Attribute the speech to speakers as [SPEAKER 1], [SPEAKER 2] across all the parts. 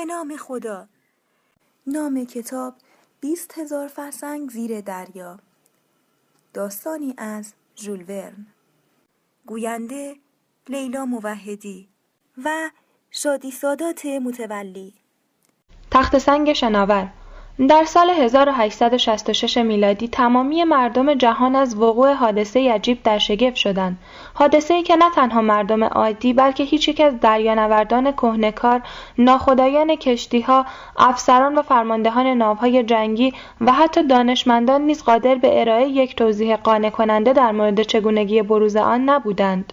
[SPEAKER 1] به نام خدا. نام کتاب بیست هزار فرسنگ زیر دریا. داستانی از ژول ورن. گوینده لیلا موحدی و شادی سادات متولی.
[SPEAKER 2] تخت سنگ شناور. در سال 1866 میلادی تمامی مردم جهان از وقوع حادثه عجیب در شگفت شدند. حادثه‌ای که نه تنها مردم عادی بلکه هیچ یک از دریانوردان کهنکار، ناخدایان کشتیها، افسران و فرماندهان ناوهای جنگی و حتی دانشمندان نیز قادر به ارائه یک توضیح قانع کننده در مورد چگونگی بروز آن نبودند.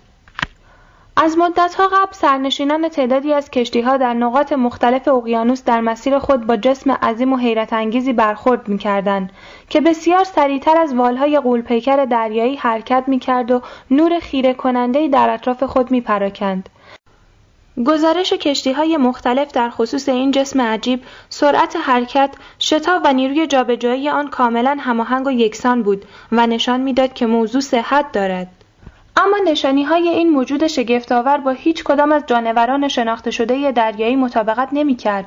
[SPEAKER 2] از مدتها قبل سرنشینان تعدادی از کشتیها در نقاط مختلف اقیانوس در مسیر خود با جسم عظیم و حیرت انگیزی برخورد می‌کردند که بسیار سریعتر از والهای قولپیکر دریایی حرکت می‌کرد و نور خیره کننده در اطراف خود میپراکند. گزارش کشتی های مختلف در خصوص این جسم عجیب، سرعت حرکت، شتاب و نیروی جابجایی آن کاملا هماهنگ و یکسان بود و نشان می‌داد که موضوع صحت دارد. اما نشانی های این موجود شگفتآور با هیچ کدام از جانوران شناخته شده دریایی مطابقت نمی کرد.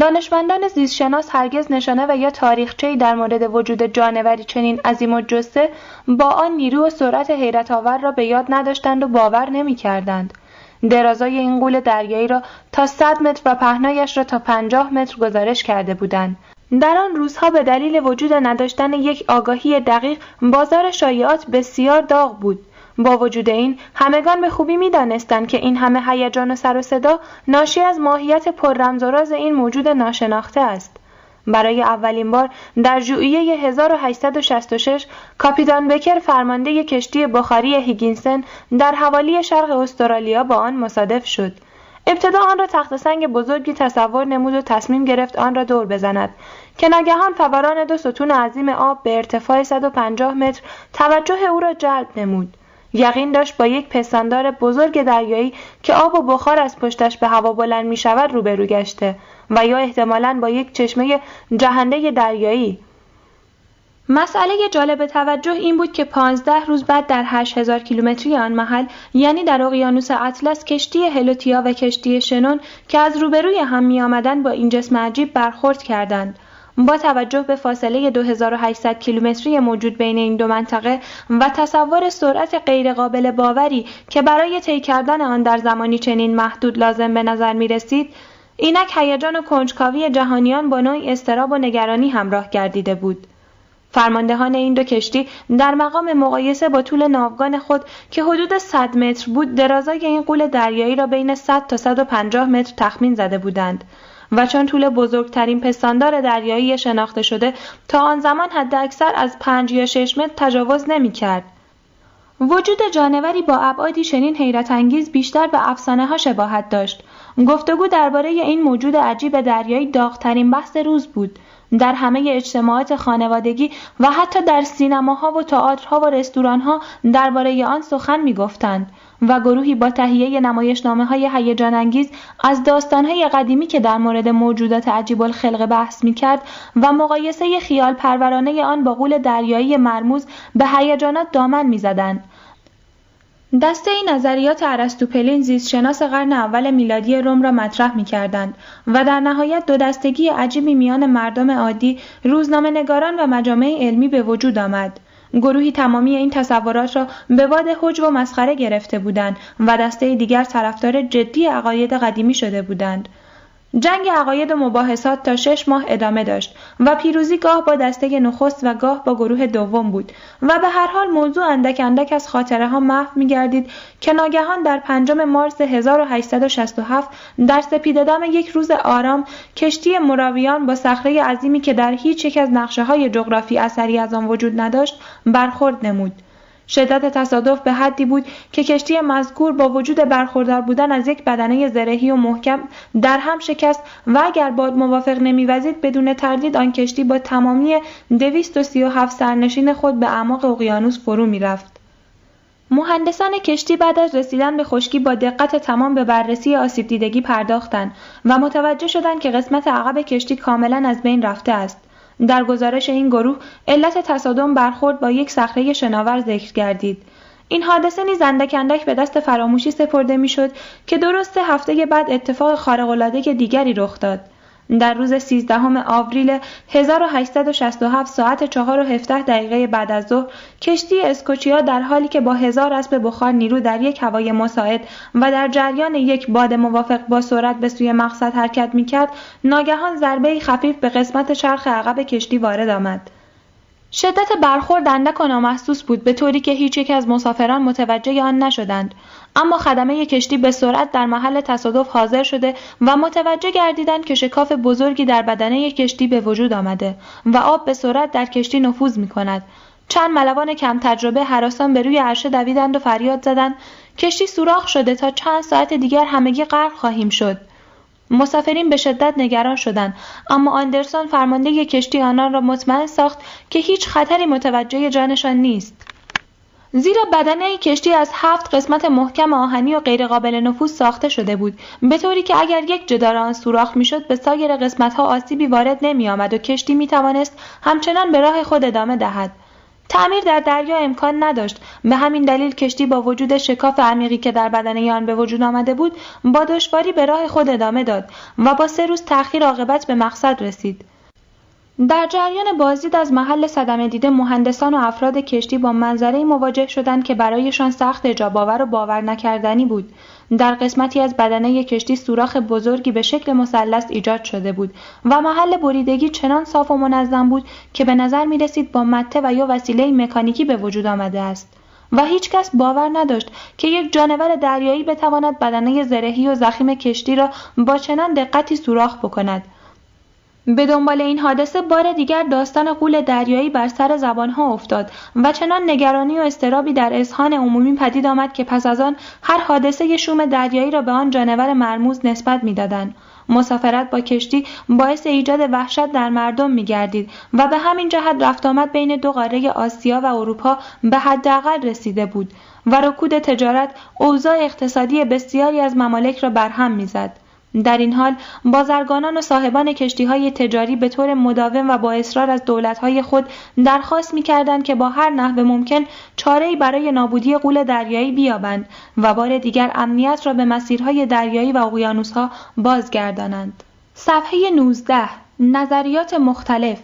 [SPEAKER 2] دانشمندان زیستشناس هرگز نشانه و یا تاریخچه‌ای در مورد وجود جانوری چنین عظیم و جسه با آن نیرو و سرعت حیرت آور را به یاد نداشتند و باور نمی کردند. درازای این قول دریایی را تا 100 متر و پهنایش را تا 50 متر گزارش کرده بودند. در آن روزها به دلیل وجود نداشتن یک آگاهی دقیق بازار شایعات بسیار داغ بود. با وجود این همگان به خوبی می‌دانستند که این همه هیجان و سر و صدا ناشی از ماهیت پررمز و راز این موجود ناشناخته است. برای اولین بار در ژوئیه 1866 کاپیتان بکر فرمانده کشتی بخاری هیگینسن در حوالی شرق استرالیا با آن مصادف شد. ابتدا آن را تخت سنگ بزرگی تصور نمود و تصمیم گرفت آن را دور بزند که ناگهان فوران دو ستون عظیم آب به ارتفاع 150 متر توجه او را جلب نمود. یقین داشت با یک پستاندار بزرگ دریایی که آب و بخار از پشتش به هوا بلند می شود روبرو گشته و یا احتمالا با یک چشمه جهنده دریایی. مسئله جالب توجه این بود که پانزده روز بعد در هشت هزار کیلومتری آن محل یعنی در اقیانوس اطلس کشتی هلوتیا و کشتی شنون که از روبروی هم می آمدن با این جسم عجیب برخورد کردند. با توجه به فاصله 2800 کیلومتری موجود بین این دو منطقه و تصور سرعت غیرقابل باوری که برای طی کردن آن در زمانی چنین محدود لازم به نظر می رسید، اینک هیجان و کنجکاوی جهانیان با نوعی استراب و نگرانی همراه گردیده بود. فرماندهان این دو کشتی در مقام مقایسه با طول ناوگان خود که حدود 100 متر بود درازای این قول دریایی را بین 100 تا 150 متر تخمین زده بودند و چون طول بزرگترین پستاندار دریایی شناخته شده تا آن زمان حداکثر از پنج یا شش متر تجاوز نمی کرد. وجود جانوری با ابعادی چنین حیرت انگیز بیشتر به افسانه ها شباهت داشت. گفتگو درباره این موجود عجیب دریایی داغترین بحث روز بود. در همه اجتماعات خانوادگی و حتی در سینماها و تئاترها و رستورانها درباره آن سخن می‌گفتند و گروهی با تهیه نمایشنامه های هیجان از داستان های قدیمی که در مورد موجودات عجیب الخلق بحث می کرد و مقایسه خیال پرورانه آن با قول دریایی مرموز به هیجانات دامن می زدن. دسته این نظریات ارسطوپلین زیست شناس قرن اول میلادی روم را مطرح می کردند و در نهایت دو دستگی عجیبی میان مردم عادی، روزنامه نگاران و مجامع علمی به وجود آمد. گروهی تمامی این تصورات را به باد حج و مسخره گرفته بودند و دسته دیگر طرفدار جدی عقاید قدیمی شده بودند. جنگ عقاید و مباحثات تا شش ماه ادامه داشت و پیروزی گاه با دسته نخست و گاه با گروه دوم بود و به هر حال موضوع اندک اندک از خاطره ها محو می گردید که ناگهان در پنجم مارس 1867 در سپیددم یک روز آرام کشتی مراویان با صخره عظیمی که در هیچ یک از نقشه های جغرافی اثری از آن وجود نداشت برخورد نمود. شدت تصادف به حدی بود که کشتی مذکور با وجود برخوردار بودن از یک بدنه زرهی و محکم در هم شکست و اگر باد موافق نمیوزید بدون تردید آن کشتی با تمامی 237 سرنشین خود به اعماق اقیانوس فرو می‌رفت. مهندسان کشتی بعد از رسیدن به خشکی با دقت تمام به بررسی آسیب دیدگی پرداختند و متوجه شدند که قسمت عقب کشتی کاملا از بین رفته است. در گزارش این گروه علت تصادم برخورد با یک صخره شناور ذکر گردید. این حادثه نیز اندک به دست فراموشی سپرده می‌شد که درست هفته بعد اتفاق خارق‌العاده دیگری رخ داد. در روز 13 آوریل 1867 ساعت 4 و 17 دقیقه بعد از ظهر کشتی اسکوچیا در حالی که با هزار اسب بخار نیرو در یک هوای مساعد و در جریان یک باد موافق با سرعت به سوی مقصد حرکت می‌کرد ناگهان ضربه خفیف به قسمت چرخ عقب کشتی وارد آمد. شدت برخورد اندک و نامحسوس بود به طوری که هیچ یک از مسافران متوجه آن نشدند اما خدمه کشتی به سرعت در محل تصادف حاضر شده و متوجه گردیدند که شکاف بزرگی در بدنه کشتی به وجود آمده و آب به سرعت در کشتی نفوذ می کند. چند ملوان کم تجربه حراسان به روی عرشه دویدند و فریاد زدند کشتی سوراخ شده تا چند ساعت دیگر همگی غرق خواهیم شد. مسافرین به شدت نگران شدند. اما آندرسون فرمانده کشتی آنان را مطمئن ساخت که هیچ خطری متوجه جانشان نیست. زیرا بدنه کشتی از هفت قسمت محکم آهنی و غیرقابل نفوذ ساخته شده بود به طوری که اگر یک جدار آن سوراخ می‌شد به سایر قسمتها آسیبی وارد نمی آمد و کشتی می توانست همچنان به راه خود ادامه دهد. تعمیر در دریا امکان نداشت. به همین دلیل کشتی با وجود شکاف عمیقی که در بدنه آن به وجود آمده بود با دشواری به راه خود ادامه داد و با سه روز تأخیر عاقبت به مقصد رسید. در جریان بازدید از محل صدمه دیده مهندسان و افراد کشتی با منظره مواجه شدند که برایشان سخت اجاباور و باور نکردنی بود. در قسمتی از بدنه کشتی سوراخ بزرگی به شکل مثلث ایجاد شده بود و محل بریدگی چنان صاف و منظم بود که به نظر می رسید با مته و یا وسیله مکانیکی به وجود آمده است. و هیچ کس باور نداشت که یک جانور دریایی بتواند بدنه زرهی و زخیم کشتی را با چنان دقتی سوراخ بکند. به دنبال این حادثه بار دیگر داستان قول دریایی بر سر زبانها افتاد و چنان نگرانی و استرابی در اذهان عمومی پدید آمد که پس از آن هر حادثه شوم دریایی را به آن جانور مرموز نسبت می‌دادند. مسافرت با کشتی باعث ایجاد وحشت در مردم می گردید و به همین جهت رفت آمد بین دو قاره آسیا و اروپا به حداقل رسیده بود و رکود تجارت اوضاع اقتصادی بسیاری از ممالک را برهم می‌زد. در این حال بازرگانان و صاحبان کشتی های تجاری به طور مداوم و با اصرار از های خود درخواست می‌کردند که با هر نحو ممکن چارهای برای نابودی قول دریایی بیابند و بار دیگر امنیت را به مسیرهای دریایی و اقیانوسها بازگردانند. صفحه 19 نظریات مختلف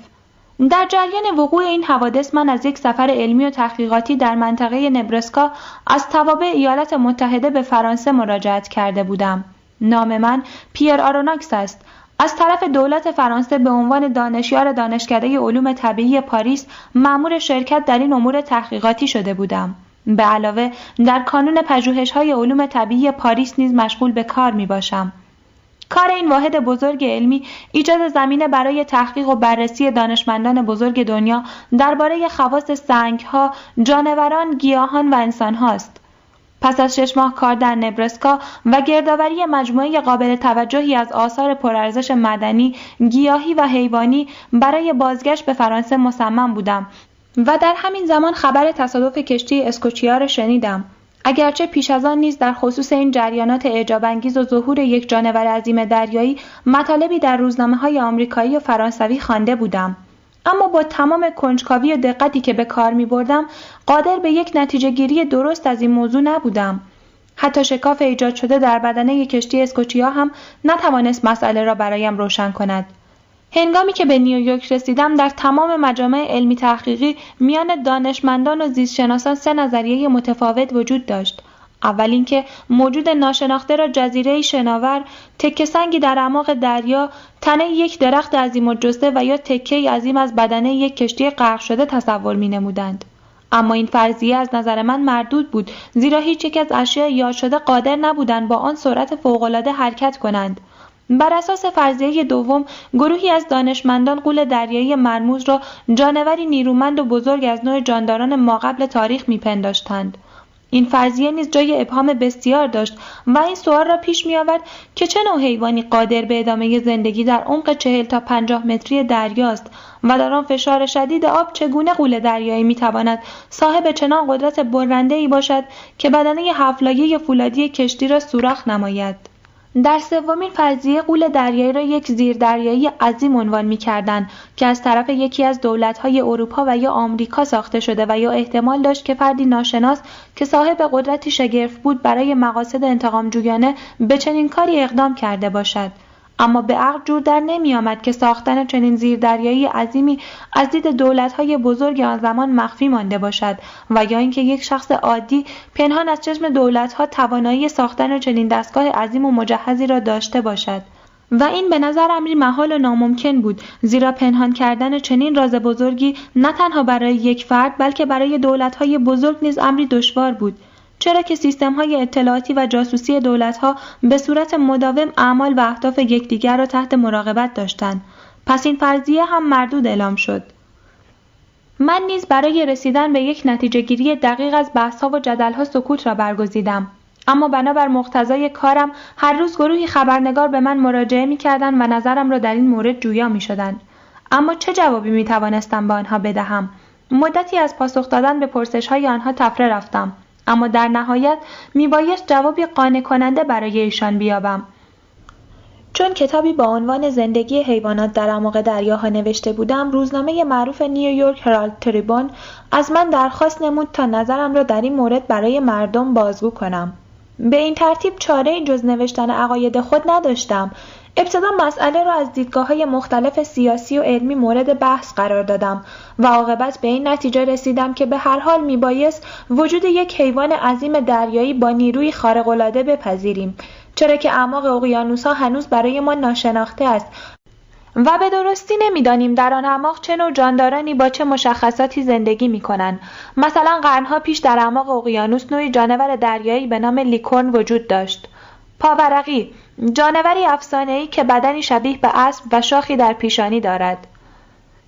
[SPEAKER 2] در جریان وقوع این حوادث من از یک سفر علمی و تحقیقاتی در منطقه نبرسکا از توابع ایالات متحده به فرانسه مراجعت کرده بودم. نام من پیر آروناکس است از طرف دولت فرانسه به عنوان دانشیار دانشکده علوم طبیعی پاریس مأمور شرکت در این امور تحقیقاتی شده بودم به علاوه در کانون پژوهش های علوم طبیعی پاریس نیز مشغول به کار می باشم. کار این واحد بزرگ علمی ایجاد زمینه برای تحقیق و بررسی دانشمندان بزرگ دنیا درباره خواص سنگها، جانوران، گیاهان و انسان هاست. پس از شش ماه کار در نبرسکا و گردآوری مجموعه قابل توجهی از آثار پرارزش مدنی، گیاهی و حیوانی برای بازگشت به فرانسه مصمم بودم و در همین زمان خبر تصادف کشتی اسکوچیا را شنیدم. اگرچه پیش از آن نیز در خصوص این جریانات اعجابانگیز و ظهور یک جانور عظیم دریایی مطالبی در روزنامه های آمریکایی و فرانسوی خوانده بودم. اما با تمام کنجکاوی و دقتی که به کار می بردم قادر به یک نتیجه گیری درست از این موضوع نبودم. حتی شکاف ایجاد شده در بدنه کشتی اسکوچیا هم نتوانست مسئله را برایم روشن کند. هنگامی که به نیویورک رسیدم در تمام مجامع علمی تحقیقی میان دانشمندان و زیستشناسان سه نظریه متفاوت وجود داشت اول اینکه موجود ناشناخته را جزیره شناور تکه سنگی در اعماق دریا تنه یک درخت عظیم و جسته و یا تکه عظیم از بدنه یک کشتی غرق شده تصور می نمودند. اما این فرضیه از نظر من مردود بود زیرا هیچ یک از اشیاء یاد شده قادر نبودند با آن سرعت فوقالعاده حرکت کنند بر اساس فرضیه دوم گروهی از دانشمندان قول دریایی مرموز را جانوری نیرومند و بزرگ از نوع جانداران ماقبل تاریخ میپنداشتند این فرضیه نیز جای ابهام بسیار داشت و این سوال را پیش می آورد که چه نوع حیوانی قادر به ادامه زندگی در عمق چهل تا پنجاه متری دریاست و در آن فشار شدید آب چگونه قول دریایی می تواند صاحب چنان قدرت برنده ای باشد که بدنه هفلایه فولادی کشتی را سوراخ نماید؟ در سومین فرضیه قول دریایی را یک زیردریایی عظیم عنوان می‌کردند که از طرف یکی از دولت‌های اروپا و یا آمریکا ساخته شده و یا احتمال داشت که فردی ناشناس که صاحب قدرتی شگرف بود برای مقاصد انتقام جویانه به چنین کاری اقدام کرده باشد. اما به عقل جور در نمی آمد که ساختن چنین زیردریایی عظیمی از دید دولت‌های بزرگ آن زمان مخفی مانده باشد و یا اینکه یک شخص عادی پنهان از چشم دولت‌ها توانایی ساختن چنین دستگاه عظیم و مجهزی را داشته باشد. و این به نظر امری محال و ناممکن بود زیرا پنهان کردن چنین راز بزرگی نه تنها برای یک فرد بلکه برای دولت‌های بزرگ نیز امری دشوار بود. چرا که سیستم های اطلاعاتی و جاسوسی دولت ها به صورت مداوم اعمال و اهداف یکدیگر را تحت مراقبت داشتند پس این فرضیه هم مردود اعلام شد من نیز برای رسیدن به یک نتیجه گیری دقیق از بحث ها و جدل ها سکوت را برگزیدم اما بنابر مقتضای کارم هر روز گروهی خبرنگار به من مراجعه می کردن و نظرم را در این مورد جویا می. اما چه جوابی می توانستم به آنها بدهم؟ مدتی از پاسخ دادن به پرسش های آنها تفره رفتم. اما در نهایت میبایست جوابی قانع کننده برای ایشان بیابم. چون کتابی با عنوان زندگی حیوانات در اعماق دریاها نوشته بودم روزنامه معروف نیویورک هرالد تریبون از من درخواست نمود تا نظرم را در این مورد برای مردم بازگو کنم. به این ترتیب چاره جز نوشتن عقاید خود نداشتم. ابتدا مسئله را از دیدگاه های مختلف سیاسی و علمی مورد بحث قرار دادم و عاقبت به این نتیجه رسیدم که به هر حال میبایست وجود یک حیوان عظیم دریایی با نیروی خارق‌العاده بپذیریم چرا که اعماق اقیانوسها هنوز برای ما ناشناخته است و به درستی نمی‌دانیم در آن اعماق چه نوع جاندارانی با چه مشخصاتی زندگی می کنند. مثلا قرنها پیش در اعماق اقیانوس نوعی جانور دریایی به نام لیکورن وجود داشت پاورقی جانوری افسانه‌ای که بدنی شبیه به اسب و شاخی در پیشانی دارد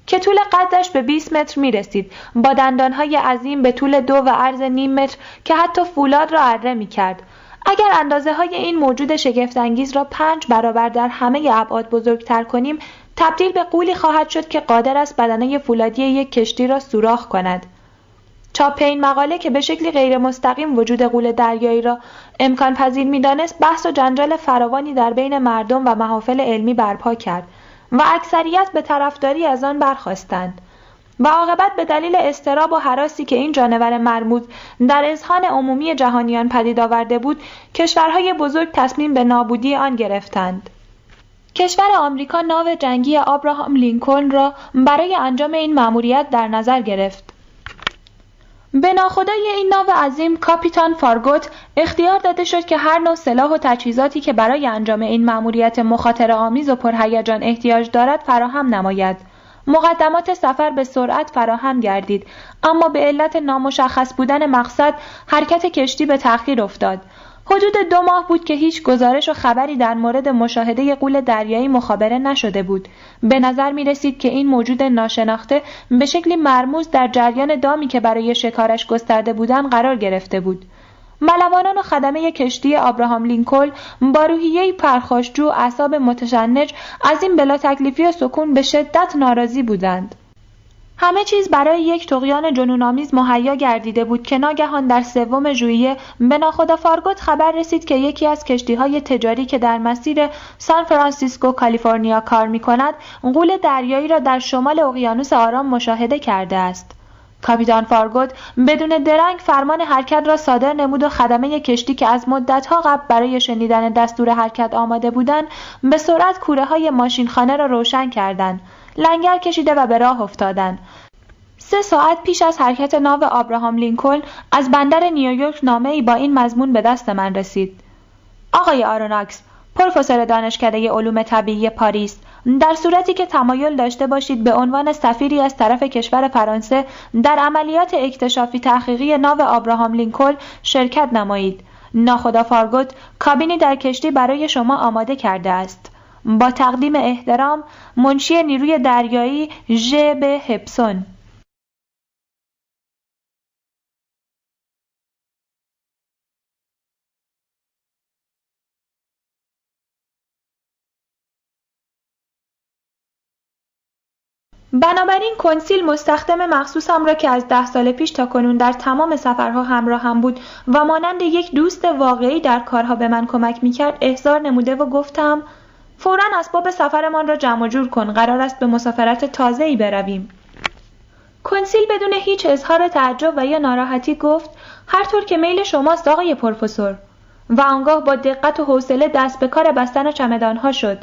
[SPEAKER 2] که طول قدش به 20 متر می رسید با دندانهای عظیم به طول دو و عرض نیم متر که حتی فولاد را اره می کرد. اگر اندازه های این موجود شگفتانگیز را پنج برابر در همه ابعاد بزرگتر کنیم تبدیل به قولی خواهد شد که قادر است بدنه فولادی یک کشتی را سوراخ کند. چاپ این مقاله که به شکلی غیر مستقیم وجود قول دریایی را امکان پذیر می‌دانست بحث و جنجال فراوانی در بین مردم و محافل علمی برپا کرد و اکثریت به طرفداری از آن برخواستند و عاقبت به دلیل استراب و حراسی که این جانور مرموز در اذهان عمومی جهانیان پدید آورده بود کشورهای بزرگ تصمیم به نابودی آن گرفتند. کشور آمریکا ناو جنگی آبراهام لینکلن را برای انجام این مأموریت در نظر گرفت. به ناخدای این ناو عظیم کاپیتان فارگوت اختیار داده شد که هر نوع سلاح و تجهیزاتی که برای انجام این مأموریت مخاطره آمیز و پرهیجان احتیاج دارد فراهم نماید. مقدمات سفر به سرعت فراهم گردید اما به علت نامشخص بودن مقصد حرکت کشتی به تأخیر افتاد. حدود دو ماه بود که هیچ گزارش و خبری در مورد مشاهده قول دریایی مخابره نشده بود. به نظر می رسید که این موجود ناشناخته به شکلی مرموز در جریان دامی که برای شکارش گسترده بودن قرار گرفته بود. ملوانان و خدمه کشتی آبراهام لینکل با روحیه پرخاشجو اعصاب متشنج از این بلا تکلیفی و سکون به شدت ناراضی بودند. همه چیز برای یک تقیان جنونآمیز مهیا گردیده بود که ناگهان در سوم ژوئیه به ناخدا فارگوت خبر رسید که یکی از کشتی های تجاری که در مسیر سان فرانسیسکو کالیفرنیا کار می کند غول دریایی را در شمال اقیانوس آرام مشاهده کرده است. کاپیتان فارگوت بدون درنگ فرمان حرکت را صادر نمود و خدمه کشتی که از مدتها قبل برای شنیدن دستور حرکت آماده بودند به سرعت کوره های ماشینخانه را روشن کردند لنگر کشیده و به راه افتادند. سه ساعت پیش از حرکت ناو آبراهام لینکلن از بندر نیویورک نامه ای با این مضمون به دست من رسید. آقای آروناکس پروفسور دانشکده علوم طبیعی پاریس در صورتی که تمایل داشته باشید به عنوان سفیری از طرف کشور فرانسه در عملیات اکتشافی تحقیقی ناو آبراهام لینکلن شرکت نمایید. ناخدا فارگوت کابینی در کشتی برای شما آماده کرده است. با تقدیم احترام منشی نیروی دریایی ژ به هپسون بنابراین کنسیل مستخدم مخصوصم را که از ده سال پیش تا کنون در تمام سفرها همراه هم بود و مانند یک دوست واقعی در کارها به من کمک می‌کرد احضار نموده و گفتم فورا اسباب سفرمان را جمع جور کن. قرار است به مسافرت تازه ای برویم. کنسیل بدون هیچ اظهار تعجب و یا ناراحتی گفت هر طور که میل شماست آقای پروفسور. و آنگاه با دقت و حوصله دست به کار بستن چمدانها شد.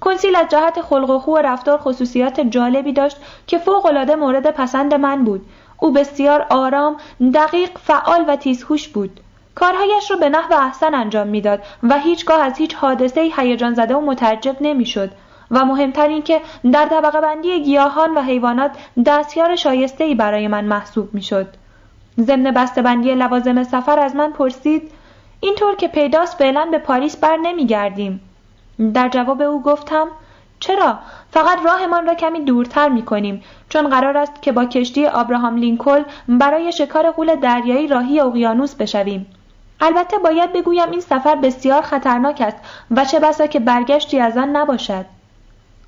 [SPEAKER 2] کنسیل از جهت خلق و خو و رفتار خصوصیات جالبی داشت که فوقالعاده مورد پسند من بود. او بسیار آرام دقیق فعال و تیزهوش بود. کارهایش را به نحو احسن انجام می‌داد و هیچگاه از هیچ حادثه هیجان زده و متعجب نمی‌شد. و مهمتر این که در طبقه بندی گیاهان و حیوانات دستیار شایسته ای برای من محسوب می‌شد. ضمن بسته‌بندی لوازم سفر از من پرسید اینطور که پیداست فعلا به پاریس بر نمیگردیم. در جواب او گفتم چرا؟ فقط راهمان را کمی دورتر می کنیم چون قرار است که با کشتی آبراهام لینکل برای شکار غول دریایی راهی اقیانوس بشویم. البته باید بگویم این سفر بسیار خطرناک است و چه بسا که برگشتی از آن نباشد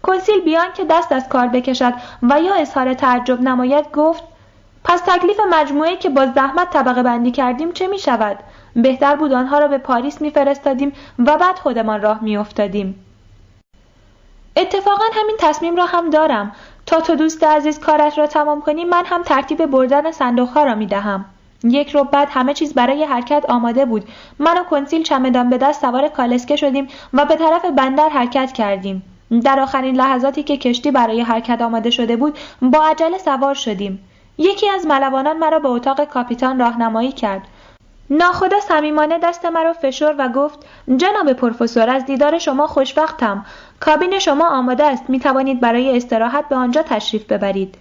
[SPEAKER 2] کنسیل بیان که دست از کار بکشد و یا اظهار تعجب نماید گفت پس تکلیف مجموعه که با زحمت طبقه بندی کردیم چه می شود؟ بهتر بود آنها را به پاریس میفرستادیم و بعد خودمان راه میافتادیم اتفاقا همین تصمیم را هم دارم تا تو دوست عزیز کارت را تمام کنی من هم ترتیب بردن صندوقها را می دهم. یک رو بعد همه چیز برای حرکت آماده بود. من و کنسیل چمدان به دست سوار کالسکه شدیم و به طرف بندر حرکت کردیم. در آخرین لحظاتی که کشتی برای حرکت آماده شده بود با عجله سوار شدیم. یکی از ملوانان مرا به اتاق کاپیتان راهنمایی کرد. ناخدا صمیمانه دست مرا فشر و گفت جناب پروفسور از دیدار شما خوشوقتم کابین شما آماده است. می توانید برای استراحت به آنجا تشریف ببرید.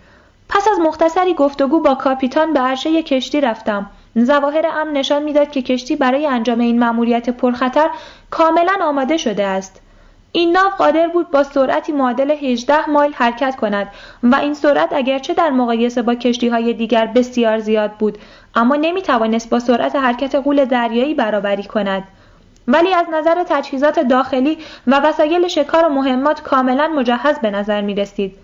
[SPEAKER 2] پس از مختصری گفتگو با کاپیتان به عرشه کشتی رفتم. ظواهر امن نشان می‌داد که کشتی برای انجام این مأموریت پرخطر کاملا آماده شده است. این ناو قادر بود با سرعتی معادل 18 مایل حرکت کند و این سرعت اگرچه در مقایسه با کشتی های دیگر بسیار زیاد بود اما نمی توانست با سرعت حرکت قول دریایی برابری کند. ولی از نظر تجهیزات داخلی و وسایل شکار و مهمات کاملا مجهز به نظر می رسید.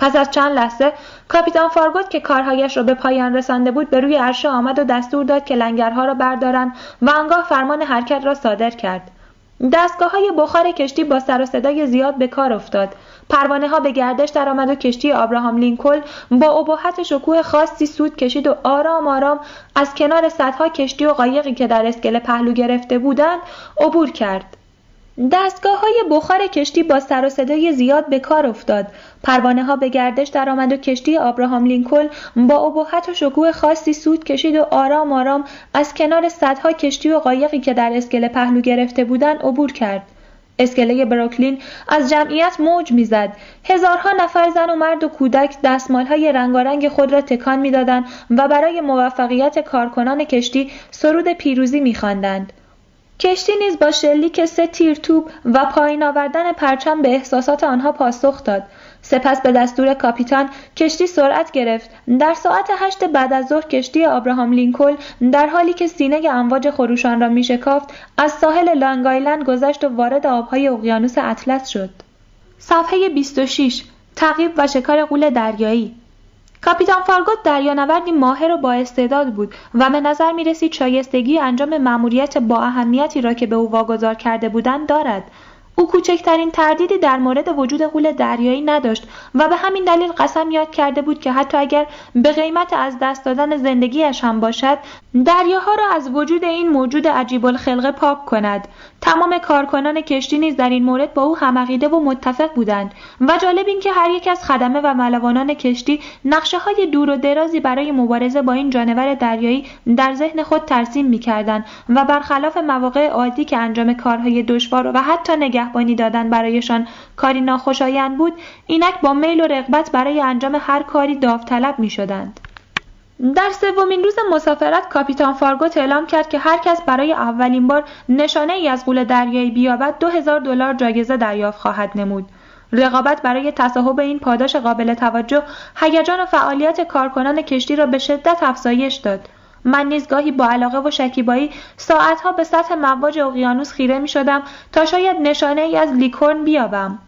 [SPEAKER 2] پس از چند لحظه کاپیتان فارگوت که کارهایش را به پایان رسانده بود به روی عرشه آمد و دستور داد که لنگرها را بردارند و آنگاه فرمان حرکت را صادر کرد. دستگاه های بخار کشتی با سر و صدای زیاد به کار افتاد. پروانه ها به گردش درآمد و کشتی آبراهام لینکل با ابهت شکوه خاصی سود کشید و آرام آرام از کنار صدها کشتی و قایقی که در اسکله پهلو گرفته بودند عبور کرد. دستگاه های بخار کشتی با سر و صدای زیاد به کار افتاد. پروانه ها به گردش درآمد و کشتی آبراهام لینکل با ابهت و شکوه خاصی سود کشید و آرام آرام از کنار صدها کشتی و قایقی که در اسکله پهلو گرفته بودند عبور کرد. اسکله بروکلین از جمعیت موج می‌زد هزارها نفر زن و مرد و کودک دستمالهای رنگارنگ خود را تکان می‌دادند و برای موفقیت کارکنان کشتی سرود پیروزی میخواندند کشتی نیز با شلیک سه تیر توپ و پایین آوردن پرچم به احساسات آنها پاسخ داد. سپس به دستور کاپیتان کشتی سرعت گرفت. در ساعت هشت بعد از ظهر کشتی آبراهام لینکل در حالی که سینه امواج خروشان را میشکافت از ساحل لانگ گذشت و وارد آبهای اقیانوس اطلس شد. صفحه 26 تعقیب و شکار قول دریایی کاپیتان فارگوت دریانوردی ماهر و با استعداد بود و به نظر می رسید شایستگی انجام مأموریت با اهمیتی را که به او واگذار کرده بودند دارد. او کوچکترین تردیدی در مورد وجود غول دریایی نداشت و به همین دلیل قسم یاد کرده بود که حتی اگر به قیمت از دست دادن زندگیش هم باشد دریاها را از وجود این موجود عجیب الخلقه پاک کند. تمام کارکنان کشتی نیز در این مورد با او همعقیده و متفق بودند و جالب این که هر یک از خدمه و ملوانان کشتی نقشه های دور و درازی برای مبارزه با این جانور دریایی در ذهن خود ترسیم می‌کردند و برخلاف مواقع عادی که انجام کارهای دشوار و حتی نگهبانی دادن برایشان کاری ناخوشایند بود اینک با میل و رغبت برای انجام هر کاری داوطلب می‌شدند. در سومین روز مسافرت کاپیتان فارگوت اعلام کرد که هر کس برای اولین بار نشانه ای از قول دریایی بیابد دو دلار جایزه دریافت خواهد نمود. رقابت برای تصاحب این پاداش قابل توجه هیجان و فعالیت کارکنان کشتی را به شدت افزایش داد. من نیز گاهی با علاقه و شکیبایی ساعتها به سطح مواج اقیانوس خیره می شدم تا شاید نشانه ای از لیکورن بیابم.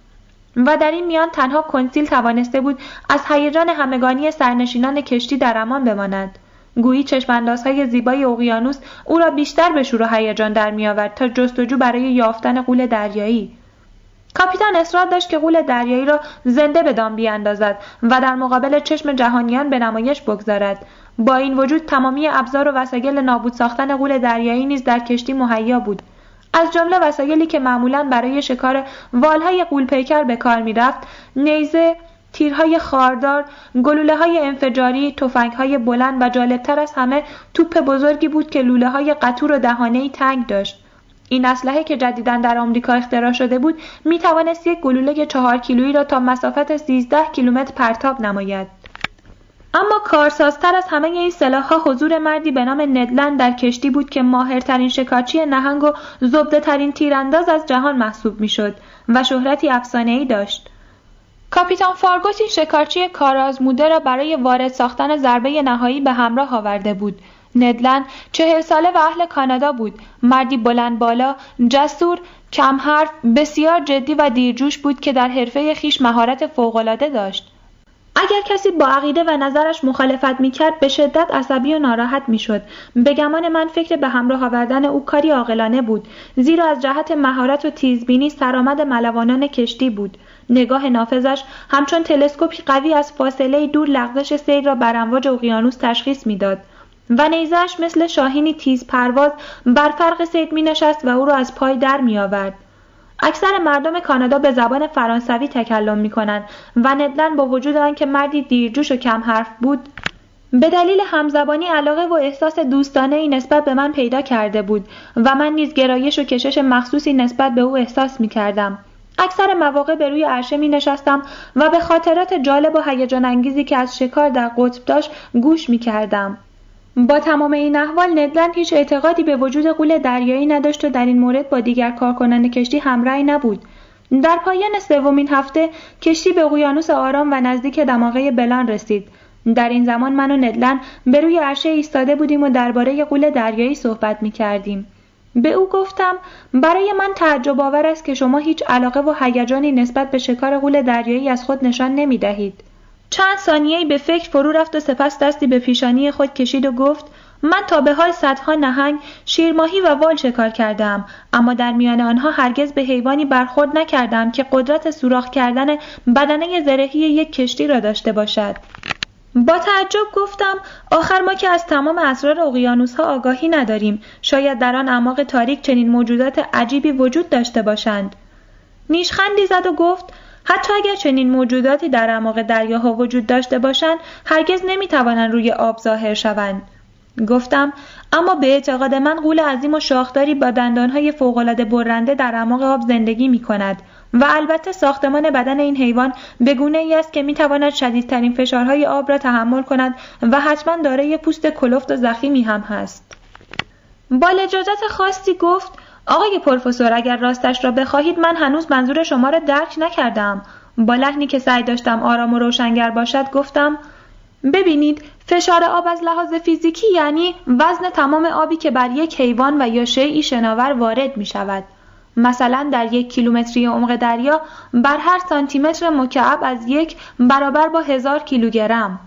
[SPEAKER 2] و در این میان تنها کنسیل توانسته بود از هیجان همگانی سرنشینان کشتی در امان بماند. گویی چشماندازهای زیبای اقیانوس او را بیشتر به شور و هیجان در میآورد تا جستجو برای یافتن قول دریایی. کاپیتان اصرار داشت که قول دریایی را زنده به دام بیاندازد و در مقابل چشم جهانیان به نمایش بگذارد. با این وجود تمامی ابزار و وسایل نابود ساختن قول دریایی نیز در کشتی مهیا بود. از جمله وسایلی که معمولا برای شکار والهای قولپیکر به کار می‌رفت نیزه تیرهای خاردار، گلوله های انفجاری، توفنگ های بلند و جالبتر از همه توپ بزرگی بود که لوله های قطور و دهانه تنگ داشت. این اسلحه که جدیدا در آمریکا اختراع شده بود می توانست یک گلوله چهار کیلویی را تا مسافت 13 کیلومتر پرتاب نماید. اما کارسازتر از همه این سلاحها حضور مردی به نام ندلند در کشتی بود که ماهرترین شکارچی نهنگ و زبده ترین تیرانداز از جهان محسوب می‌شد و شهرتی ای داشت. کاپیتان فارگوس این شکارچی کارآزموده را برای وارد ساختن ضربه نهایی به همراه آورده بود. ندلند چهل ساله و اهل کانادا بود. مردی بلند بالا جسور کم حرف بسیار جدی و دیرجوش بود که در حرفه خیش مهارت فوقالعاده داشت. اگر کسی با عقیده و نظرش مخالفت می‌کرد به شدت عصبی و ناراحت می‌شد. به گمان من فکر به همراه آوردن او کاری عاقلانه بود زیرا از جهت مهارت و تیزبینی سرآمد ملوانان کشتی بود. نگاه نافذش همچون تلسکوپی قوی از فاصله دور لغزش سیر را بر امواج اقیانوس تشخیص می‌داد. و نیزش مثل شاهینی تیز پرواز بر فرق سید می نشست و او را از پای در می آورد. اکثر مردم کانادا به زبان فرانسوی تکلم می کنند و ندلن با وجود آنکه مردی دیرجوش و کم حرف بود به دلیل همزبانی علاقه و احساس دوستانه ای نسبت به من پیدا کرده بود و من نیز گرایش و کشش مخصوصی نسبت به او احساس می کردم. اکثر مواقع به روی عرشه می نشستم و به خاطرات جالب و هیجان انگیزی که از شکار در قطب داشت گوش می کردم. با تمام این احوال ندلند هیچ اعتقادی به وجود قول دریایی نداشت و در این مورد با دیگر کارکنان کشتی همراهی نبود در پایان سومین هفته کشتی به اقیانوس آرام و نزدیک دماغه بلان رسید در این زمان من و ندلند به روی عرشه ایستاده بودیم و درباره قول دریایی صحبت می کردیم. به او گفتم برای من تعجب آور است که شما هیچ علاقه و هیجانی نسبت به شکار قول دریایی از خود نشان نمی دهید. چند ثانیه به فکر فرو رفت و سپس دستی به پیشانی خود کشید و گفت من تا به حال صدها نهنگ، شیرماهی و وال شکار کردم اما در میان آنها هرگز به حیوانی برخورد نکردم که قدرت سوراخ کردن بدنه زرهی یک کشتی را داشته باشد. با تعجب گفتم آخر ما که از تمام اسرار اقیانوس ها آگاهی نداریم. شاید در آن اعماق تاریک چنین موجودات عجیبی وجود داشته باشند. نیشخندی زد و گفت حتی اگر چنین موجوداتی در اعماق دریاها وجود داشته باشند هرگز نمی‌توانند روی آب ظاهر شوند گفتم اما به اعتقاد من قول عظیم و شاخداری با دندانهای فوقالعاده برنده در اعماق آب زندگی می کند و البته ساختمان بدن این حیوان به گونه ای است که می تواند شدیدترین فشارهای آب را تحمل کند و حتما دارای پوست کلفت و زخیمی هم هست. با لجاجت خاصی گفت آقای پروفسور اگر راستش را بخواهید من هنوز منظور شما را درک نکردم. با لحنی که سعی داشتم آرام و روشنگر باشد گفتم ببینید فشار آب از لحاظ فیزیکی یعنی وزن تمام آبی که بر یک حیوان و یا شیعی شناور وارد می شود مثلا در یک کیلومتری عمق دریا بر هر سانتیمتر مکعب از یک برابر با هزار کیلوگرم.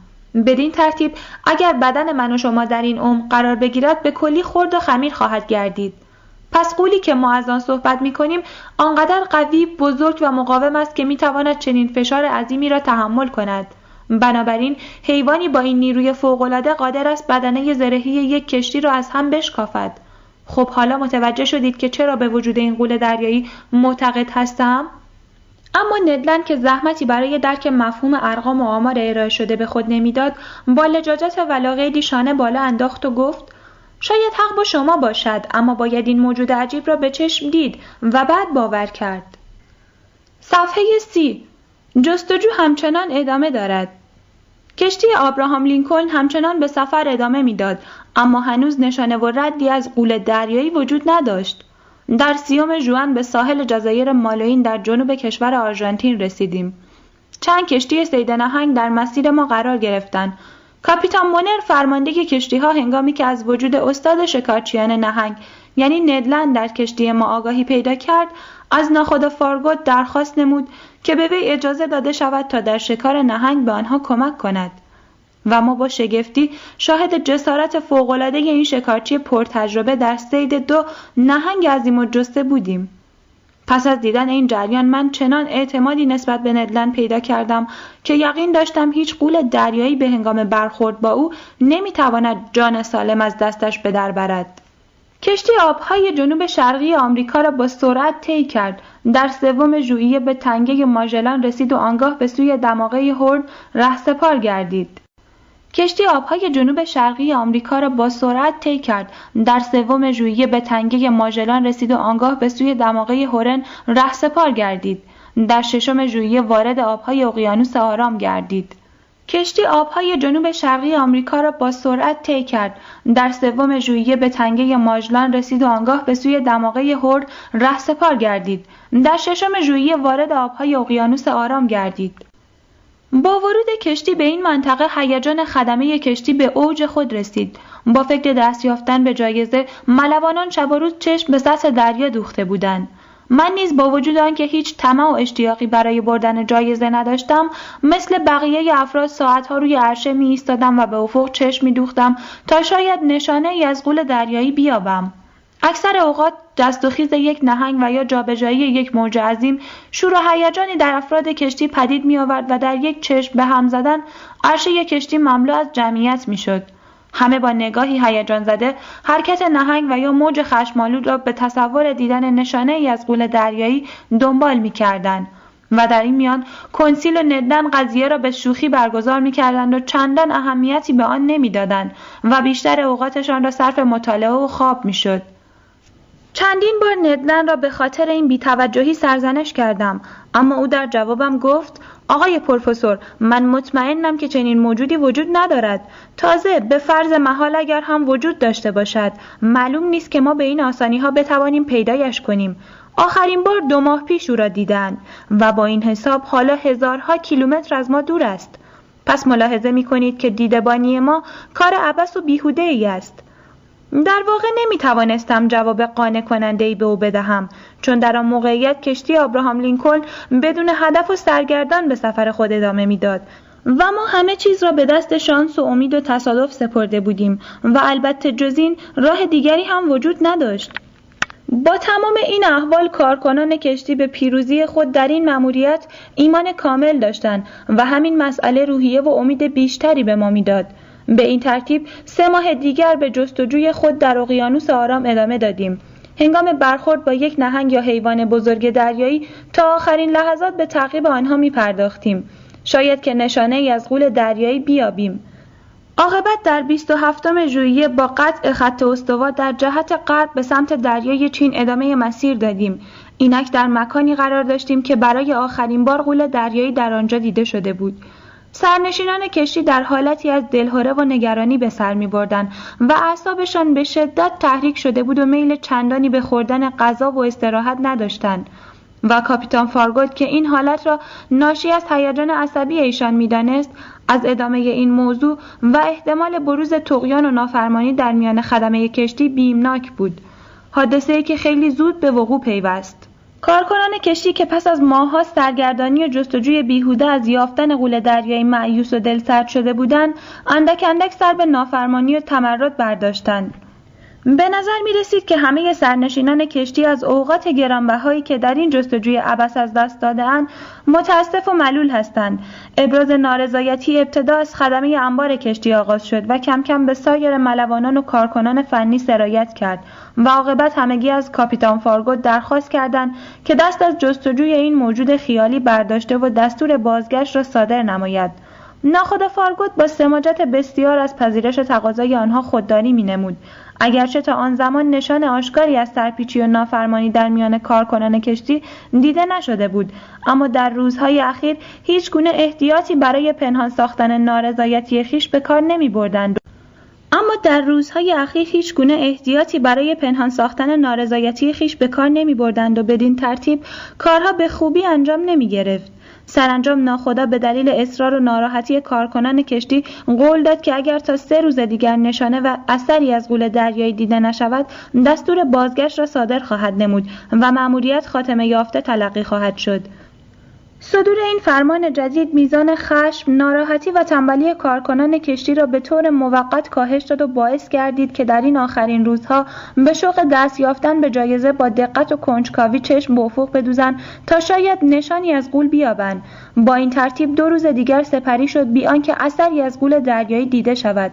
[SPEAKER 2] بدین ترتیب اگر بدن من و شما در این عمق قرار بگیرد به کلی خرد و خمیر خواهد گردید. پس قولی که ما از آن صحبت می کنیم آنقدر قوی بزرگ و مقاوم است که می تواند چنین فشار عظیمی را تحمل کند. بنابراین حیوانی با این نیروی فوقالعاده قادر است بدنه زرهی یک کشتی را از هم بشکافد. خب حالا متوجه شدید که چرا به وجود این قول دریایی معتقد هستم؟ اما ندلن که زحمتی برای درک مفهوم ارقام و آمار ارائه شده به خود نمی‌داد با لجاجت ولاغیدی شانه بالا انداخت و گفت شاید حق با شما باشد اما باید این موجود عجیب را به چشم دید و بعد باور کرد. صفحه سی. جستجو همچنان ادامه دارد. کشتی آبراهام لینکلن همچنان به سفر ادامه می‌داد اما هنوز نشانه و ردی از قول دریایی وجود نداشت. در سیوم جوان به ساحل جزایر مالوین در جنوب کشور آرژانتین رسیدیم. چند کشتی سید نهنگ در مسیر ما قرار گرفتند. کاپیتان مونر فرمانده کشتی ها هنگامی که از وجود استاد شکارچیان نهنگ یعنی ندلند در کشتی ما آگاهی پیدا کرد از ناخدا فارگوت درخواست نمود که به وی اجازه داده شود تا در شکار نهنگ به آنها کمک کند. و ما با شگفتی شاهد جسارت فوقالعاده این شکارچی پرتجربه در سید دو نهنگ عظیم و جسته بودیم. پس از دیدن این جریان من چنان اعتمادی نسبت به ندلن پیدا کردم که یقین داشتم هیچ قول دریایی به هنگام برخورد با او نمی‌تواند جان سالم از دستش به در برد. کشتی آبهای جنوب شرقی آمریکا را با سرعت طی کرد. در سوم ژوئیه به تنگه ماژلان رسید و آنگاه به سوی دماغه هورن رهسپار گردید. کشتی آبهای جنوب شرقی آمریکا را با سرعت طی کرد. در سوم ژوئیه به تنگه ماژلان رسید و آنگاه به سوی دماغه هورن رهسپار گردید. در ششم ژوئیه وارد آبهای اقیانوس آرام گردید. کشتی آبهای جنوب شرقی آمریکا را با سرعت طی کرد. در سوم ژوئیه به تنگه ماژلان رسید و آنگاه به سوی دماغه هورن رهسپار گردید. در ششم ژوئیه وارد آبهای اقیانوس آرام گردید. با ورود کشتی به این منطقه هیجان خدمه کشتی به اوج خود رسید. با فکر دست یافتن به جایزه ملوانان شب و روز چشم به سطح دریا دوخته بودند. من نیز با وجود آنکه هیچ طمع و اشتیاقی برای بردن جایزه نداشتم مثل بقیه افراد ساعتها روی عرشه می ایستادم و به افق چشم می دوختم تا شاید نشانه ای از غول دریایی بیابم. اکثر اوقات دست و خیز یک نهنگ و یا جابجایی یک موج عظیم شور و هیجانی در افراد کشتی پدید می آورد و در یک چشم به هم زدن عرشه یک کشتی مملو از جمعیت می شد. همه با نگاهی هیجان زده حرکت نهنگ و یا موج خشمالود را به تصور دیدن نشانه ای از قول دریایی دنبال می کردن. و در این میان کنسیل و ندن قضیه را به شوخی برگزار می کردند و چندان اهمیتی به آن نمی‌دادند و بیشتر اوقاتشان را صرف مطالعه و خواب می شد. چندین بار ندلن را به خاطر این بیتوجهی سرزنش کردم. اما او در جوابم گفت آقای پروفسور من مطمئنم که چنین موجودی وجود ندارد. تازه به فرض محال اگر هم وجود داشته باشد معلوم نیست که ما به این آسانی ها بتوانیم پیدایش کنیم. آخرین بار دو ماه پیش او را دیدن و با این حساب حالا هزارها کیلومتر از ما دور است. پس ملاحظه می کنید که دیدبانی ما کار عبس و بیهوده ای است. در واقع نمی توانستم جواب قانع کننده ای به او بدهم چون در آن موقعیت کشتی آبراهام لینکلن بدون هدف و سرگردان به سفر خود ادامه می‌داد. و ما همه چیز را به دست شانس و امید و تصادف سپرده بودیم و البته جز این راه دیگری هم وجود نداشت. با تمام این احوال کارکنان کشتی به پیروزی خود در این مأموریت ایمان کامل داشتند و همین مسئله روحیه و امید بیشتری به ما می‌داد. به این ترتیب سه ماه دیگر به جستجوی خود در اقیانوس آرام ادامه دادیم هنگام برخورد با یک نهنگ یا حیوان بزرگ دریایی تا آخرین لحظات به تعقیب آنها می پرداختیم. شاید که نشانه ای از غول دریایی بیابیم. عاقبت در 27 ژوئیه با قطع خط استوا در جهت غرب به سمت دریای چین ادامه مسیر دادیم. اینک در مکانی قرار داشتیم که برای آخرین بار غول دریایی در آنجا دیده شده بود. سرنشینان کشتی در حالتی از دلهوره و نگرانی به سر می بردن و اعصابشان به شدت تحریک شده بود و میل چندانی به خوردن غذا و استراحت نداشتند. و کاپیتان فارگوت که این حالت را ناشی از هیجان عصبی ایشان می‌دانست از ادامه این موضوع و احتمال بروز تقیان و نافرمانی در میان خدمه کشتی بیمناک بود. حادثه که خیلی زود به وقوع پیوست. کارکنان کشتی که پس از ماهها سرگردانی و جستجوی بیهوده از یافتن قول دریایی معیوس و دلسرد شده بودند اندک اندک سر به نافرمانی و تمرد برداشتند. به نظر می رسید که همه سرنشینان کشتی از اوقات گرانبهایی که در این جستجوی عبس از دست دادهاند متاسف و ملول هستند. ابراز نارضایتی ابتدا از خدمه انبار کشتی آغاز شد و کم کم به سایر ملوانان و کارکنان فنی سرایت کرد و عاقبت همگی از کاپیتان فارگوت درخواست کردند که دست از جستجوی این موجود خیالی برداشته و دستور بازگشت را صادر نماید. ناخدا فارگوت با سماجت بسیار از پذیرش تقاضای آنها خودداری مینمود. اگرچه تا آن زمان نشان آشکاری از سرپیچی و نافرمانی در میان کارکنان کشتی دیده نشده بود اما در روزهای اخیر هیچ گونه احتیاطی برای پنهان ساختن نارضایتی خیش به کار نمی بردند. اما در روزهای اخیر هیچ گونه احتیاطی برای پنهان ساختن نارضایتی خیش به کار نمی بردند و بدین ترتیب کارها به خوبی انجام نمی گرفت. سرانجام ناخدا به دلیل اصرار و ناراحتی کارکنان کشتی قول داد که اگر تا سه روز دیگر نشانه و اثری از قول دریایی دیده نشود دستور بازگشت را صادر خواهد نمود و مأموریت خاتمه یافته تلقی خواهد شد. صدور این فرمان جدید میزان خشم، ناراحتی و تنبلی کارکنان کشتی را به طور موقت کاهش داد و باعث گردید که در این آخرین روزها به شوق دست یافتن به جایزه با دقت و کنجکاوی چشم به افق بدوزند تا شاید نشانی از قول بیابند. با این ترتیب دو روز دیگر سپری شد بی آنکه اثری از قول دریایی دیده شود.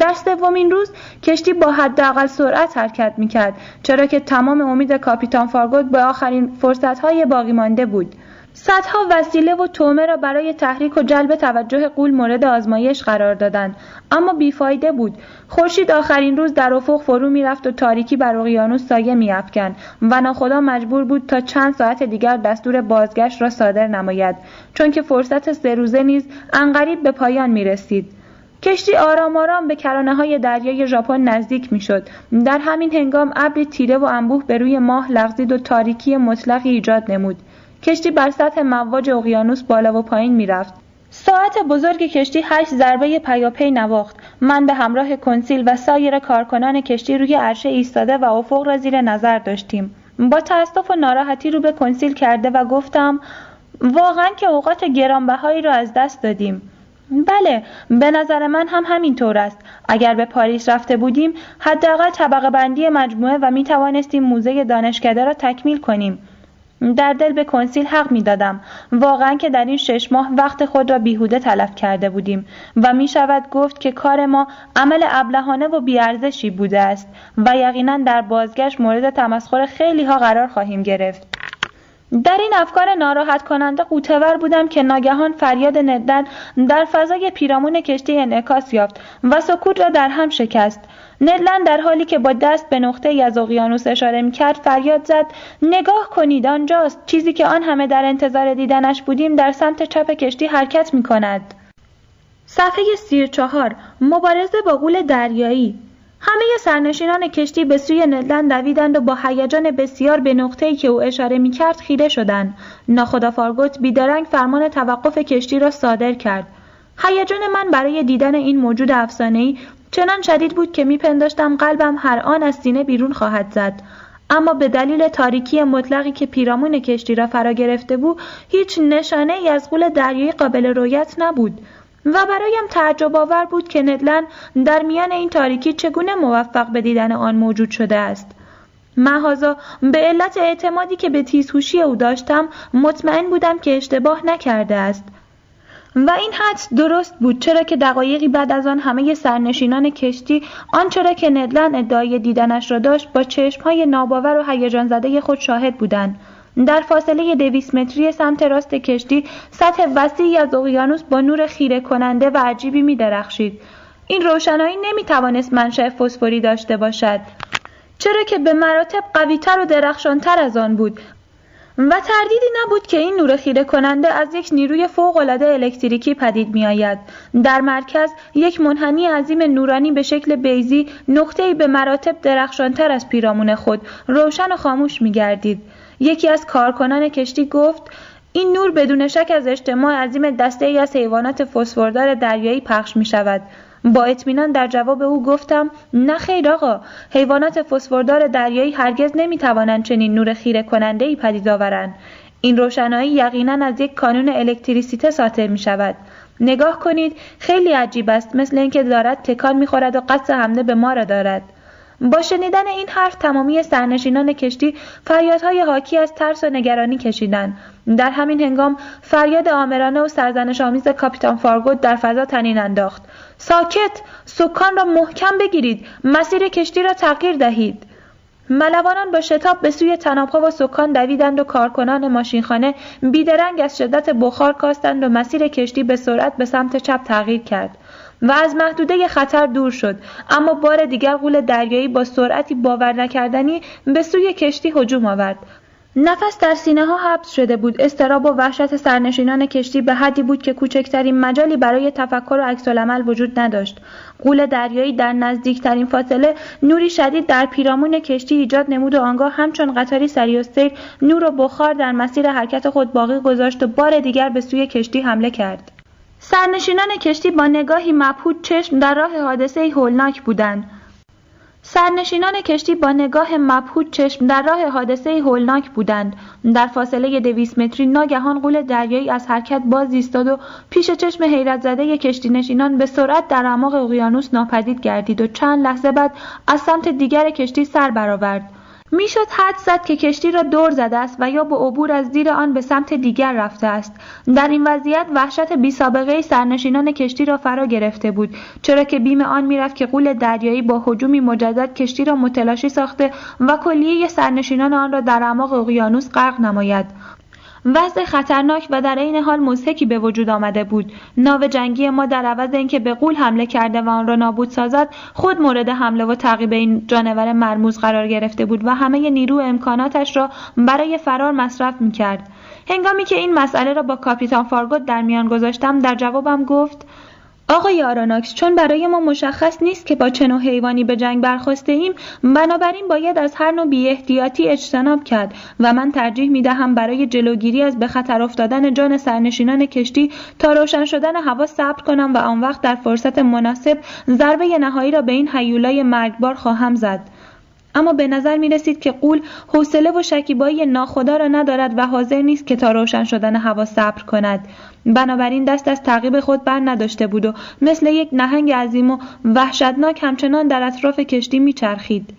[SPEAKER 2] در سومین روز کشتی با حداقل سرعت حرکت می‌کرد چرا که تمام امید کاپیتان فارگوت به آخرین فرصتهای باقی مانده بود. صدها وسیله و تومه را برای تحریک و جلب توجه قول مورد آزمایش قرار دادند اما بیفایده بود خورشید آخرین روز در افق فرو می‌رفت و تاریکی بر اقیانوس سایه میافکند و ناخدا مجبور بود تا چند ساعت دیگر دستور بازگشت را صادر نماید چون که فرصت سه روزه نیز انقریب به پایان می رسید. کشتی آرام آرام به کرانه های دریای ژاپن نزدیک می‌شد. در همین هنگام ابری تیره و انبوه به روی ماه لغزید و تاریکی مطلقی ایجاد نمود. کشتی بر سطح مواج اقیانوس بالا و پایین می‌رفت. ساعت بزرگ کشتی هشت ضربه پیاپی نواخت. من به همراه کنسیل و سایر کارکنان کشتی روی عرشه ایستاده و افق را زیر نظر داشتیم. با تاسف و ناراحتی رو به کنسیل کرده و گفتم واقعا که اوقات گرانبهایی را از دست دادیم. بله به نظر من هم همین طور است. اگر به پاریس رفته بودیم حداقل طبقه بندی مجموعه و می توانستیم موزه دانشکده را تکمیل کنیم. در دل به کنسیل حق می دادم. واقعا که در این شش ماه وقت خود را بیهوده تلف کرده بودیم و می شود گفت که کار ما عمل ابلهانه و بیارزشی بوده است و یقینا در بازگشت مورد تمسخر خیلی ها قرار خواهیم گرفت. در این افکار ناراحت کننده قوتور بودم که ناگهان فریاد ندن در فضای پیرامون کشتی انعکاس یافت و سکوت را در هم شکست ندلن در حالی که با دست به نقطه ای از اقیانوس اشاره می‌کرد فریاد زد نگاه کنید آنجاست. چیزی که آن همه در انتظار دیدنش بودیم در سمت چپ کشتی حرکت می‌کند. صفحه سی چهار. مبارزه با غول دریایی. همه سرنشینان کشتی به سوی ندلن دویدند و با هیجان بسیار به نقطه‌ای که او اشاره می‌کرد خیره شدند. ناخدا فارگوت بیدرنگ فرمان توقف کشتی را صادر کرد. هیجان من برای دیدن این موجود افسانه‌ای چنان شدید بود که میپنداشتم قلبم هر آن از سینه بیرون خواهد زد. اما به دلیل تاریکی مطلقی که پیرامون کشتی را فرا گرفته بود هیچ نشانه ای از غول دریایی قابل رویت نبود و برایم تعجب آور بود که ندلن در میان این تاریکی چگونه موفق به دیدن آن موجود شده است. محازا به علت اعتمادی که به تیزهوشی او داشتم مطمئن بودم که اشتباه نکرده است. و این حدس درست بود چرا که دقایقی بعد از آن همه سرنشینان کشتی آنچه را که ندلن ادعای دیدنش را داشت با چشمهای ناباور و هیجان زده خود شاهد بودند در فاصله دویست متری سمت راست کشتی سطح وسیعی از اقیانوس با نور خیره کننده و عجیبی می درخشید. این روشنایی نمی توانست منشأ فسفوری داشته باشد. چرا که به مراتب قویتر و درخشانتر از آن بود و تردیدی نبود که این نور خیره کننده از یک نیروی فوق العاده الکتریکی پدید می آید. در مرکز یک منحنی عظیم نورانی به شکل بیزی نقطه‌ای به مراتب درخشانتر از پیرامون خود روشن و خاموش می گردید. یکی از کارکنان کشتی گفت این نور بدون شک از اجتماع عظیم دسته ای از حیوانات فسفردار دریایی پخش می شود. با اطمینان در جواب او گفتم نه خیر آقا حیوانات فسفردار دریایی هرگز نمی توانند چنین نور خیره کننده ای پدید آورند. این روشنایی یقینا از یک کانون الکتریسیته ساطع می شود نگاه کنید خیلی عجیب است مثل اینکه دارد تکان می‌خورد و قصد حمله به ما را دارد. با شنیدن این حرف تمامی سرنشینان کشتی فریادهای حاکی از ترس و نگرانی کشیدند. در همین هنگام فریاد آمرانه و سرزنش آمیز کاپیتان فارگوت در فضا تنین انداخت. ساکت سکان را محکم بگیرید مسیر کشتی را تغییر دهید. ملوانان با شتاب به سوی تنابها و سکان دویدند و کارکنان ماشینخانه بیدرنگ از شدت بخار کاستند و مسیر کشتی به سرعت به سمت چپ تغییر کرد و از محدوده خطر دور شد. اما بار دیگر غول دریایی با سرعتی باور نکردنی به سوی کشتی هجوم آورد. نفس در سینه ها حبس شده بود. استراب و وحشت سرنشینان کشتی به حدی بود که کوچکترین مجالی برای تفکر و عکسالعمل وجود نداشت. غول دریایی در نزدیکترین فاصله نوری شدید در پیرامون کشتی ایجاد نمود و آنگاه همچون قطاری سری و سیر نور و بخار در مسیر حرکت خود باقی گذاشت و بار دیگر به سوی کشتی حمله کرد. سرنشینان کشتی با نگاهی مبهوت چشم در راه حادثه هولناک بودند. سرنشینان کشتی با نگاه مبهوت چشم در راه حادثه هولناک بودند. در فاصله دویست متری ناگهان قول دریایی از حرکت باز ایستاد و پیش چشم حیرت زده کشتی نشینان به سرعت در اعماق اقیانوس ناپدید گردید و چند لحظه بعد از سمت دیگر کشتی سر برآورد. می‌شد حد زد که کشتی را دور زده است و یا با عبور از زیر آن به سمت دیگر رفته است. در این وضعیت وحشت بی سابقه سرنشینان کشتی را فرا گرفته بود چرا که بیم آن می‌رفت که قول دریایی با هجومی مجدد کشتی را متلاشی ساخته و کلیه سرنشینان آن را در اعماق اقیانوس غرق نماید. وضع خطرناک و در عین حال مزهکی به وجود آمده بود ناو جنگی ما در عوض اینکه به قول حمله کرده و آن را نابود سازد خود مورد حمله و تعقیب این جانور مرموز قرار گرفته بود و همه نیرو امکاناتش را برای فرار مصرف می کرد. هنگامی که این مسئله را با کاپیتان فارگوت در میان گذاشتم در جوابم گفت آقای آراناکس چون برای ما مشخص نیست که با چه نوع حیوانی به جنگ برخواسته ایم بنابراین باید از هر نوع بی احتیاطی اجتناب کرد و من ترجیح می دهم برای جلوگیری از به خطر افتادن جان سرنشینان کشتی تا روشن شدن هوا صبر کنم و آن وقت در فرصت مناسب ضربه نهایی را به این حیولای مرگبار خواهم زد. اما به نظر می رسید که قول حوصله و شکیبایی ناخدا را ندارد و حاضر نیست که تا روشن شدن هوا صبر کند. بنابراین دست از تعقیب خود بر نداشته بود و مثل یک نهنگ عظیم و وحشتناک همچنان در اطراف کشتی میچرخید.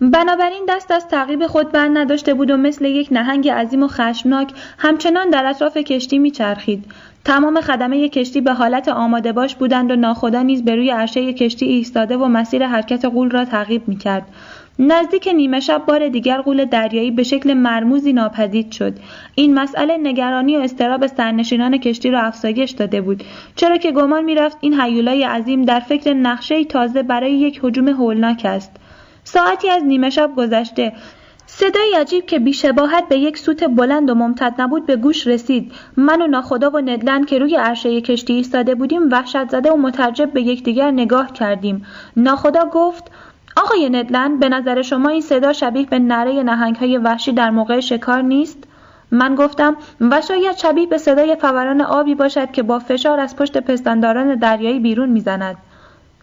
[SPEAKER 2] بنابراین دست از تعقیب خود بر نداشته بود و مثل یک نهنگ عظیم و خشمناک همچنان در اطراف کشتی میچرخید. تمام خدمه کشتی به حالت آماده باش بودند و ناخدا نیز به روی عرشه کشتی ایستاده و مسیر حرکت قول را تعقیب می‌کرد. نزدیک نیمه شب بار دیگر قول دریایی به شکل مرموزی ناپدید شد. این مسئله نگرانی و استراب سرنشینان کشتی را افزایش داده بود. چرا که گمان می‌رفت این حیولای عظیم در فکر نقشه تازه برای یک هجوم هولناک است. ساعتی از نیمه شب گذشته. صدای عجیب که بیشباهت به یک سوت بلند و ممتد نبود به گوش رسید. من و ناخدا و ندلن که روی عرشه کشتی ایستاده بودیم وحشت زده و مترجب به یکدیگر نگاه کردیم. ناخدا گفت آقای ندلند به نظر شما این صدا شبیه به نره نهنگ های وحشی در موقع شکار نیست؟ من گفتم و شاید شبیه به صدای فوران آبی باشد که با فشار از پشت پستانداران دریایی بیرون می‌زند.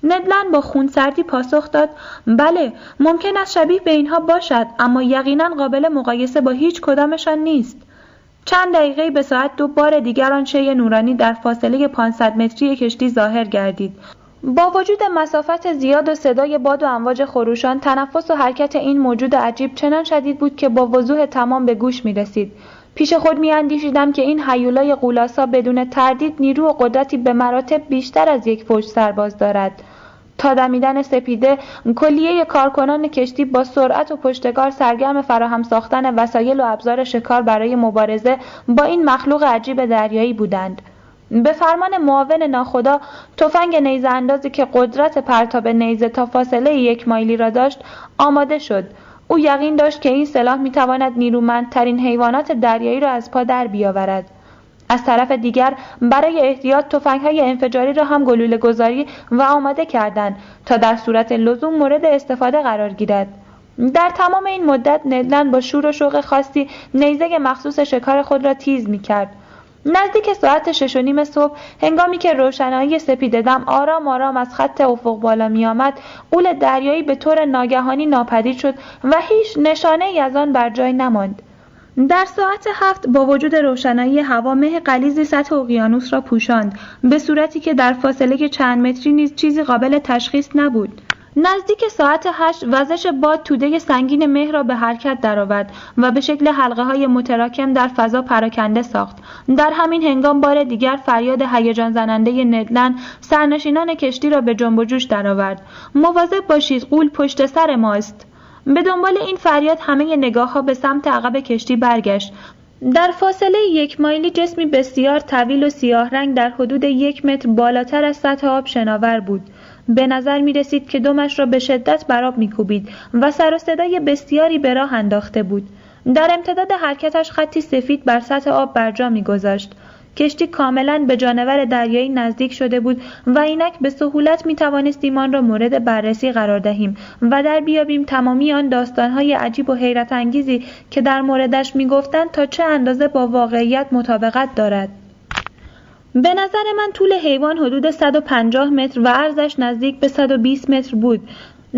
[SPEAKER 2] ندلن با خونسردی پاسخ داد بله ممکن است شبیه به اینها باشد اما یقینا قابل مقایسه با هیچ کدامشان نیست چند دقیقه به ساعت دو بار دیگر آن شی نورانی در فاصله 500 متری کشتی ظاهر گردید با وجود مسافت زیاد و صدای باد و امواج خروشان تنفس و حرکت این موجود عجیب چنان شدید بود که با وضوح تمام به گوش می رسید. پیش خود می اندیشیدم که این حیولای قولاسا بدون تردید نیرو و قدرتی به مراتب بیشتر از یک فوج سرباز دارد. تا دمیدن سپیده کلیه کارکنان کشتی با سرعت و پشتکار سرگرم فراهم ساختن وسایل و ابزار شکار برای مبارزه با این مخلوق عجیب دریایی بودند. به فرمان معاون ناخدا تفنگ نیزه اندازی که قدرت پرتاب نیزه تا فاصله یک مایلی را داشت آماده شد. او یقین داشت که این سلاح می‌تواند نیرومندترین حیوانات دریایی را از پا در بیاورد. از طرف دیگر برای احتیاط های انفجاری را هم گلوله گذاری و آماده کردند تا در صورت لزوم مورد استفاده قرار گیرد. در تمام این مدت ندلند با شور و شوق خاصی نیزه مخصوص شکار خود را تیز می کرد نزدیک ساعت شش و نیم صبح هنگامی که روشنایی سپید دم آرام آرام از خط افق بالا می آمد قول دریایی به طور ناگهانی ناپدید شد و هیچ نشانه ای از آن بر جای نماند. در ساعت هفت با وجود روشنایی هوا مه قلیزی سطح اقیانوس را پوشاند به صورتی که در فاصله چند متری نیز چیزی قابل تشخیص نبود. نزدیک ساعت هشت وزش باد توده سنگین مه را به حرکت درآورد و به شکل حلقه های متراکم در فضا پراکنده ساخت. در همین هنگام بار دیگر فریاد هیجان زننده ندلن سرنشینان کشتی را به جنب و جوش درآورد. مواظب باشید قول پشت سر ماست به دنبال این فریاد همه نگاه ها به سمت عقب کشتی برگشت. در فاصله یک مایلی جسمی بسیار طویل و سیاه رنگ در حدود یک متر بالاتر از سطح آب شناور بود. به نظر می رسید که دمش را به شدت براب می کوبید و سر و صدای بسیاری به راه انداخته بود. در امتداد حرکتش خطی سفید بر سطح آب برجا می گذاشت. کشتی کاملا به جانور دریایی نزدیک شده بود و اینک به سهولت می توانستیم آن را مورد بررسی قرار دهیم و در بیابیم تمامی آن داستانهای عجیب و حیرت انگیزی که در موردش می گفتند تا چه اندازه با واقعیت مطابقت دارد. به نظر من طول حیوان حدود 150 متر و عرضش نزدیک به 120 متر بود.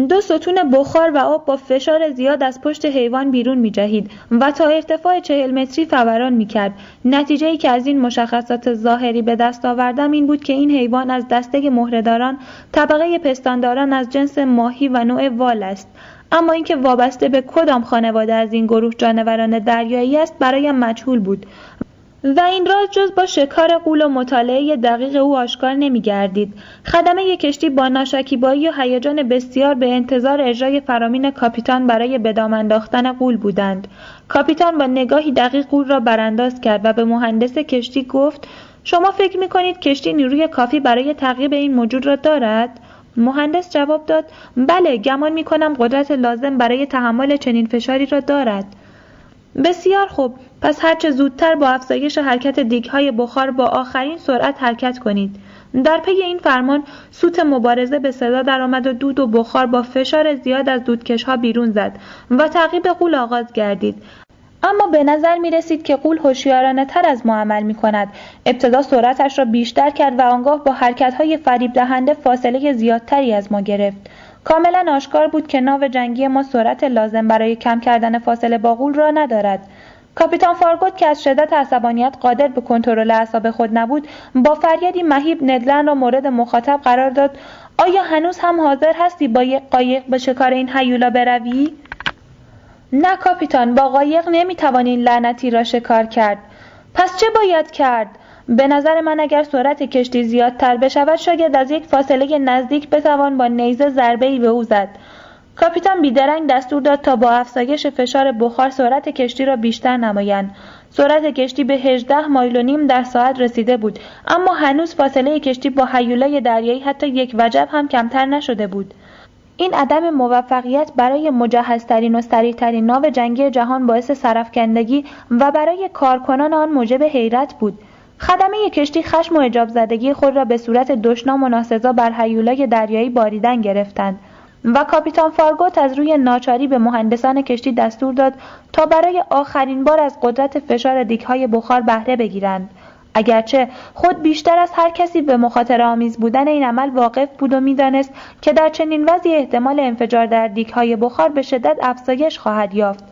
[SPEAKER 2] دو ستون بخار و آب با فشار زیاد از پشت حیوان بیرون می جهید و تا ارتفاع چهل متری فوران می کرد. نتیجه ای که از این مشخصات ظاهری به دست آوردم این بود که این حیوان از دسته مهرهداران طبقه پستانداران از جنس ماهی و نوع وال است. اما اینکه وابسته به کدام خانواده از این گروه جانوران دریایی است برایم مجهول بود و این راز جز با شکار قول و مطالعه دقیق او آشکار نمی گردید. خدمه کشتی با ناشکیبایی و هیجان بسیار به انتظار اجرای فرامین کاپیتان برای بدام انداختن قول بودند. کاپیتان با نگاهی دقیق قول را برانداز کرد و به مهندس کشتی گفت شما فکر می کنید کشتی نیروی کافی برای تعقیب این موجود را دارد؟ مهندس جواب داد بله گمان می کنم قدرت لازم برای تحمل چنین فشاری را دارد. بسیار خوب پس هرچه زودتر با افزایش حرکت دیگهای بخار با آخرین سرعت حرکت کنید در پی این فرمان سوت مبارزه به صدا درآمد و دود و بخار با فشار زیاد از دودکشها بیرون زد و تعقیب قول آغاز گردید اما به نظر می رسید که قول هوشیارانه تر از ما عمل می کند. ابتدا سرعتش را بیشتر کرد و آنگاه با حرکت های فریب دهنده فاصله زیادتری از ما گرفت. کاملا آشکار بود که ناو جنگی ما سرعت لازم برای کم کردن فاصله با غول را ندارد کاپیتان فارگوت که از شدت عصبانیت قادر به کنترل اعصاب خود نبود با فریادی مهیب ندلن را مورد مخاطب قرار داد. آیا هنوز هم حاضر هستی با یک قایق به شکار این هیولا بروی؟ نه کاپیتان با قایق نمی‌توانی این لعنتی را شکار کرد. پس چه باید کرد؟ به نظر من اگر سرعت کشتی زیادتر بشود شاید از یک فاصله نزدیک بتوان با نیزه ضربه ای به او زد. کاپیتان بیدرنگ دستور داد تا با افزایش فشار بخار سرعت کشتی را بیشتر نمایند. سرعت کشتی به 18 مایل و نیم در ساعت رسیده بود اما هنوز فاصله کشتی با حیولای دریایی حتی یک وجب هم کمتر نشده بود. این عدم موفقیت برای مجهزترین و سریعترین ناو جنگی جهان باعث سرفکندگی و برای کارکنان آن موجب حیرت بود. خدمه کشتی خشم و اجاب زدگی خود را به صورت دشنام و بر حیولای دریایی باریدن گرفتند. و کاپیتان فارگوت از روی ناچاری به مهندسان کشتی دستور داد تا برای آخرین بار از قدرت فشار دیگهای بخار بهره بگیرند. اگرچه خود بیشتر از هر کسی به مخاطر آمیز بودن این عمل واقف بود و می‌دانست که در چنین وضعی احتمال انفجار در دیگهای بخار به شدت افزایش خواهد یافت.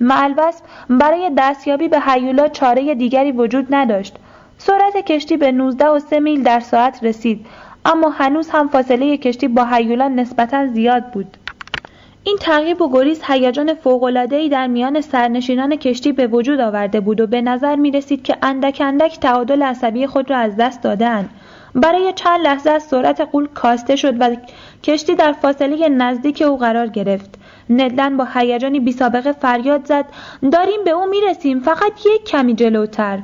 [SPEAKER 2] معلبس برای دستیابی به حیولا چاره دیگری وجود نداشت. سرعت کشتی به 19 و 3 میل در ساعت رسید. اما هنوز هم فاصله کشتی با هیولان نسبتا زیاد بود این تعقیب و گریز هیجان فوق‌العاده‌ای در میان سرنشینان کشتی به وجود آورده بود و به نظر می رسید که اندک اندک تعادل عصبی خود را از دست دادند. برای چند لحظه از سرعت قول کاسته شد و کشتی در فاصله نزدیک او قرار گرفت. ندلن با هیجانی بی سابقه فریاد زد داریم به او می رسیم فقط یک کمی جلوتر.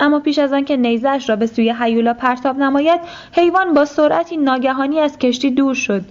[SPEAKER 2] اما پیش از آنکه نیزش را به سوی هیولا پرتاب نماید حیوان با سرعتی ناگهانی از کشتی دور شد.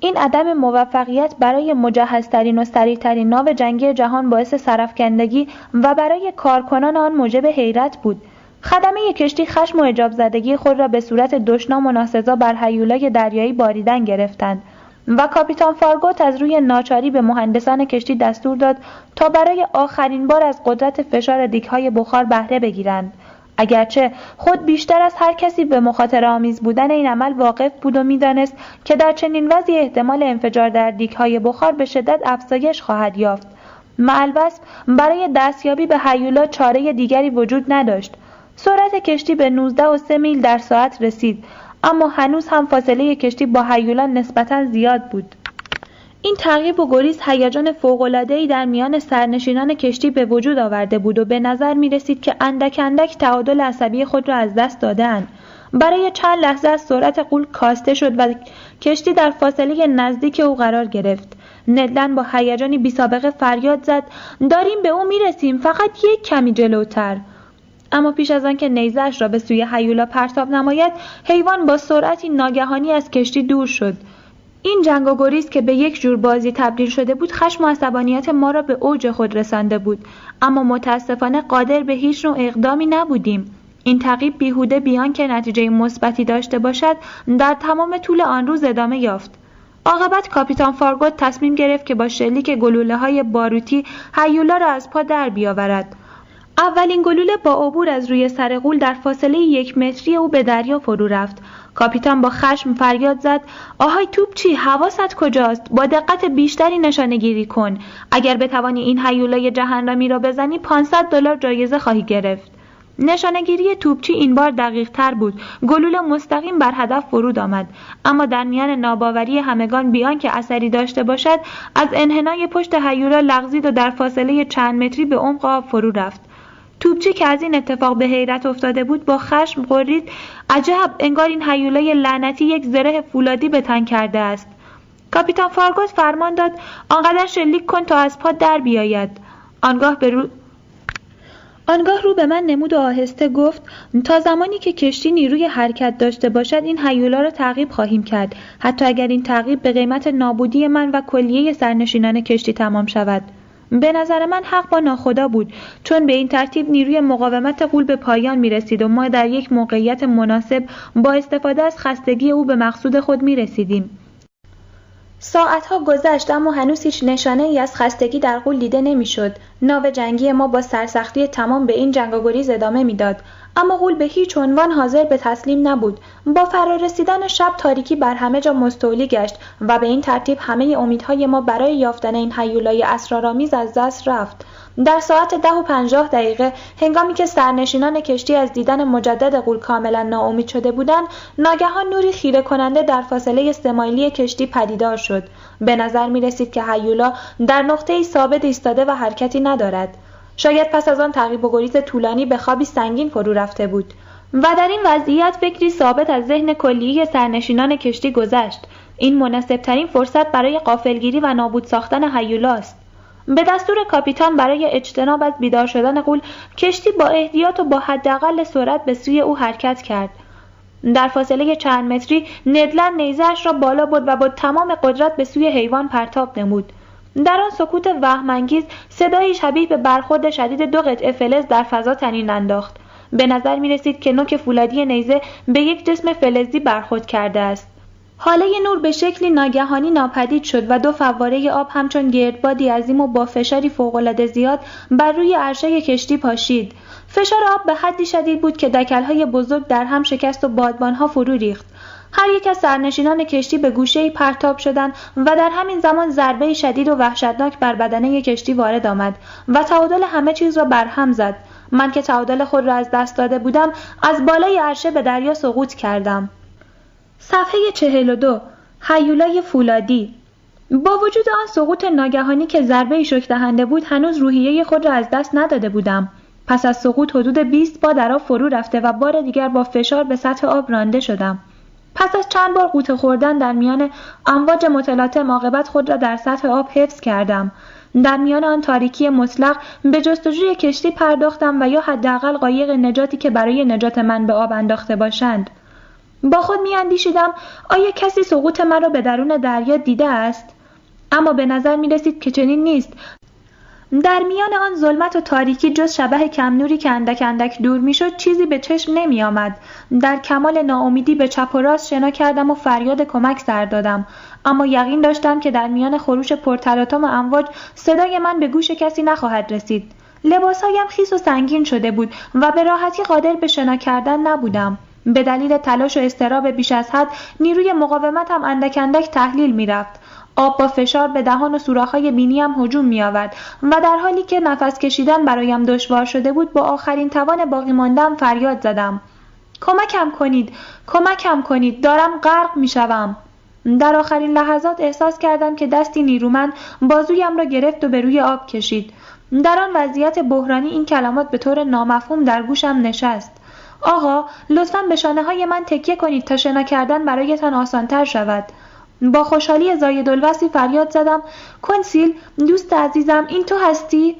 [SPEAKER 2] این عدم موفقیت برای مجهزترین و سریعترین ناو جنگی جهان باعث سرفکندگی و برای کارکنان آن موجب حیرت بود. خدمه کشتی خشم و اجاب زدگی خود را به صورت دشنام و ناسزا بر هیولای دریایی باریدن گرفتند. و کاپیتان فارگوت از روی ناچاری به مهندسان کشتی دستور داد تا برای آخرین بار از قدرت فشار دیگهای بخار بهره بگیرند. اگرچه خود بیشتر از هر کسی به مخاطر آمیز بودن این عمل واقف بود و می‌دانست که در چنین وضعی احتمال انفجار در دیگهای بخار به شدت افزایش خواهد یافت. معلبس برای دستیابی به هیولا چاره دیگری وجود نداشت. سرعت کشتی به 19 و 3 میل در ساعت رسید. اما هنوز هم فاصله کشتی با هیولان نسبتا زیاد بود این تعقیب و گریز هیجان فوق‌العاده‌ای در میان سرنشینان کشتی به وجود آورده بود و به نظر می رسید که اندک اندک تعادل عصبی خود را از دست دادند. برای چند لحظه از سرعت قول کاسته شد و کشتی در فاصله نزدیک او قرار گرفت. ندلن با هیجانی بی سابقه فریاد زد داریم به او می رسیم فقط یک کمی جلوتر. اما پیش از آنکه نیزش را به سوی هیولا پرتاب نماید حیوان با سرعتی ناگهانی از کشتی دور شد. این جنگ و گریز که به یک جور بازی تبدیل شده بود خشم و عصبانیت ما را به اوج خود رسانده بود. اما متاسفانه قادر به هیچ نوع اقدامی نبودیم. این تعقیب بیهوده بیان که نتیجه مثبتی داشته باشد در تمام طول آن روز ادامه یافت. عاقبت کاپیتان فارگوت تصمیم گرفت که با شلیک گلوله های باروتی هیولا را از پا در بیاورد. اولین گلوله با عبور از روی سر قول در فاصله یک متری او به دریا فرو رفت. کاپیتان با خشم فریاد زد. آهای توپچی حواست کجاست؟ با دقت بیشتری نشانه گیری کن. اگر بتوانی این حیولای جهنمی را بزنی 500 دلار جایزه خواهی گرفت. نشانگیری توپچی این بار دقیق تر بود. گلوله مستقیم بر هدف فرود آمد. اما در میان ناباوری همگان بیان که اثری داشته باشد از انحنای پشت هیولا لغزید و در فاصله چند متری به عمق آب فرو رفت. توپچی که از این اتفاق به حیرت افتاده بود با خشم قرید عجب انگار این هیولای لعنتی یک زره فولادی به تن کرده است. کاپیتان فارگوت فرمان داد آنقدر شلیک کن تا از پا در بیاید. آنگاه به رو... آنگاه رو به من نمود و آهسته گفت تا زمانی که کشتی نیروی حرکت داشته باشد این هیولا را تعقیب خواهیم کرد. حتی اگر این تعقیب به قیمت نابودی من و کلیه سرنشینان کشتی تمام شود. به نظر من حق با ناخدا بود چون به این ترتیب نیروی مقاومت قول به پایان می رسید و ما در یک موقعیت مناسب با استفاده از خستگی او به مقصود خود می رسیدیم. ساعتها گذشت اما هنوز هیچ نشانه ای از خستگی در قول دیده نمی‌شد. ناو جنگی ما با سرسختی تمام به این جنگ و گریز ادامه می‌داد. اما غول به هیچ عنوان حاضر به تسلیم نبود. با فرارسیدن شب تاریکی بر همه جا مستولی گشت و به این ترتیب همه امیدهای ما برای یافتن این حیولای اسرارآمیز از دست رفت. در ساعت ده و پنجاه دقیقه هنگامی که سرنشینان کشتی از دیدن مجدد غول کاملا ناامید شده بودند ناگهان نوری خیره کننده در فاصله استمایلی کشتی پدیدار شد. به نظر می رسید که هیولا در نقطه ثابت ایستاده و حرکتی ندارد. شاید پس از آن تعقیب و گریز طولانی به خوابی سنگین فرو رفته بود. و در این وضعیت فکری ثابت از ذهن کلیه سرنشینان کشتی گذشت. این مناسبترین فرصت برای قافلگیری و نابود ساختن هیولاست. به دستور کاپیتان برای اجتناب از بیدار شدن قول کشتی با احتیاط و با حداقل سرعت به سوی او حرکت کرد. در فاصله چند متری ندلن نیزهاش را بالا برد و با تمام قدرت به سوی حیوان پرتاب نمود. در آن سکوت وهمانگیز صدایی شبیه به برخورد شدید دو قطعه فلز در فضا تنین انداخت. به نظر می رسید که نوک فولادی نیزه به یک جسم فلزی برخورد کرده است. حاله نور به شکلی ناگهانی ناپدید شد و دو فواره آب همچون گردبادی عظیم و با فشاری فوقالعاده زیاد بر روی عرشه کشتی پاشید. فشار آب به حدی شدید بود که دکلهای بزرگ در هم شکست و بادبانها فرو ریخت. هر یک از سرنشینان کشتی به گوشه پرتاب شدند و در همین زمان ضربه شدید و وحشتناک بر بدنه کشتی وارد آمد و تعادل همه چیز را برهم زد. من که تعادل خود را از دست داده بودم از بالای عرشه به دریا سقوط کردم. صفحه چهل و دو هیولای فولادی. با وجود آن سقوط ناگهانی که ضربه شک دهنده بود هنوز روحیه خود را از دست نداده بودم. پس از سقوط حدود 20 با در آب فرو رفته و بار دیگر با فشار به سطح آب رانده شدم. پس از چند بار قوطه خوردن در میان امواج متلاطم عاقبت خود را در سطح آب حفظ کردم. در میان آن تاریکی مطلق به جستجوی کشتی پرداختم و یا حداقل قایق نجاتی که برای نجات من به آب انداخته باشند. با خود میاندیشیدم آیا کسی سقوط من را به درون دریا دیده است؟ اما به نظر می رسید که چنین نیست. در میان آن ظلمت و تاریکی جز شبه کمنوری که اندک اندک دور می‌شد چیزی به چشم نمی آمد. در کمال ناامیدی به چپ و راست شنا کردم و فریاد کمک سر دادم. اما یقین داشتم که در میان خروش پرتلاطم و امواج صدای من به گوش کسی نخواهد رسید. لباسهایم خیس و سنگین شده بود و به راحتی قادر به شنا کردن نبودم. به دلیل تلاش و استراب بیش از حد نیروی مقاومتم اندک اندک تحلیل می‌رفت. آب با فشار به دهان و سوراخ‌های بینیم هجوم میآورد و در حالی که نفس کشیدن برایم دشوار شده بود با آخرین توان باقی ماندم فریاد زدم. کمکم کنید کمکم کنید دارم غرق می‌شوم. در آخرین لحظات احساس کردم که دستی نیرومند بازویم را گرفت و به روی آب کشید. در آن وضعیت بحرانی این کلمات به طور نامفهوم در گوشم نشست. آقا لطفا به شانه های من تکیه کنید تا شنا کردن برایتان آسانتر شود. با خوشحالی زاید الوصی فریاد زدم. کنسیل دوست عزیزم این تو هستی؟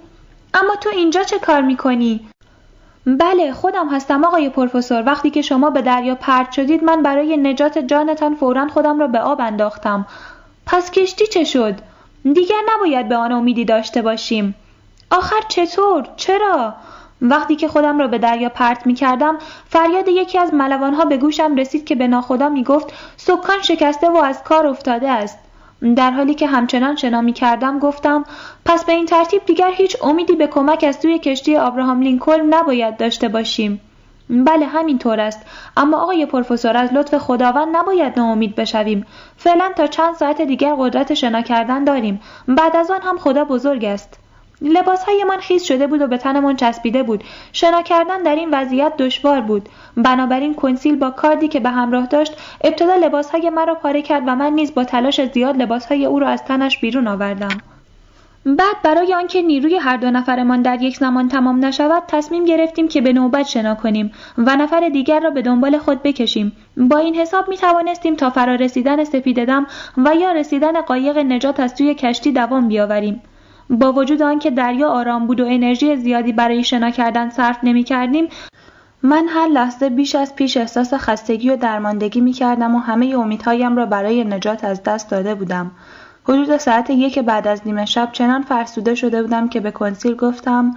[SPEAKER 2] اما تو اینجا چه کار می‌کنی؟ بله خودم هستم آقای پروفسور. وقتی که شما به دریا پرت شدید من برای نجات جانتان فورا خودم را به آب انداختم. پس کشتی چه شد؟ دیگر نباید به آن امیدی داشته باشیم. آخر چطور؟ چرا؟ وقتی که خودم را به دریا پرت می کردم فریاد یکی از ملوانها به گوشم رسید که به ناخدا می گفت سکان شکسته و از کار افتاده است. در حالی که همچنان شنا می کردم گفتم پس به این ترتیب دیگر هیچ امیدی به کمک از توی کشتی ابراهام لینکلن نباید داشته باشیم. بله همینطور است. اما آقای پروفسور از لطف خداوند نباید ناامید بشویم. فعلا تا چند ساعت دیگر قدرت شنا کردن داریم. بعد از آن هم خدا بزرگ است. لباسهایمان خیز شده بود و به تنمان چسبیده بود. شنا کردن در این وضعیت دشوار بود. بنابراین کنسیل با کاردی که به همراه داشت ابتدا لباسهای مرا پاره کرد و من نیز با تلاش زیاد لباسهای او را از تنش بیرون آوردم. بعد برای آنکه نیروی هر دو نفرمان در یک زمان تمام نشود تصمیم گرفتیم که به نوبت شنا کنیم و نفر دیگر را به دنبال خود بکشیم. با این حساب می توانستیم تا فرا رسیدن سپیددم و یا رسیدن قایق نجات از توی کشتی دوام بیاوریم. با وجود آنکه دریا آرام بود و انرژی زیادی برای شنا کردن صرف نمی کردیم من هر لحظه بیش از پیش احساس خستگی و درماندگی می کردم و همه امیدهایم را برای نجات از دست داده بودم. حدود ساعت یک بعد از نیمه شب چنان فرسوده شده بودم که به کنسیل گفتم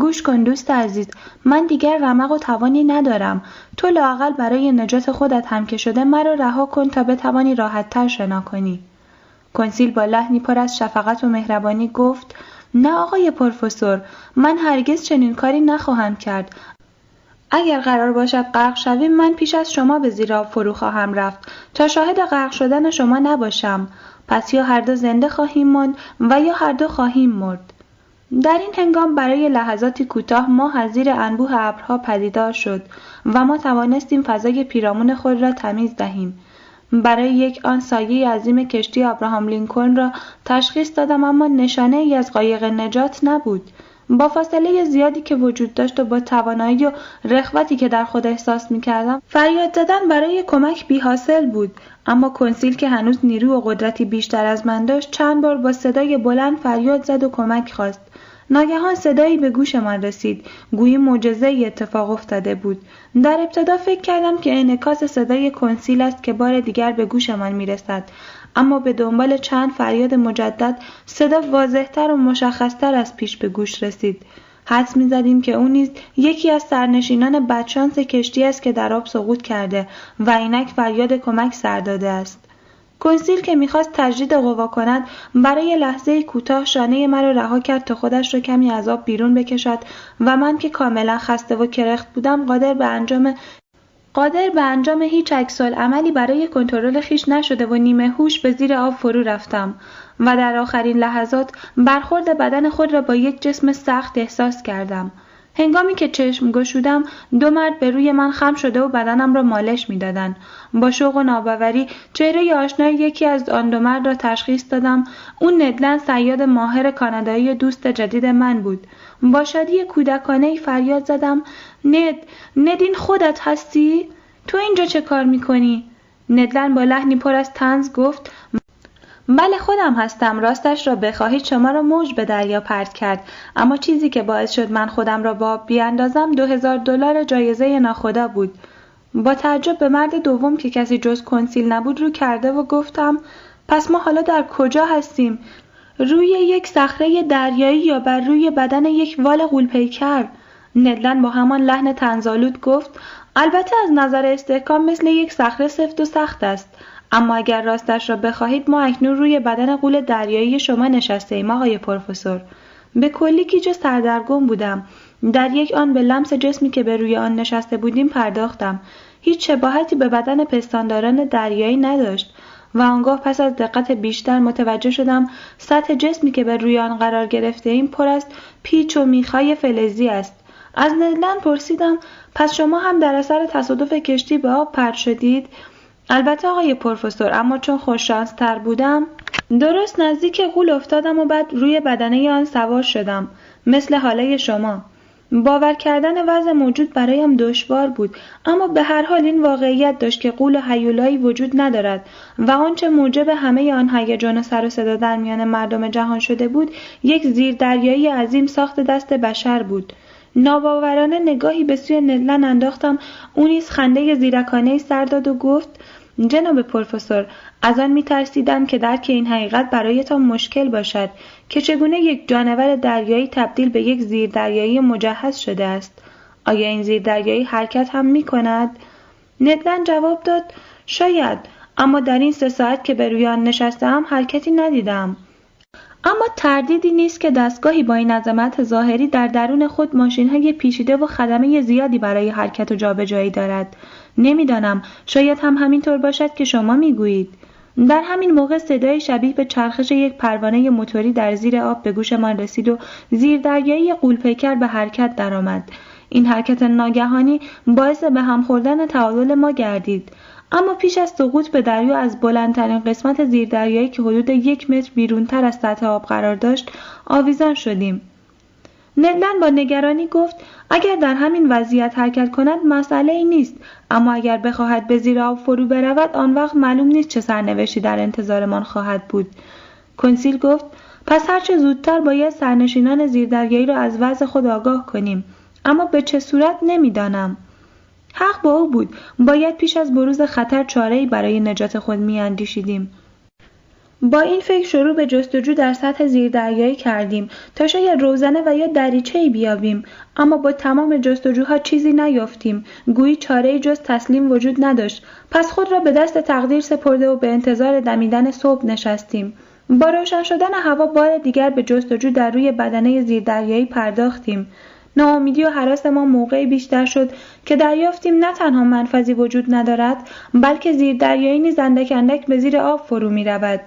[SPEAKER 2] گوش کن دوست عزیز من دیگر رمق و توانی ندارم تو لاقل برای نجات خودت هم که شده مرا رها کن تا بتوانی راحتتر شنا کنی کنسیل با لحنی پر از شفقت و مهربانی گفت نه آقای پروفسور من هرگز چنین کاری نخواهم کرد. اگر قرار باشد غرق شویم من پیش از شما به زیر آب فرو خواهم رفت. تا شاهد غرق شدن شما نباشم. پس یا هر دو زنده خواهیم ماند و یا هر دو خواهیم مرد. در این هنگام برای لحظاتی کوتاه ما از زیر انبوه ابرها پدیدار شد و ما توانستیم فضای پیرامون خود را تمیز دهیم. برای یک آن سایه عظیم کشتی ابراهام لینکلن را تشخیص دادم اما نشانه ای از قایق نجات نبود. با فاصله زیادی که وجود داشت و با توانایی و رخوتی که در خود احساس می کردم فریاد زدن برای کمک بی حاصل بود. اما کنسیل که هنوز نیرو و قدرتی بیشتر از من داشت چند بار با صدای بلند فریاد زد و کمک خواست. ناگهان صدایی به گوشمان رسید. گویی معجزه اتفاق افتاده بود. در ابتدا فکر کردم که انعکاس صدای کنسیل است که بار دیگر به گوشمان می‌رسد. اما به دنبال چند فریاد مجدد صدا واضحتر و مشخصتر از پیش به گوش رسید. حدس می‌زدیم که او نیز یکی از سرنشینان بدشانس کشتی است که در آب سقوط کرده و اینک فریاد کمک سر داده است. کنسیل که می‌خواست تجدید قوا کند برای لحظه کوتاه شانه مرا رها کرد تا خودش را کمی از آب بیرون بکشد و من که کاملا خسته و کرخت بودم قادر به انجام قادر به انجام هیچ عملی برای کنترل خیش نشده و نیمه هوش به زیر آب فرو رفتم و در آخرین لحظات برخورد بدن خود را با یک جسم سخت احساس کردم. هنگامی که چشم گشودم دو مرد به روی من خم شده و بدنم را مالش می‌دادند. با شوق و ناباوری چهره آشنای یکی از آن دو مرد را تشخیص دادم. اون ندلن سیاد ماهر کانادایی دوست جدید من بود. با شادی کودکانه ای فریاد زدم ند ندین خودت هستی؟ تو اینجا چه کار می‌کنی؟ ندلن با لحنی پر از تنز گفت بله خودم هستم راستش را بخواهید شما را موج به دریا پرت کرد. اما چیزی که باعث شد من خودم را با بیاندازم دو هزار دلار جایزه ناخدا بود. با تعجب به مرد دوم که کسی جز کنسیل نبود رو کرده و گفتم پس ما حالا در کجا هستیم؟ روی یک صخره دریایی یا بر روی بدن یک وال غولپیکر؟ ندلن با همان لحن تنزالود گفت البته از نظر استحکام مثل یک صخره سفت و سخت است. اما اگر راستش را بخواهید ما اکنون روی بدن قول دریایی شما نشسته ایم آقای پروفسور. به کلی گیج سردرگم بودم. در یک آن به لمس جسمی که به روی آن نشسته بودیم پرداختم. هیچ شباهتی به بدن پستانداران دریایی نداشت و آنگاه پس از دقت بیشتر متوجه شدم سطح جسمی که به روی آن قرار گرفته ایم پر از پیچ و میخای فلزی است. از ندلن پرسیدم پس شما هم در اثر تصادف کشتی به آب پرد شدید البته آقای پروفسور اما چون خوششانس تر بودم درست نزدیک غول افتادم و بعد روی بدنه آن سوار شدم مثل حاله شما. باور کردن وضع موجود برایم دشوار بود اما به هر حال این واقعیت داشت که قول و حیولایی وجود ندارد و آنچه موجب همه آن هیجان و سر و صدا در میان مردم جهان شده بود یک زیردریایی عظیم ساخت دست بشر بود. ناباورانه نگاهی به سوی نلن انداختم او نیز خنده زیرکانه سر داد و گفت جناب پروفسور از آن می ترسیدم که درک این حقیقت برایتان مشکل باشد که چگونه یک جانور دریایی تبدیل به یک زیردریایی مجهز شده است. آیا این زیردریایی حرکت هم می کند؟ ندلن جواب داد شاید اما در این سه ساعت که به روی آن نشستم حرکتی ندیدم. اما تردیدی نیست که دستگاهی با این عظمت ظاهری در درون خود ماشینهای پیچیده و خدمه زیادی برای حرکت و جابجایی دارد. نمی‌دانم. شاید هم همینطور باشد که شما می‌گویید. در همین موقع صدای شبیه به چرخش یک پروانه موتوری در زیر آب به گوشمان رسید و زیر دریایی قولپیکر به حرکت درآمد. این حرکت ناگهانی باعث به هم خوردن تعادل ما گردید. اما پیش از سقوط به دریا از بلندترین قسمت زیردریایی که حدود یک متر بیرونتر از سطح آب قرار داشت آویزان شدیم. ندلن با نگرانی گفت اگر در همین وضعیت حرکت کند مسئله ای نیست. اما اگر بخواهد به زیر آب فرو برود آن وقت معلوم نیست چه سرنوشتی در انتظارمان خواهد بود. کنسیل گفت پس هرچه زودتر باید سرنشینان زیردریایی را از وضع خود آگاه کنیم. اما به چه صورت نمی‌دانم. حق با او بود. باید پیش از بروز خطر چارهای برای نجات خود میاندیشیدیم. با این فکر شروع به جستجو در سطح زیردریایی کردیم تا شاید روزنه و یا دریچهای بیابیم. اما با تمام جستجوها چیزی نیافتیم. گویی چاره جز تسلیم وجود نداشت. پس خود را به دست تقدیر سپرده و به انتظار دمیدن صبح نشستیم. با روشن شدن هوا بار دیگر به جستجو در روی بدنه زیردریایی پرداختیم. ناامیدی و حراس ما موقعی بیشتر شد که دریافتیم نه تنها منفذی وجود ندارد بلکه زیر دریایی نیز اندک اندک به زیر آب فرو می رود.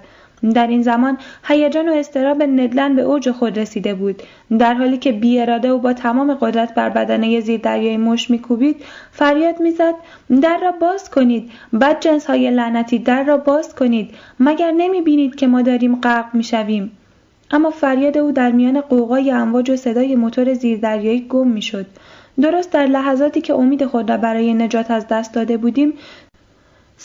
[SPEAKER 2] در این زمان هیجان و استراب ندلن به اوج خود رسیده بود. در حالی که بی اراده و با تمام قدرت بر بدنه زیر دریای مش میکوبید فریاد می‌زد در را باز کنید. بد جنس های لعنتی در را باز کنید. مگر نمی بینید که ما داریم غرق می‌شویم؟ اما فریاد او در میان قوقای امواج و صدای موتور زیردریایی گم می‌شد. درست در لحظاتی که امید خود را برای نجات از دست داده بودیم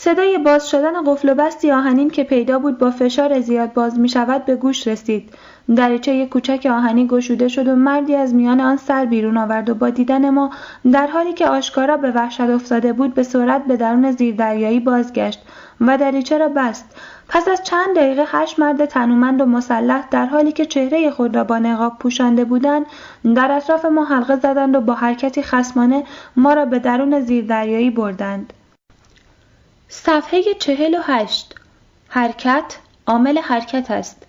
[SPEAKER 2] صدای باز شدن قفل و بستی آهنین که پیدا بود با فشار زیاد باز می شود به گوش رسید. دریچه کوچک آهنی گشوده شد و مردی از میان آن سر بیرون آورد و با دیدن ما در حالی که آشکارا به وحشت افتاده بود به سرعت به درون زیردریایی بازگشت و دریچه را بست پس از چند دقیقه هشت مرد تنومند و مسلح در حالی که چهره خود را با نقاب پوشانده بودند در اطراف ما حلقه زدند و با حرکتی خسمانه ما را به درون زیردریایی بردند صفحه چهل و هشت. حرکت عامل حرکت است.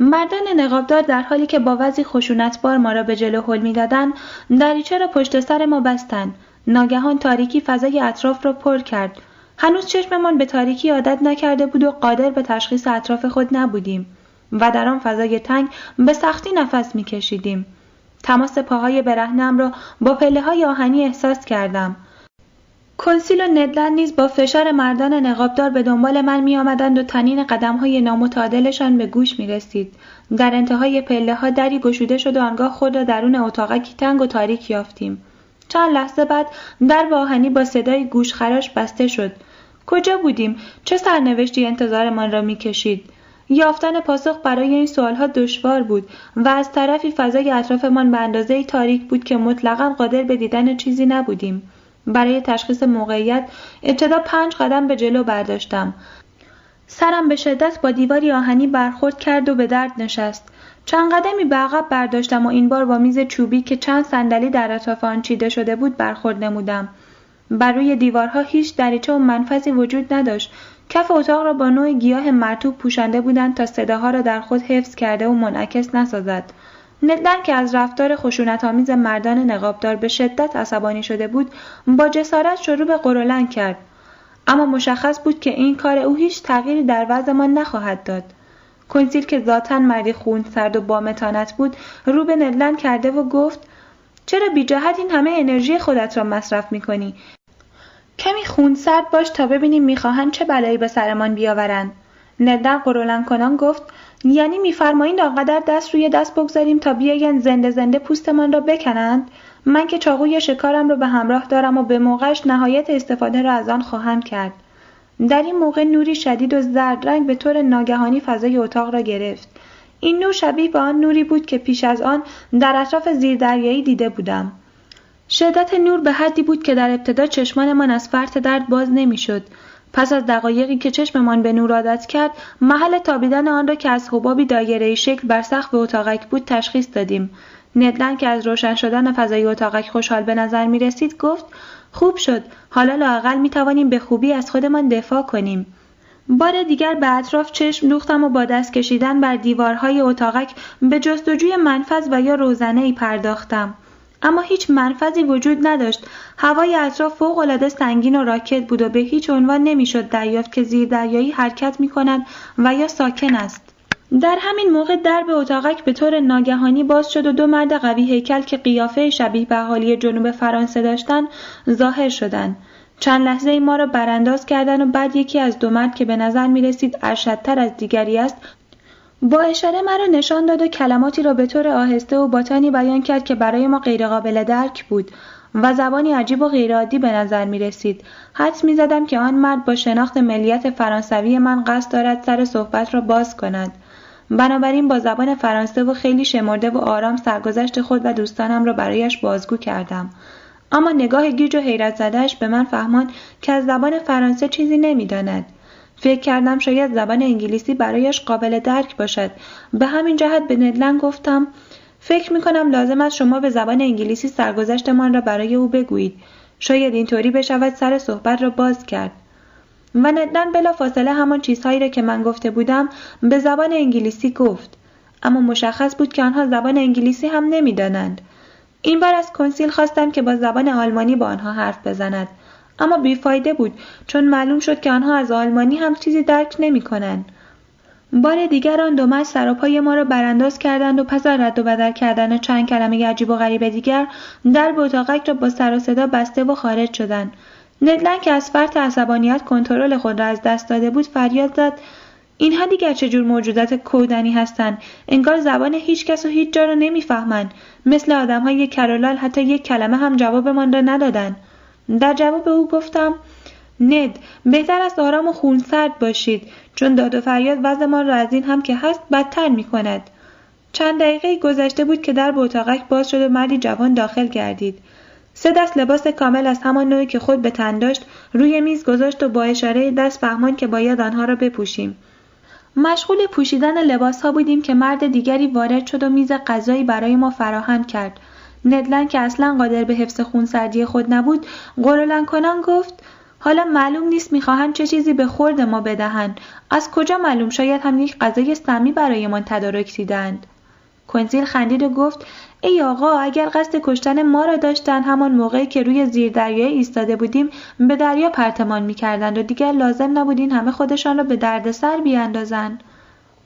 [SPEAKER 2] مردان نقابدار در حالی که با وضعی خشونتبار ما را به جلو حل می‌دادند دریچه را پشت سر ما بستند. ناگهان تاریکی فضای اطراف را پر کرد. هنوز چشممان به تاریکی عادت نکرده بود و قادر به تشخیص اطراف خود نبودیم و در آن فضای تنگ به سختی نفس میکشیدیم. تماس پاهای برهنم را با پله های آهنی احساس کردم. کنسیل و ندلند نیز با فشار مردان نقابدار به دنبال من می آمدند و تنین قدم های نامتعادلشان به گوش می رسید. در انتهای پله ها دری گشوده شد و آنگاه خود را درون اتاقکی تنگ و تاریک یافتیم. چند لحظه بعد در آهنی با صدای گوشخراش بسته شد. کجا بودیم؟ چه سرنوشتی انتظارمان را می‌کشید؟ یافتن پاسخ برای این سوالها دشوار بود و از طرفی فضای اطرافمان به اندازه تاریک بود که مطلقا قادر به دیدن چیزی نبودیم. برای تشخیص موقعیت ابتدا پنج قدم به جلو برداشتم. سرم به شدت با دیواری آهنی برخورد کرد و به درد نشست. چند قدمی به عقب برداشتم و این بار با میز چوبی که چند صندلی در اطراف آن چیده شده بود برخورد نمودم. بر روی دیوارها هیچ دریچه و منفذی وجود نداشت. کف اتاق را با نوع گیاه مرتوب پوشانده بودند تا صداها را در خود حفظ کرده و منعکس نسازد. ندلن که از رفتار آمیز مردان نقابدار به شدت عصبانی شده بود با جسارت شروع به قرولند کرد. اما مشخص بود که این کار او هیچ تغییری در وضعمان نخواهد داد. کنسیل که ذاتا مردی خون سرد و بامتانت بود رو به ندلن کرده و گفت چرا بی جهت این همه انرژی خودت را مصرف می کنی؟ کمی خون سرد باش تا ببینیم می‌خواهند چه بلایی به سرمان بیاورند. ندلن قرولن کنان گفت یعنی میفرمایید آنقدر دست روی دست بگذاریم تا بیایند زنده زنده پوستمان را بکنند؟ من که چاقوی شکارم را به همراه دارم و به موقعش نهایت استفاده را از آن خواهم کرد. در این موقع نوری شدید و زرد رنگ به طور ناگهانی فضای اتاق را گرفت. این نور شبیه به آن نوری بود که پیش از آن در اطراف زیردریایی دیده بودم. شدت نور به حدی بود که در ابتدا چشمانمان از فرط درد باز نمی‌شد. پس از دقایقی که چشممان به نور عادت کرد محل تابیدن آن را که از حبابی دایره شکل بر سقف اتاقک بود تشخیص دادیم. ندلن که از روشن شدن فضای اتاقک خوشحال به نظر می رسید گفت خوب شد. حالا لاقل می توانیم به خوبی از خودمان دفاع کنیم. بار دیگر به اطراف چشم دوختم و با دست کشیدن بر دیوارهای اتاقک به جستجوی منفذ و یا روزنه ای پرداختم. اما هیچ منفذی وجود نداشت. هوای اطراف فوقالعاده سنگین و راکت بود و به هیچ عنوان نمی‌شد دریافت که زیر دریایی حرکت می کند و یا ساکن است. در همین موقع درب اتاقک به طور ناگهانی باز شد و دو مرد قوی هیکل که قیافه شبیه به اهالی جنوب فرانسه داشتند ظاهر شدند. چند لحظه ای ما را برانداز کردند و بعد یکی از دو مرد که به نظر می رسید ارشدتر از دیگری است با اشاره مرا نشان داد و کلماتی را به طور آهسته و باتانی بیان کرد که برای ما غیرقابل درک بود و زبانی عجیب و غیرعادی به نظر می رسید. حدس می زدم که آن مرد با شناخت ملیت فرانسوی من قصد دارد سر صحبت را باز کند. بنابراین با زبان فرانسه و خیلی شمرده و آرام سرگذشت خود و دوستانم را برایش بازگو کردم. اما نگاه گیج و حیرت زدهش به من فهمان که از زبان فرانسه چیزی نمی‌داند. فکر کردم شاید زبان انگلیسی برایش قابل درک باشد. به همین جهت به ندلن گفتم فکر می کنم لازم است شما به زبان انگلیسی سرگذشتمان را برای او بگویید. شاید اینطوری بشود سر صحبت را باز کرد. و ندلن بلا فاصله همان چیزهایی را که من گفته بودم به زبان انگلیسی گفت. اما مشخص بود که آنها زبان انگلیسی هم نمی‌دانند. این بار از کنسیل خواستم که با زبان آلمانی با آنها حرف بزند. اما بیفایده بود چون معلوم شد که آنها از آلمانی هم چیزی درک نمی کنند. بار دیگر آن دو مرد سراپای ما را برانداز کردند و پس از رد و بدل کردن چند کلمه عجیب و غریب دیگر در اتاقک را با سر و صدا بسته و خارج شدند. ندلن که از فرط عصبانیت کنترل خود را از دست داده بود فریاد زد اینها دیگر چه جور موجودات کودنی هستند؟ انگار زبان هیچ کس و هیچ جا را نمی‌فهمند. مثل آدم های کرولال حتی یک کلمه هم جوابمان را ندادند. در جواب او گفتم ند بهتر است آرام و خونسرد باشید چون داد و فریاد وضعمان را از این هم که هست بدتر می کند. چند دقیقه گذشته بود که در اتاقک باز شد و مردی جوان داخل گردید. سه دست لباس کامل از همان نوعی که خود به تن داشت روی میز گذاشت و با اشاره دست فهمان که باید آنها را بپوشیم. مشغول پوشیدن لباس ها بودیم که مرد دیگری وارد شد و میز غذایی برای ما فراهم کرد. ندلن که اصلا قادر به حفظ خونسردی خود نبود قرولن کنان گفت حالا معلوم نیست می‌خواهند چه چیزی به خورد ما بدهند. از کجا معلوم؟ شاید هم یک غذای سمی برایمان تدارک دیدند. کنزیل خندید و گفت ای آقا اگر قصد کشتن ما را داشتند همان موقعی که روی زیر دریای ایستاده بودیم به دریا پرتمان می‌کردند و دیگر لازم نبود این همه خودشان را به دردسر بیاندازند.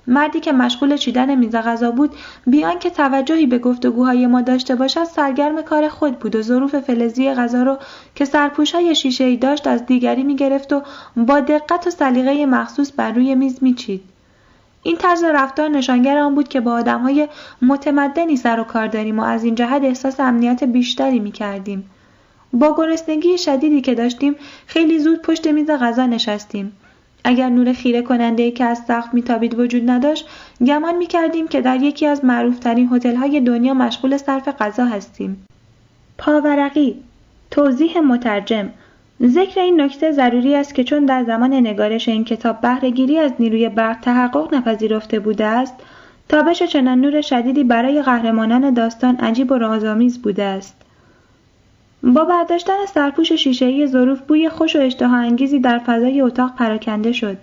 [SPEAKER 2] مردی که مشغول چیدن میز غذا بود بیان که توجهی به گفتگوهای ما داشته باشد سرگرم کار خود بود و ظروف فلزی غذا رو که سرپوشهای شیشه داشت از دیگری می‌گرفت و با دقت و سلیقه مخصوص بر روی میز میچید. این طرز رفتار نشانگر آن بود که با آدمهای متمدنی سر و کار داریم و از این جهت احساس امنیت بیشتری می‌کردیم. با گرسنگی شدیدی که داشتیم خیلی زود پشت میز غذا نشستیم. اگر نور خیره کننده که از سقف میتابید وجود نداشت گمان می‌کردیم که در یکی از معروفترین هتل‌های دنیا مشغول صرف غذا هستیم. پاورقی توضیح مترجم. ذکر این نکته ضروری است که چون در زمان نگارش این کتاب بهرهگیری از نیروی برق تحقق نپذیرفته بوده است تابش چنان نور شدیدی برای قهرمانان داستان عجیب و رازآمیز بوده است. با برداشتن سرپوش شیشهای ظروف بوی خوش و اشتها انگیزی در فضای اتاق پراکنده شد.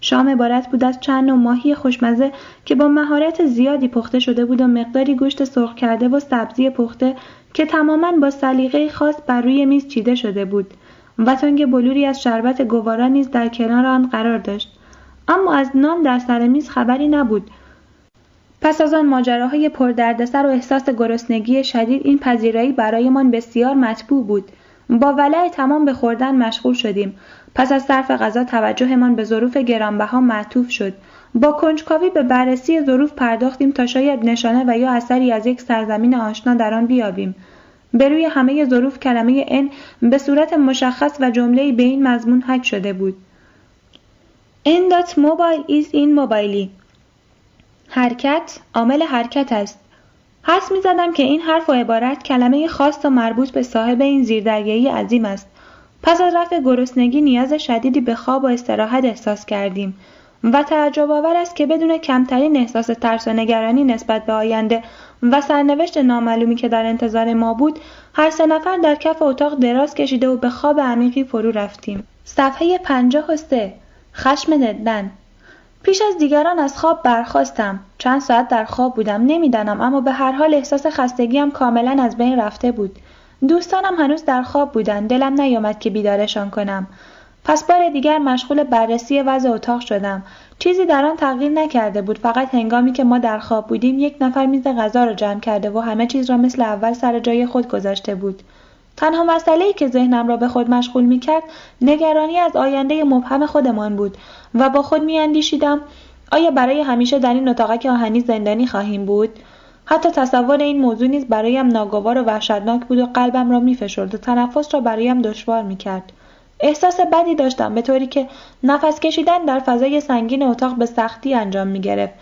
[SPEAKER 2] شام عبارت بود از چند نوع ماهی خوشمزه که با مهارت زیادی پخته شده بود و مقداری گوشت سرخ کرده و سبزی پخته که تماما با سلیقه خاص بر روی میز چیده شده بود و تنگ بلوری از شربت گوارا نیز در کنار آن قرار داشت. اما از نان در سر میز خبری نبود پس از آن ماجراهای پردردسر و احساس گرسنگی شدید این پذیرایی برایمان بسیار مطبوع بود. با ولع تمام به خوردن مشغول شدیم. پس از صرف غذا توجهمان به ظروف گرانبها معطوف شد. با کنجکاوی به بررسی ظروف پرداختیم تا شاید نشانه و یا اثری از یک سرزمین آشنا در آن بیابیم. به روی همه ظروف کلمه ان به صورت مشخص و جمله‌ای به این مضمون حک شده بود. ان dot mobile is in mobile. حرکت عامل حرکت است. حس می زدم که این حرف و عبارت کلمه خاص و مربوط به صاحب این زیردریایی عظیم است. پس از رفع گرسنگی نیاز شدیدی به خواب و استراحت احساس کردیم و تعجب آور است که بدون کمترین احساس ترس و نگرانی نسبت به آینده و سرنوشت نامعلومی که در انتظار ما بود هر سه نفر در کف اتاق دراز کشیده و به خواب عمیقی فرو رفتیم. صفحه پنجاه و سه. خشم ندن پیش از دیگران از خواب برخواستم چند ساعت در خواب بودم. نمی‌دانم اما به هر حال احساس خستگیم کاملا از بین رفته بود. دوستانم هنوز در خواب بودند. دلم نیامد که بیدارشان کنم. پس بار دیگر مشغول بررسی وضع اتاق شدم. چیزی در آن تغییر نکرده بود. فقط هنگامی که ما در خواب بودیم یک نفر میز غذا را جمع کرده و همه چیز را مثل اول سر جای خود گذاشته بود. تنها مسئله که ذهنم را به خود مشغول می کرد نگرانی از آینده مبهم خودمان بود و با خود می اندیشیدم آیا برای همیشه در این اتاقک آهنی زندانی خواهیم بود؟ حتی تصور این موضوع نیز برایم ناگوار و وحشتناک بود و قلبم را میفشرد و تنفس را برایم دشوار می‌کرد. احساس بدی داشتم به طوری که نفس کشیدن در فضای سنگین اتاق به سختی انجام می گرفت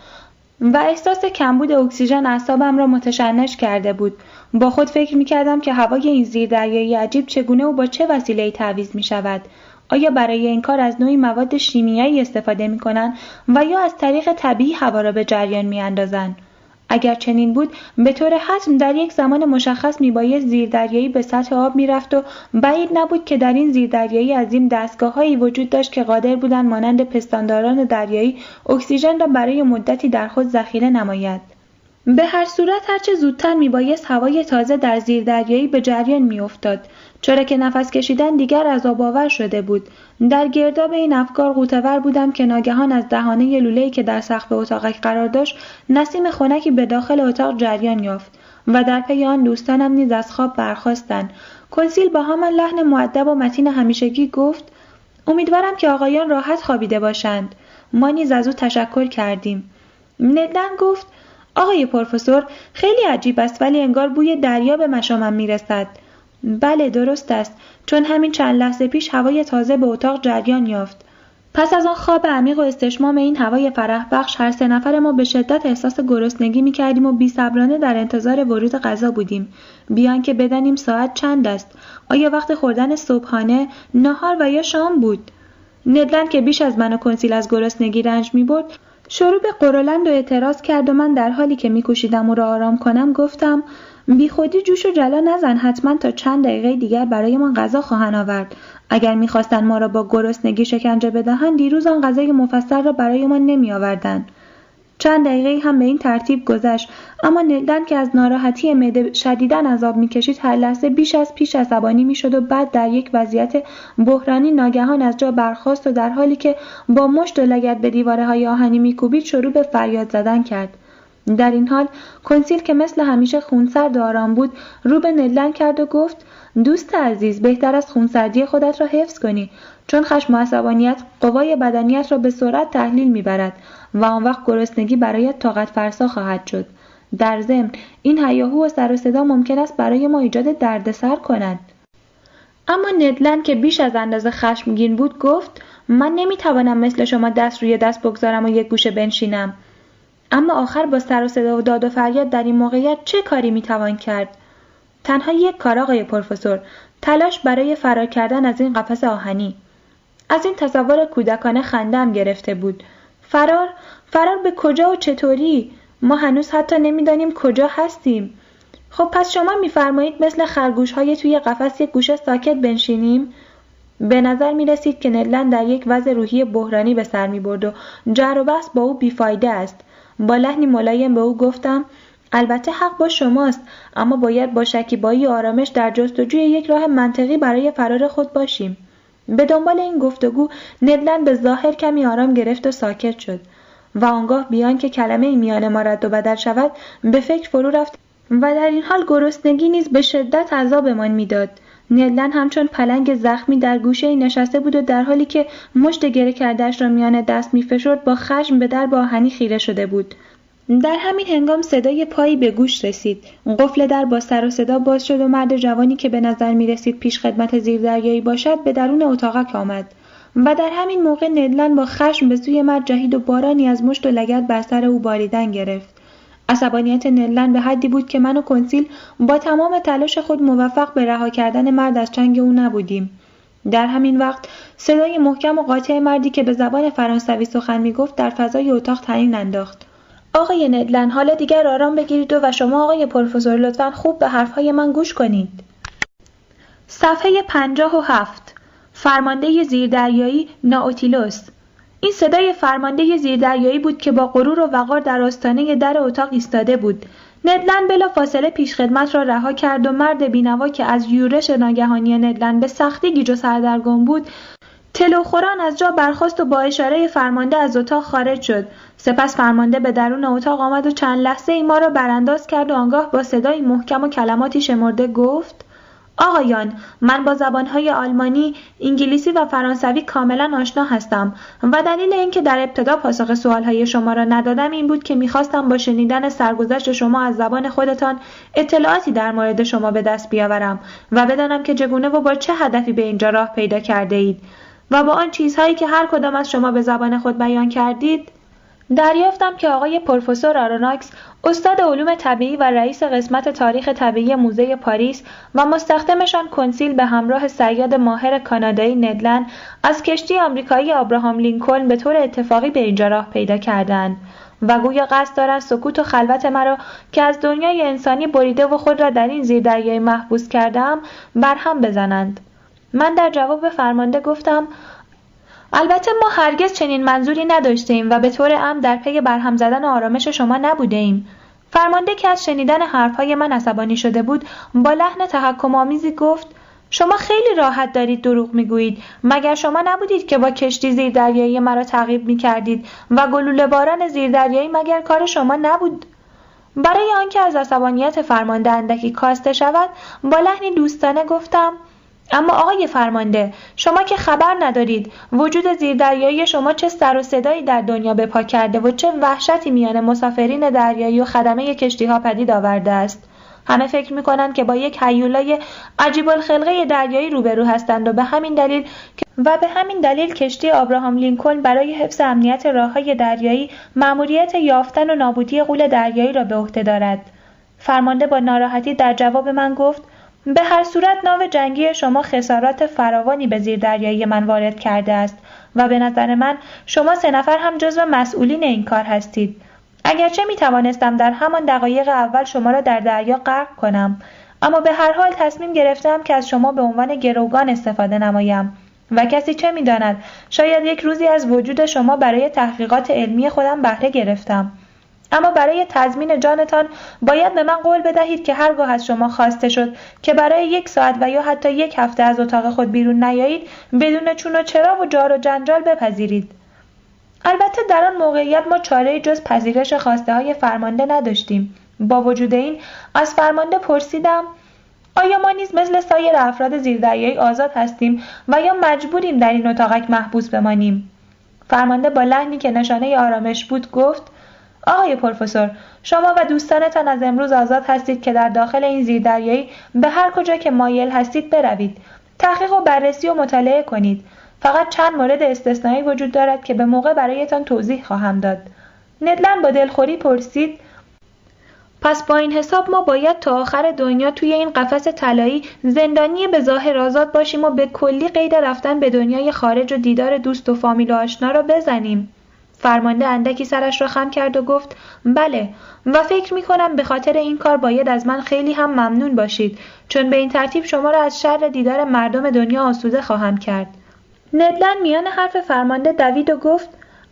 [SPEAKER 2] و احساس کمبود اکسیژن اعصابم را متشنج کرده بود با خود فکر می کردم که هوای این زیر دریایی عجیب چگونه و با چه وسیله تعویض می شود آیا برای این کار از نوعی مواد شیمیایی استفاده می کنند و یا از طریق طبیعی هوا را به جریان می اندازن؟ اگر چنین بود به طور حتم در یک زمان مشخص میبایست زیردریایی به سطح آب می‌رفت و بعید نبود که در این زیردریایی عظیم دستگاههایی وجود داشت که قادر بودند مانند پستانداران دریایی اکسیژن را برای مدتی در خود ذخیره نماید. به هر صورت هرچه زودتر میبایست هوای تازه در زیردریایی به جریان میافتاد. چرا که نفس کشیدن دیگر از آور شده بود. در گرداب این افکار قوتور بودم که ناگهان از دهانه لوله‌ای که در سقف اتاقک قرار داشت نسیم خنکی به داخل اتاق جریان یافت و در پی آن دوستانم نیز از خواب برخواستند کنسیل با همان لحن معدب و متین همیشگی گفت امیدوارم که آقایان راحت خوابیده باشند. ما نیز از او تشکر کردیم. ندن گفت آقای پروفسور خیلی عجیب است ولی انگار بوی دریا به مشامم می‌رسد. بله درست است. چون همین چند لحظه پیش هوای تازه به اتاق جریان یافت. پس از آن خواب عمیق و استشمام این هوای فرح بخش هر سه نفر ما به شدت احساس گرسنگی می کردیم و بیصبرانه در انتظار ورود غذا بودیم. بیان که بدانیم ساعت چند است. آیا وقت خوردن صبحانه نهار و یا شام بود؟ ندلند که بیش از من و کنسیل از گرسنگی رنج می برد. شروع به قرولند و اعتراض کرد و من در حالی که میکوشیدم او را آرام کنم گفتم بیخودی جوش و جلا نزن. حتما تا چند دقیقه دیگر برایمان غذا خواهند آورد. اگر می‌خواستند ما را با گرسنگی شکنجه بدهند دیروز آن غذای مفصل را برایمان نمیآوردند. چند دقیقه هم به این ترتیب گذشت. اما نلدن که از ناراحتی معده شدیدا عذاب می‌کشید هر لحظه بیش از پیش عصبانی می‌شد و بعد در یک وضعیت بحرانی ناگهان از جا برخاست و در حالی که با مشت و لگت به دیواره های آهنی میکوبید شروع به فریاد زدن کرد. در این حال کنسیل که مثل همیشه خونسرد آرام بود رو به نلدن کرد و گفت دوست عزیز بهتر از خونسردی خودت را حفظ کنی چون خشم و عصبانیت قوای بدنیت را به سرعت تحلیل می‌برد و آن وقت گرسنگی برایت طاقت فرسا خواهد شد. در ضمن این هیاهو و سر و صدا ممکن است برای ما ایجاد دردسر کند. اما ندلند که بیش از اندازه خشمگین بود گفت من نمی‌توانم مثل شما دست روی دست بگذارم و یک گوشه بنشینم. اما آخر با سر و صدا و داد و فریاد در این موقعیت چه کاری می‌توان کرد؟ تنها یک کار آقای پروفسور تلاش برای فرار کردن از این قفس آهنی. از این تصور کودکانه خندم گرفته بود. فرار؟ فرار به کجا و چطوری؟ ما هنوز حتی نمی‌دانیم کجا هستیم. خب پس شما میفرمایید مثل خرگوش های توی قفس یک گوشه ساکت بنشینیم؟ به نظر می رسید که ندلن در یک وضع روحی بحرانی به سر می برد و جر و بحث با او بیفایده است. با لحنی ملایم به او گفتم البته حق با شماست اما باید با شکیبایی آرامش در جستجوی یک راه منطقی برای فرار خود باشیم. به دنبال این گفتگو ندلن به ظاهر کمی آرام گرفت و ساکت شد و آنگاه بیان که کلمه میان ما رد و بدل شود به فکر فرو رفت و در این حال گرسنگی نیز به شدت عذابمان می‌داد. ندلن همچون پلنگ زخمی در گوشه نشسته بود و در حالی که مشت گره کردش را میان دست میفشرد با خشم به در باهنی خیره شده بود. در همین هنگام صدای پایی به گوش رسید. قفل در با سر و صدا باز شد و مرد جوانی که به نظر می رسید پیش خدمت زیردریایی باشد به درون اتاقک آمد. و در همین موقع ندلن با خشم به سوی مرد جهید و بارانی از مشت و لگت بر سر او باریدن گرفت. عصبانیت نلن به حدی بود که من و کنسیل با تمام تلاش خود موفق به رها کردن مرد از چنگ او نبودیم. در همین وقت صدای محکم و قاطع مردی که به زبان فرانسوی سخن می‌گفت در فضای اتاق تعیین انداخت. آقای ندلن حالا دیگر آرام بگیرید و, شما آقای پروفسور لطفا خوب به حرفهای من گوش کنید. صفحه پنجاه و هفت. فرمانده زیردریایی ناوتیلوس. این صدای فرمانده زیردریایی بود که با غرور و وقار در آستانه در اتاق ایستاده بود. ندلن بلا فاصله پیشخدمت را رها کرد و مرد بینوا که از یورش ناگهانی ندلن به سختی گیج و سردرگم بود تلوخوران از جا برخاست و با اشاره فرمانده از اتاق خارج شد. سپس فرمانده به درون اتاق آمد و چند لحظه ای ما را برانداز کرد و آنگاه با صدایی محکم و کلماتی شمرده گفت آقایان من با زبانهای آلمانی، انگلیسی و فرانسوی کاملا آشنا هستم و دلیل اینکه در ابتدا پاسخ سوالهای شما را ندادم این بود که می‌خواستم با شنیدن سرگذشت شما از زبان خودتان اطلاعاتی در مورد شما به دست بیاورم و بدانم که چگونه و با چه هدفی به اینجا راه پیدا کرده اید و با آن چیزهایی که هر کدام از شما به زبان خود بیان کردید دریافتم که آقای پروفسور آروناکس استاد علوم طبیعی و رئیس قسمت تاریخ طبیعی موزه پاریس و مستخدمشان کنسیل به همراه صیاد ماهر کانادایی ندلند از کشتی آمریکایی آبراهام لینکلن به طور اتفاقی به اینجا راه پیدا کردند و گویا قصد دارند سکوت و خلوت مرا که از دنیای انسانی بریده و خود را در این زیردریایی محبوس کردم برهم بزنند. من در جواب فرمانده گفتم البته ما هرگز چنین منظوری نداشته ایم و به طور عمد در پی برهم زدن آرامش شما نبوده ایم. فرمانده که از شنیدن حرفهای من عصبانی شده بود با لحن تحکم آمیزی گفت شما خیلی راحت دارید دروغ می‌گویید مگر شما نبودید که با کشتی زیردریایی مرا تعقیب می‌کردید و گلوله باران زیردریایی مگر کار شما نبود برای آنکه از عصبانیت فرمانده اندکی کاسته شود با لحنی دوستانه گفتم اما آقای فرمانده شما که خبر ندارید وجود زیردریایی شما چه سر و صدایی در دنیا به پا کرده و چه وحشتی میان مسافرین دریایی و خدمه کشتی ها پدید آورده است؟ همه فکر می‌کنند که با یک حیولای عجیب الخلقه دریایی روبرو هستند و به همین دلیل و به همین دلیل کشتی آبراهام لینکلن برای حفظ امنیت راههای دریایی مأموریت یافتن و نابودی غول دریایی را به عهده دارد. فرمانده با ناراحتی در جواب من گفت به هر صورت ناو جنگی شما خسارات فراوانی به زیر دریایی من وارد کرده است و به نظر من شما سه نفر هم جزو مسئولین این کار هستید. اگرچه می توانستم در همان دقایق اول شما را در دریا غرق کنم اما به هر حال تصمیم گرفتم که از شما به عنوان گروگان استفاده نمایم و کسی چه می‌داند شاید یک روزی از وجود شما برای تحقیقات علمی خودم بهره گرفتم. اما برای تضمین جانتان باید به من قول بدهید که هرگاه از شما خواسته شد که برای یک ساعت و یا حتی یک هفته از اتاق خود بیرون نیایید بدون چون و چرا و جار و جنجال بپذیرید. البته در آن موقعیت ما چاره جز پذیرش خواسته های فرمانده نداشتیم. با وجود این از فرمانده پرسیدم آیا ما نیز مثل سایر افراد زیردریایی آزاد هستیم و یا مجبوریم در این اتاقک محبوس بمانیم؟ فرمانده با لحنی که نشانه آرامش بود گفت آقای پروفسور شما و دوستانتان از امروز آزاد هستید که در داخل این زیردریایی به هر کجا که مایل هستید بروید. تحقیق و بررسی و مطالعه کنید. فقط چند مورد استثنایی وجود دارد که به موقع برایتان توضیح خواهم داد. ندلن با دلخوری پرسید پس با این حساب ما باید تا آخر دنیا توی این قفس طلایی زندانی به ظاهر آزاد باشیم و به کلی قید رفتن به دنیای خارج و دیدار دوست و فامیل و آشنا را بزنیم. فرمانده اندکی سرش را خم کرد و گفت بله و فکر می کنم به خاطر این کار باید از من خیلی هم ممنون باشید چون به این ترتیب شما را از شر دیدار مردم دنیا آسوده خواهم کرد. ندلن میان حرف فرمانده دوید و گفت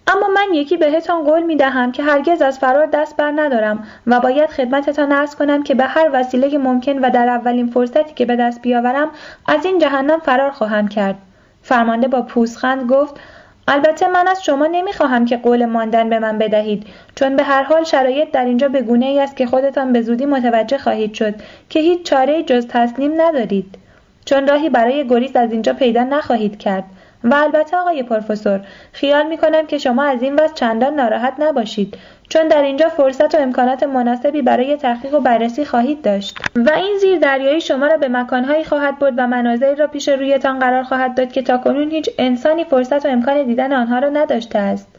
[SPEAKER 2] اما من یکی بهتان قول می دهم که هرگز از فرار دست بر ندارم و باید خدمتتان ارز کنم که به هر وسیله ممکن و در اولین فرصتی که به دست بیاورم از این جهنم فرار خواهم کرد. فرمانده با پوزخند گفت البته من از شما نمی‌خواهم که قول ماندن به من بدهید چون به هر حال شرایط در اینجا به گونه ای است که خودتان به زودی متوجه خواهید شد که هیچ چاره جز تسلیم ندارید. چون راهی برای گریز از اینجا پیدا نخواهید کرد. و البته آقای پروفسور خیال می کنم که شما از این وضع چندان ناراحت نباشید چون در اینجا فرصت و امکانات مناسبی برای تحقیق و بررسی خواهید داشت. و این زیر دریایی شما را به مکانهایی خواهد برد و مناظری را پیش رویتان قرار خواهد داد که تاکنون هیچ انسانی فرصت و امکان دیدن آنها را نداشته است.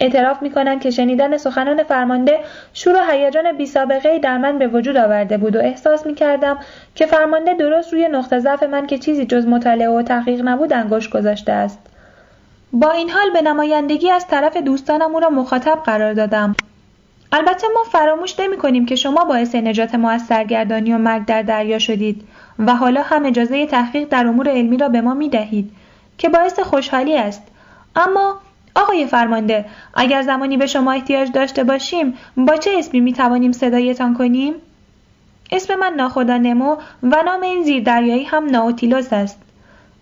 [SPEAKER 2] اعتراف می کنند که شنیدن سخنان فرمانده شور و هیجان بی سابقه در من به وجود آورده بود و احساس می کردم که فرمانده درست روی نقطه ضعف من که چیزی جز مطالعه و تحقیق نبود انگشت گذاشته است. با این حال به نمایندگی از طرف دوستانم او را مخاطب قرار دادم. البته ما فراموش نمی کنیم که شما باعث نجات ما از سرگردانی و مرگ در دریا شدید و حالا هم اجازه تحقیق در امور علمی را به ما می دهید که باعث خوشحالی است. اما آقای فرمانده اگر زمانی به شما احتیاج داشته باشیم با چه اسمی می توانیم صدایتان کنیم؟ اسم من ناخدا نمو و نام این زیردریایی هم ناوتیلوس است.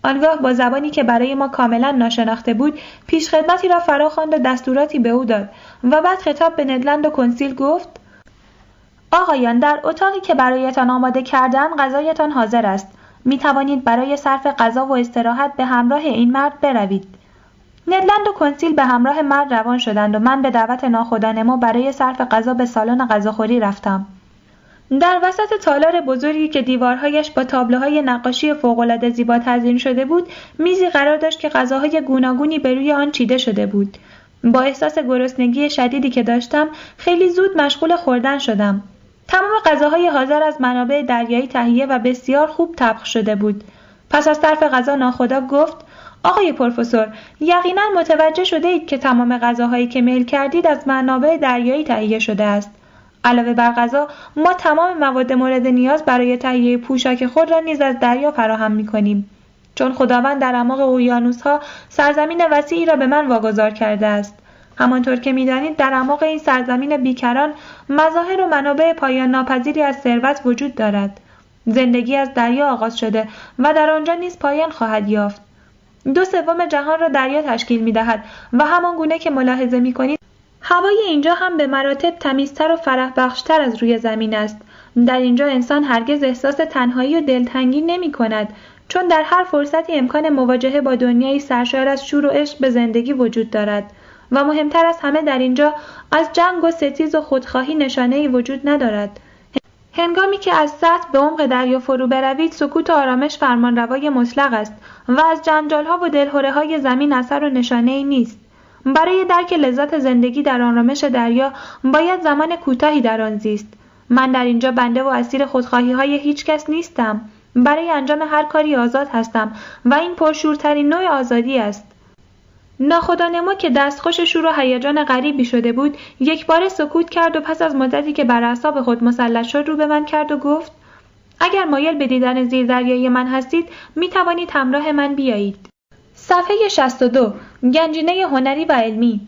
[SPEAKER 2] آنگاه با زبانی که برای ما کاملا ناشناخته بود پیشخدمتی را فرا خواند و دستوراتی به او داد و بعد خطاب به ندلند و کنسیل گفت آقایان در اتاقی که برایتان آماده کردن غذایتان حاضر است. می توانید برای صرف غذا و استراحت به همراه این مرد بروید. ندلند و کنسیل به همراه مرد روان شدند و من به دعوت ناخدانما برای صرف غذا به سالن غذاخوری رفتم. در وسط تالار بزرگی که دیوارهایش با تابلوهای نقاشی فوقالعاده زیبا تزیین شده بود میزی قرار داشت که غذاهای گوناگونی به روی آن چیده شده بود. با احساس گرسنگی شدیدی که داشتم خیلی زود مشغول خوردن شدم. تمام غذاهای حاضر از منابع دریایی تهیه و بسیار خوب طبخ شده بود. پس از طرف غذا ناخدا گفت آقای پروفسور یقینا متوجه شده اید که تمام غذاهایی که میل کردید از منابع دریایی تهیه شده است علاوه بر غذا ما تمام مواد مورد نیاز برای تهیه پوشاک خود را نیز از دریا فراهم می کنیم. چون خداوند در اعماق اویانوس ها سرزمین وسیعی را به من واگذار کرده است. همانطور که می‌دانید در اعماق این سرزمین بیکران مظاهر و منابع پایان ناپذیری از ثروت وجود دارد. زندگی از دریا آغاز شده و در آنجا نیز پایان خواهد یافت. دو سوم جهان را دریا تشکیل می دهد و همان گونه که ملاحظه می کنید هوای اینجا هم به مراتب تمیزتر و فرح بخشتر از روی زمین است. در اینجا انسان هرگز احساس تنهایی و دلتنگی نمی کند چون در هر فرصتی امکان مواجهه با دنیایی سرشار از شور و عشق به زندگی وجود دارد و مهمتر از همه در اینجا از جنگ و ستیز و خودخواهی نشانه ای وجود ندارد. هنگامی که از سطح به عمق دریا فرو بروید سکوت و آرامش فرمانروای مطلق است و از جنجالها و دلهوره های زمین اثر و نشانه ای نیست. برای درک لذت زندگی در آرامش دریا باید زمان کوتاهی در آن زیست. من در اینجا بنده و اسیر خودخواهی های هیچ کس نیستم. برای انجام هر کاری آزاد هستم و این پرشورترین نوع آزادی است. ناخدانما که دستخوش شور و هیجان غریبی شده بود یک بار سکوت کرد و پس از مدتی که بر اعصاب خود مسلط شد رو به من کرد و گفت اگر مایل به دیدن زیردریایی من هستید می توانید همراه من بیایید. صفحه 62 گنجینه هنری و علمی.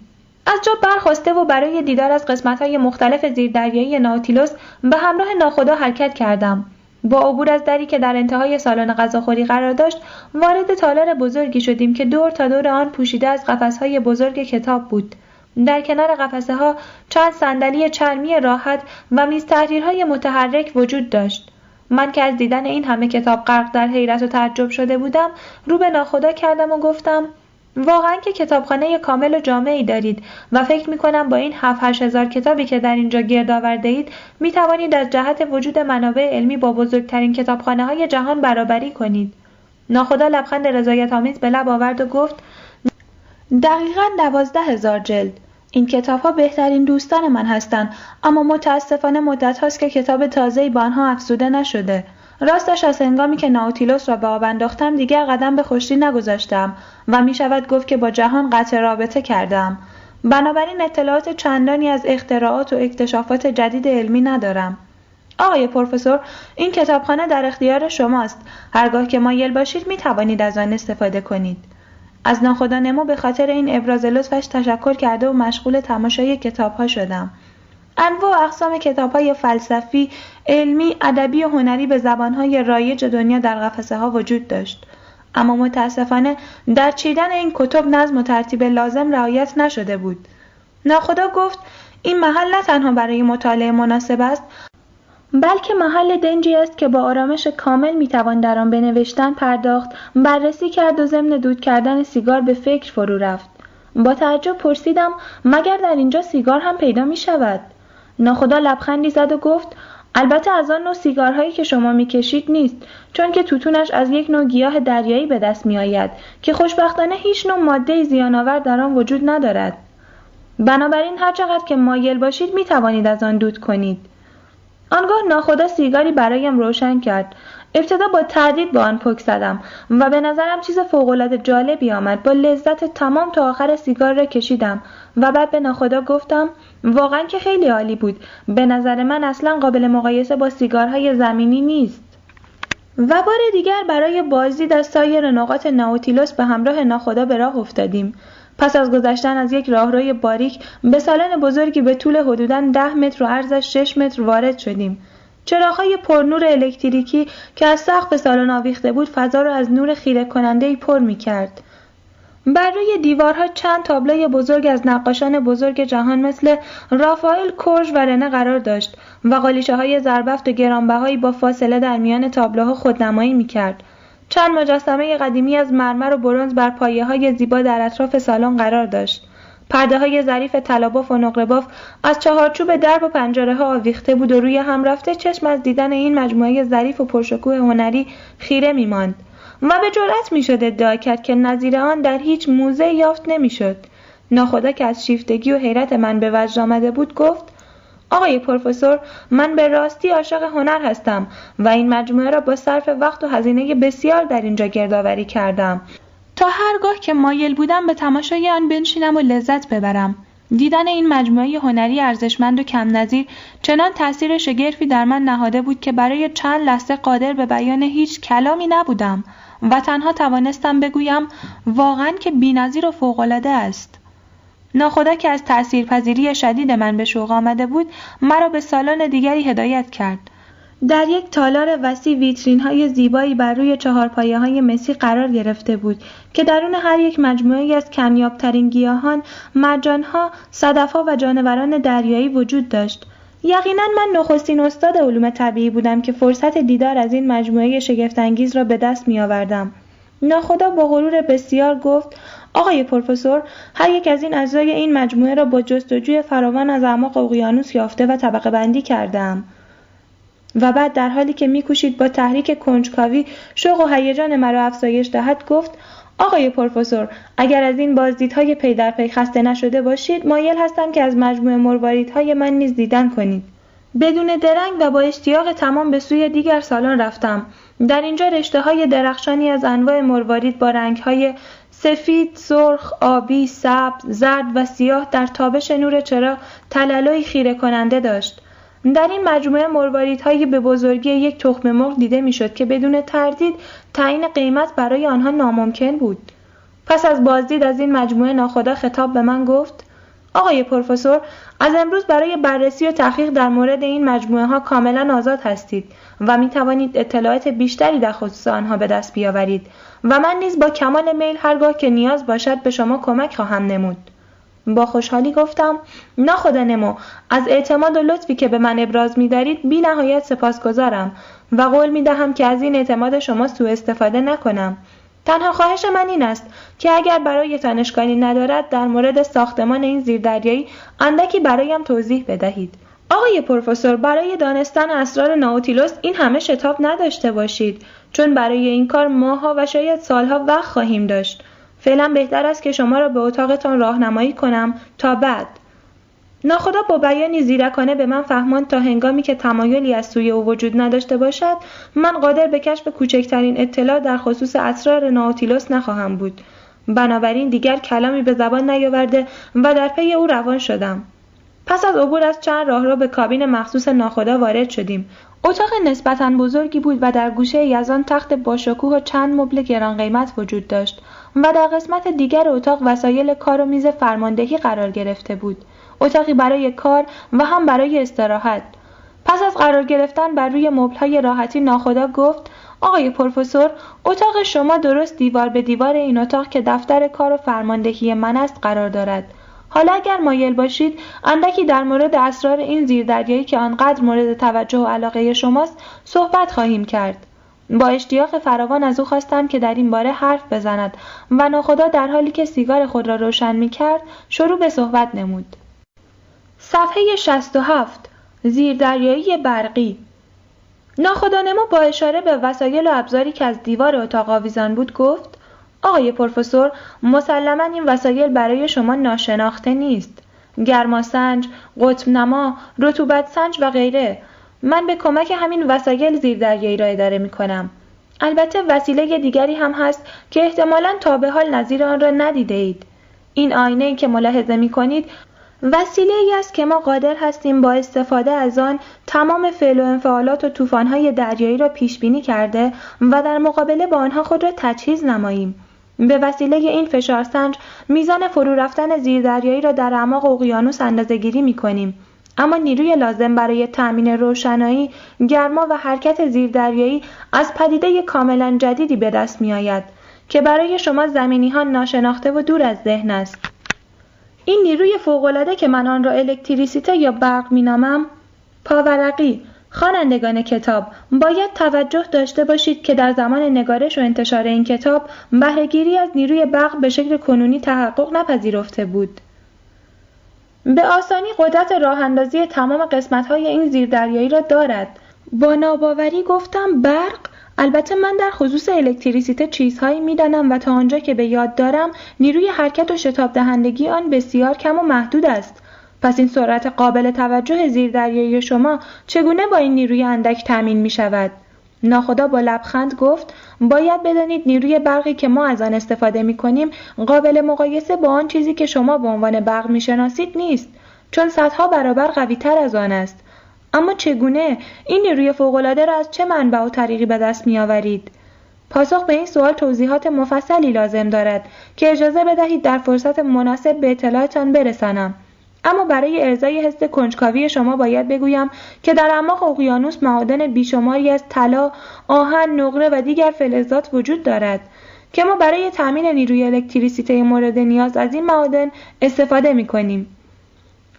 [SPEAKER 2] از جا برخواسته و برای دیدار از قسمت‌های مختلف زیردریایی ناتیلوس به همراه ناخدا حرکت کردم. با عبور از دری که در انتهای سالن غذاخوری قرار داشت وارد تالار بزرگی شدیم که دور تا دور آن پوشیده از قفسهای بزرگ کتاب بود. در کنار قفسه ها چند صندلی چرمی راحت و میز تحریرهای متحرک وجود داشت. من که از دیدن این همه کتاب غرق در حیرت و تعجب شده بودم رو به ناخدا کردم و گفتم واقعا که کتابخانه کامل و جامعی دارید و فکر می کنم با این هفت هشت هزار کتابی که در اینجا گرد آورده اید می توانید از جهت وجود منابع علمی با بزرگترین کتابخانه های جهان برابری کنید. ناخدا لبخند رضایت آمیز به لب آورد و گفت دقیقا دوازده هزار جلد. این کتاب ها بهترین دوستان من هستند اما متاسفانه مدت هاست که کتاب تازه‌ای با آنها افزوده نشده. راستش از هنگامی که ناوتیلوس را به آب انداختم دیگر قدم به خشکی نگذاشتم و می شود گفت که با جهان قطع رابطه کردم. بنابراین اطلاعات چندانی از اختراعات و اکتشافات جدید علمی ندارم. آقای پروفسور این کتابخانه در اختیار شماست. هرگاه که مایل باشید می توانید از آن استفاده کنید. از ناخدا نمو به خاطر این ابراز لطفش تشکر کرده و مشغول تماشای کتابها شدم. انواع اقسام کتاب های فلسفی، علمی، ادبی و هنری به زبانهای رایج دنیا در قفسه ها وجود داشت. اما متاسفانه در چیدن این کتب نظم و ترتیب لازم رعایت نشده بود. ناخدا گفت این محل نه تنها برای مطالعه مناسب است بلکه محل دنجی است که با آرامش کامل می‌توان در آن بنوشتن پرداخت بررسی کرد و ضمن دود کردن سیگار به فکر فرو رفت با تعجب پرسیدم مگر در اینجا سیگار هم پیدا می شود ناخدا لبخندی زد و گفت البته از آن نوع سیگارهایی که شما می‌کشید نیست چون که توتونش از یک نوع گیاه دریایی به دست میآید که خوشبختانه هیچ نوع ماده زیانآور در آن وجود ندارد. بنابراین هر چقدر که مایل باشید می توانید از آن دود کنید. آنگاه ناخدا سیگاری برایم روشن کرد. ابتدا با تردید با آن پک زدم و به نظرم چیز فوقالعاده جالبی آمد. با لذت تمام تا آخر سیگار را کشیدم و بعد به ناخدا گفتم واقعا که خیلی عالی بود. به نظر من اصلا قابل مقایسه با سیگارهای زمینی نیست. و بار دیگر برای بازدید از سایر نقاط ناوتیلوس به همراه ناخدا به راه افتادیم. پس از گذشتن از یک راهروی باریک به سالن بزرگی به طول حدوداً ده متر و عرضش شش متر وارد شدیم. چراغهای پرنور الکتریکی که از سقف سالن آویخته بود فضا را از نور خیره کننده پر می کرد. بر روی دیوارها چند تابلوی بزرگ از نقاشان بزرگ جهان مثل رافائل کورژ و رنه قرار داشت و قالیچه های زربفت و گرانبهایی با فاصله در میان تابلوها خودنمایی می کرد. چند مجسمه قدیمی از مرمر و برنز بر پایه های زیبا در اطراف سالن قرار داشت. پرده های ظریف طلاباف و نقرباف از چهارچوب درب و پنجره ها آویخته بود و روی هم رفته چشم از دیدن این مجموعه ظریف و پرشکوه هنری خیره میماند. و به جرأت می‌شد ادعا کرد که نظیر آن در هیچ موزه یافت نمی‌شد. ناخدا که از شیفتگی و حیرت من به وجد آمده بود گفت آقای پروفسور من به راستی عاشق هنر هستم و این مجموعه را با صرف وقت و هزینه بسیار در اینجا گردآوری کردم. تا هرگاه که مایل بودم به تماشای آن بنشینم و لذت ببرم. دیدن این مجموعه هنری ارزشمند و کم نظیر چنان تاثیر شگرفی در من نهاده بود که برای چند لحظه قادر به بیان هیچ کلامی نبودم و تنها توانستم بگویم واقعا که بینظیر و فوقالعاده است. ناخدا که از تاثیرپذیری شدید من به شوق آمده بود مرا به سالن دیگری هدایت کرد. در یک تالار وسیع ویترین های زیبایی بر روی چهار پایه های مسی قرار گرفته بود که درون هر یک مجموعه از کمیابترین گیاهان، مرجانها، صدفها و جانوران دریایی وجود داشت. یقینا من نخستین استاد علوم طبیعی بودم که فرصت دیدار از این مجموعه شگفتانگیز را به دست می آوردم. ناخدا با غرور بسیار گفت آقای پروفسور هر یک از این اجزای این مجموعه را با جستجوی فراوان از اعماق اقیانوس یافته و طبقه بندی کردم. و بعد در حالی که میکوشید با تحریک کنجکاوی شوق و هیجان مرا افزایش دهد گفت آقای پروفسور اگر از این بازدیدهای پی در پی خسته نشده باشید مایل هستم که از مجموعه مرواریدهای من نیز دیدن کنید بدون درنگ و با اشتیاق تمام به سوی دیگر سالن رفتم در اینجا رشته های درخشانی از انواع مروارید با رنگ های سفید، سرخ، آبی، سبز، زرد و سیاه در تابش نور چراغ تلالوی خیره کننده داشت. در این مجموعه مرواریدهایی به بزرگی یک تخم مرغ دیده می‌شد که بدون تردید تعیین قیمت برای آنها ناممکن بود. پس از بازدید از این مجموعه ناخدا خطاب به من گفت آقای پروفسور از امروز برای بررسی و تحقیق در مورد این مجموعه ها کاملا آزاد هستید و می توانید اطلاعات بیشتری در خصوص آنها به دست بیاورید و من نیز با کمال میل هرگاه که نیاز باشد به شما کمک خواهم نمود. با خوشحالی گفتم ناخدا نمو از اعتماد و لطفی که به من ابراز می دارید بی نهایت سپاسگزارم و قول می دهم که از این اعتماد شما سوء استفاده نکنم. تنها خواهش من این است که اگر برای اشکالی ندارد در مورد ساختمان این زیردریایی اندکی برایم توضیح بدهید. آقای پروفسور برای دانستن اسرار ناوتیلوس این همه شتاب نداشته باشید چون برای این کار ماها و شاید سالها وقت خواهیم داشت. فعلا بهتر است که شما را به اتاقتان راهنمایی کنم تا بعد. ناخدا با بیانی زیرکانه به من فهماند تا هنگامی که تمایلی از سوی او وجود نداشته باشد من قادر به کشف کوچکترین اطلاع در خصوص اسرار ناوتیلوس نخواهم بود. بنابراین دیگر کلامی به زبان نیاورده و در پی او روان شدم. پس از عبور از چند راه را به کابین مخصوص ناخدا وارد شدیم. اتاق نسبتا بزرگی بود و در گوشه یزان تخت باشکوه و چند مبل گران قیمت وجود داشت. و در قسمت دیگر اتاق وسایل کار و میز فرماندهی قرار گرفته بود. اتاقی برای کار و هم برای استراحت. پس از قرار گرفتن بر روی مبلهای راحتی ناخدا گفت آقای پروفسور اتاق شما درست دیوار به دیوار این اتاق که دفتر کار و فرماندهی من است قرار دارد. حالا اگر مایل باشید اندکی در مورد اسرار این زیردریایی که آنقدر مورد توجه و علاقه شماست صحبت خواهیم کرد. با اشتیاق فراوان از او خواستم که در این باره حرف بزند و ناخدا در حالی که سیگار خود را روشن می کرد شروع به صحبت نمود. صفحه 67 زیردریایی برقی. ناخدانما با اشاره به وسایل و ابزاری که از دیوار اتاق آویزان بود گفت آقای پروفسور مسلما این وسایل برای شما ناشناخته نیست. گرماسنج، قطب نما، رطوبت سنج و غیره. من به کمک همین وسایل زیردریایی را اداره می کنم. البته وسیله دیگری هم هست که احتمالا تا به حال نظیر آن را ندیده اید. این آینه ای که ملاحظه می کنید وسیله ای است که ما قادر هستیم با استفاده از آن تمام فعل و انفعالات و طوفان‌های دریایی را پیش بینی کرده و در مقابله با آنها خود را تجهیز نماییم. به وسیله این فشارسنج میزان فرو رفتن زیردریایی را در اعماق اقیانوس اندازهگیری می کنیم. اما نیروی لازم برای تأمین روشنایی، گرما و حرکت زیردریایی از پدیده کاملا جدیدی به دست می آید که برای شما زمینی ها ناشناخته و دور از ذهن است. این نیروی فوقالعاده که من آن را الکتریسیته یا برق مینامم پاورقی خوانندگان کتاب باید توجه داشته باشید که در زمان نگارش و انتشار این کتاب بهرهگیری از نیروی برق به شکل کنونی تحقق نپذیرفته بود به آسانی قدرت راه اندازی تمام قسمت های این زیردریایی را دارد. با ناباوری گفتم برق؟ البته من در خصوص الکتریسیته چیزهایی می‌دانم و تا آنجا که به یاد دارم نیروی حرکت و شتاب دهندگی آن بسیار کم و محدود است. پس این سرعت قابل توجه زیردریایی شما چگونه با این نیروی اندک تأمین می شود؟ ناخدا با لبخند گفت باید بدانید نیروی برقی که ما از آن استفاده می کنیم قابل مقایسه با آن چیزی که شما به عنوان برق می شناسید نیست. چون صدها برابر قوی تر از آن است. اما چگونه؟ این نیروی فوقالعاده را از چه منبع و طریقی به دست می آورید؟ پاسخ به این سوال توضیحات مفصلی لازم دارد که اجازه بدهید در فرصت مناسب به اطلاعتان برسانم. اما برای ارزای حس کنجکاوی شما باید بگویم که در اعماق اقیانوس معادن بیشماری از طلا آهن نقره و دیگر فلزات وجود دارد که ما برای تامین نیروی الکتریسیته مورد نیاز از این معادن استفاده می کنیم.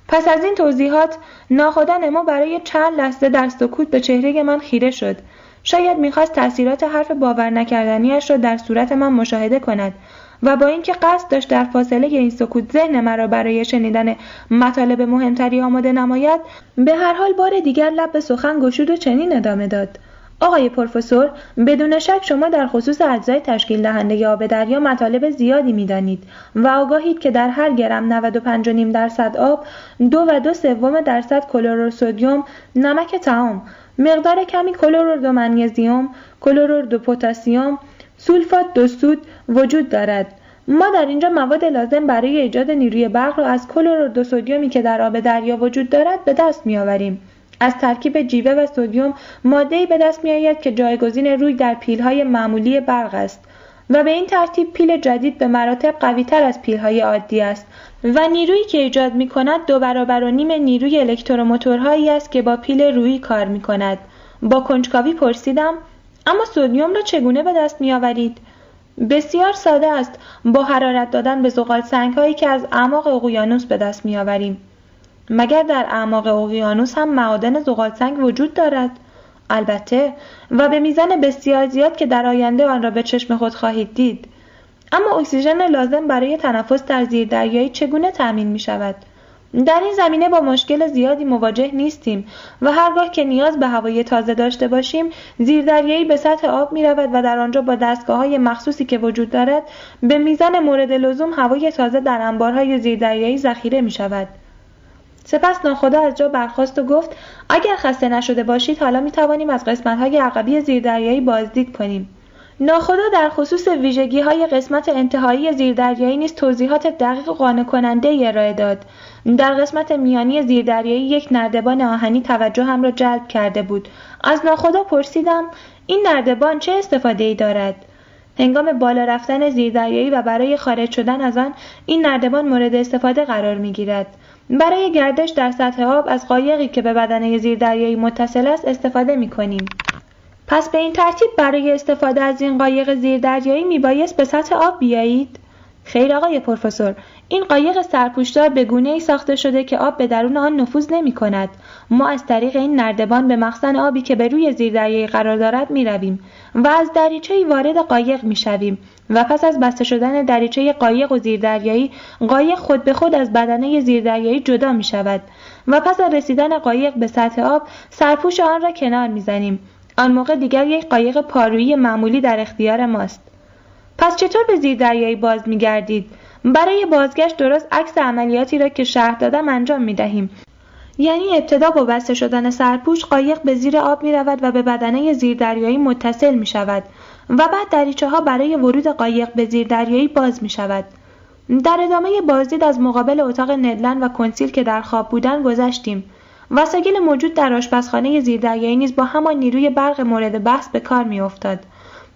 [SPEAKER 2] پس از این توضیحات ناخدا ما برای چند لحظه در سکوت به چهره من خیره شد شاید می‌خواست تاثیرات حرف باور نکردنیش را در صورت من مشاهده کند و با اینکه قصد داشت در فاصله این سکوت ذهن مرا برای شنیدن مطالب مهمتری آماده نماید به هر حال بار دیگر لب به سخن گشود و چنین ادامه داد. آقای پروفسور بدون شک شما در خصوص اجزای تشکیل دهنده آب دریا مطالب زیادی می‌دانید و آگاهید که در هر گرم 95.5 درصد آب دو و دو سوم درصد کلورور سدیم نمک تعام مقدار کمی کلورور دو منیزیم کلورور دو پتاسیم سولفات دو سود وجود دارد ما در اینجا مواد لازم برای ایجاد نیروی برق را از کلور دو سدیمی که در آب دریا وجود دارد به دست میآوریم از ترکیب جیوه و سدیم ماده‌ای به دست میآید که جایگزین روی در پیلهای معمولی برق است و به این ترتیب پیل جدید به مراتب قویتر از پیلهای عادی است و نیرویی که ایجاد می کند دو برابر و نیم نیروی الکتروموتورهایی است که با پیل روی کار می کند. با کنجکاوی پرسیدم اما سودیوم را چگونه به دست می آورید؟ بسیار ساده است با حرارت دادن به زغال سنگ هایی که از اعماق اقیانوس به دست می آوریم. مگر در اعماق اقیانوس هم معادن زغال سنگ وجود دارد؟ البته و به میزان بسیار زیاد که در آینده آن را به چشم خود خواهید دید. اما اکسیژن لازم برای تنفس در زیر دریایی چگونه تأمین می شود؟ در این زمینه با مشکل زیادی مواجه نیستیم و هرگاه که نیاز به هوای تازه داشته باشیم زیردریایی به سطح آب می رود و در آنجا با دستگاه های مخصوصی که وجود دارد به میزان مورد لزوم هوای تازه در انبارهای زیردریایی ذخیره می شود. سپس ناخدا از جا برخواست و گفت اگر خسته نشده باشید حالا می توانیم از قسمت های عقبی زیردریایی بازدید کنیم. ناخدا در خصوص ویژگی های قسمت انتهایی زیردریایی نیز توضیحات دقیق و قانع کننده ارائه داد در قسمت میانی زیردریایی یک نردبان آهنی توجهم را جلب کرده بود از ناخدا پرسیدم این نردبان چه استفاده ای دارد هنگام بالا رفتن زیردریایی و برای خارج شدن از آن این نردبان مورد استفاده قرار می گیرد. برای گردش در سطح آب از قایقی که به بدنه زیردریایی متصل است استفاده می کنیم. پس به این ترتیب برای استفاده از این قایق زیردریایی میبایست به سطح آب بیایید؟ خیر آقای پروفسور این قایق سرپوشدار به گونه ای ساخته شده که آب به درون آن نفوذ نمی کند. ما از طریق این نردبان به مخزن آبی که به روی زیردریایی قرار دارد می رویم و از دریچه وارد قایق می شویم و پس از بسته شدن دریچه قایق و زیردریایی قایق خود به خود از بدنه زیردریایی جدا می شود و پس از رسیدن قایق به سطح آب سرپوش آن را کنار می زنیم. آن موقع دیگر یک قایق پارویی معمولی در اختیار ماست. پس چطور به زیردریایی باز می گردید؟ برای بازگشت درست عکس عملیاتی را که شرح دادم انجام می دهیم. یعنی ابتدا با بسته شدن سرپوش قایق به زیر آب می رود و به بدنه زیردریایی متصل می شود و بعد دریچه ها برای ورود قایق به زیردریایی باز می شود. در ادامه بازدید از مقابل اتاق ندلن و کنسیل که در خواب بودن گذشتیم. وسایل موجود در آشپزخانه زیردریایی نیز با همان نیروی برق مورد بحث به کار میافتاد.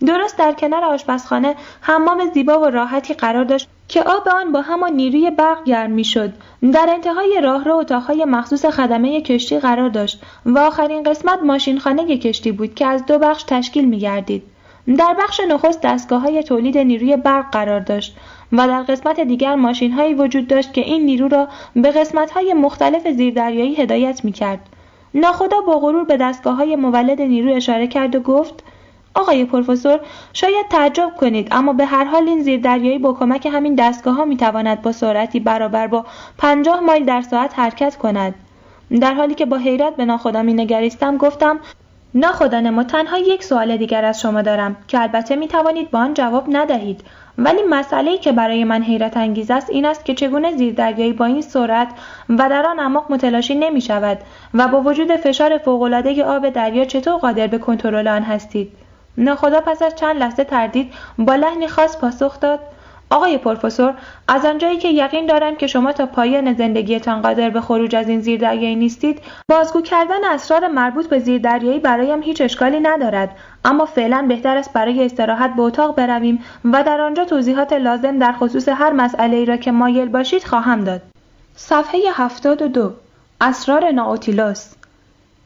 [SPEAKER 2] درست در کنار آشپزخانه حمام زیبا و راحتی قرار داشت که آب آن با همان نیروی برق گرم می‌شد. در انتهای راهرو اتاقهای مخصوص خدمه کشتی قرار داشت و آخرین قسمت ماشینخانه کشتی بود که از دو بخش تشکیل می گردید. در بخش نخست دستگاه های تولید نیروی برق قرار داشت. و در قسمت دیگر ماشین هایی وجود داشت که این نیرو را به قسمت های مختلف زیردریایی هدایت می کرد. ناخدا با غرور به دستگاه های مولد نیرو اشاره کرد و گفت آقای پروفسور شاید تعجب کنید اما به هر حال این زیردریایی با کمک همین دستگاه ها می تواند با سرعتی برابر با پنجاه مایل در ساعت حرکت کند در حالی که با حیرت به ناخدا می نگریستم گفتم ناخدا ما تنها یک سوال دیگر از شما دارم که البته می توانید با آن جواب ندهید ولی مسئله که برای من حیرت انگیز است این است که چگونه زیردریایی با این سرعت و در آن اعماق متلاشی نمی شود و با وجود فشار فوقالعاده آب دریا چطور قادر به کنترل آن هستید؟ ناخدا پس از چند لحظه تردید با لحنی خاص پاسخ داد. آقای پروفسور از آنجایی که یقین دارم که شما تا پایان زندگیتان قادر به خروج از این زیردریایی نیستید بازگو کردن اسرار مربوط به زیردریایی برایم هیچ اشکالی ندارد. اما فعلا بهتر است برای استراحت به اتاق برویم و در آنجا توضیحات لازم در خصوص هر مسئله ای را که مایل باشید خواهم داد. صفحه 72 اسرار ناوتیلوس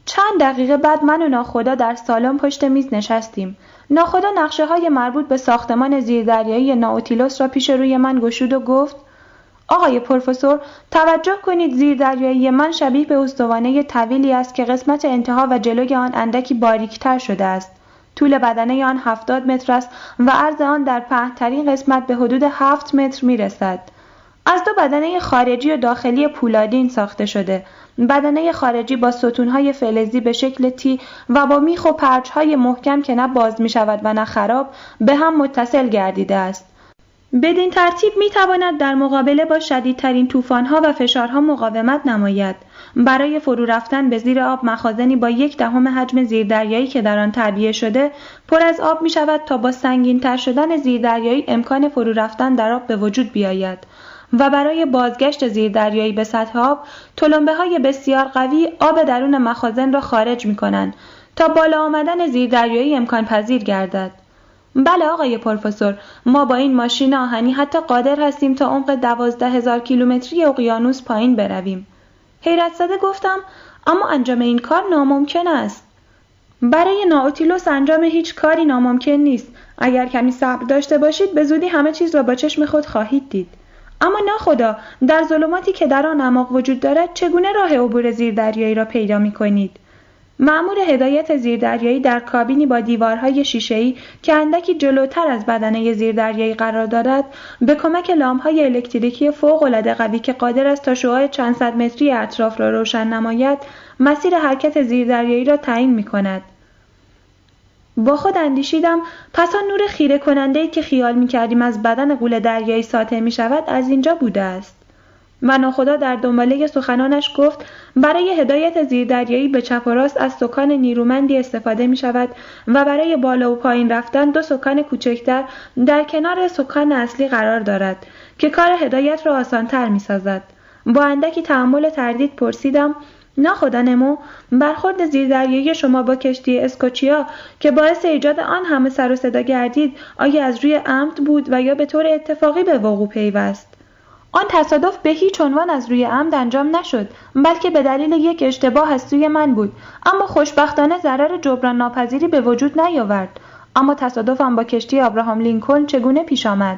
[SPEAKER 2] چند دقیقه بعد من و ناخدا در سالن پشت میز نشستیم. ناخدا نقشه های مربوط به ساختمان زیردریایی ناوتیلوس را پیش روی من گشود و گفت آقای پروفسور توجه کنید زیردریایی من شبیه به استوانه طویلی است که قسمت انتها و جلوی آن اندکی باریکتر شده است. طول بدنه آن هفتاد متر است و عرض آن در پهنترین قسمت به حدود هفت متر می رسد. از دو بدنه خارجی و داخلی پولادین ساخته شده بدنه خارجی با ستونهای فلزی به شکل تی و با میخ و پرچهای محکم که نه باز می شود و نه خراب به هم متصل گردیده است. بدین ترتیب می تواند در مقابله با شدیدترین طوفانها و فشارها مقاومت نماید. برای فرو رفتن به زیر آب مخازنی با یک دهم حجم زیردریایی که در آن تعبیه شده پر از آب می شود تا با سنگین تر شدن زیردریایی امکان فرو رفتن در آب به وجود بیاید. و برای بازگشت زیردریایی به سطح آب تلمبه های بسیار قوی آب درون مخازن را خارج می کنند تا بالا آمدن زیردریایی امکان پذیر گردد. بله آقای پروفسور ما با این ماشین آهنی حتی قادر هستیم تا عمق دوازده هزار کیلومتری اقیانوس پایین برویم. حیرت زده گفتم اما انجام این کار ناممکن است. برای ناوتیلوس انجام هیچ کاری ناممکن نیست. اگر کمی صبر داشته باشید به زودی همه چیز را با چشم خود خواهید دید. اما خدا در ظلماتی که در آن اعماق وجود دارد چگونه راه عبور زیردریایی را پیدا می کنید؟ معمور هدایت زیردریایی در کابینی با دیوارهای شیشهای که اندکی جلوتر از بدنه زیردریایی قرار دارد به کمک لامپهای الکتریکی فوقالعاده قوی که قادر است تا شعاع چند صد متری اطراف را روشن نماید مسیر حرکت زیردریایی را تعیین می کند. با خود اندیشیدم پس آن نور خیره کننده که خیال می کردیم از بدن قول دریایی ساطع می شود از اینجا بوده است. و ناخدا در دنباله سخنانش گفت برای هدایت زیردریایی به چپ و راست از سکان نیرومندی استفاده می شود و برای بالا و پایین رفتن دو سکان کوچکتر در کنار سکان اصلی قرار دارد که کار هدایت را آسانتر می سازد. با اندکی تحمل تردید پرسیدم ناخدا نمو برخورد زیردریایی شما با کشتی اسکوچیا که باعث ایجاد آن همه سر و صدا گردید آیا از روی عمد بود و یا به طور اتفاقی به وقوع پیوست آن تصادف به هیچ عنوان از روی عمد انجام نشد بلکه به دلیل یک اشتباه از سوی من بود. اما خوشبختانه ضرر جبران ناپذیری به وجود نیاورد. اما تصادفم با کشتی ابراهام لینکلن چگونه پیش آمد؟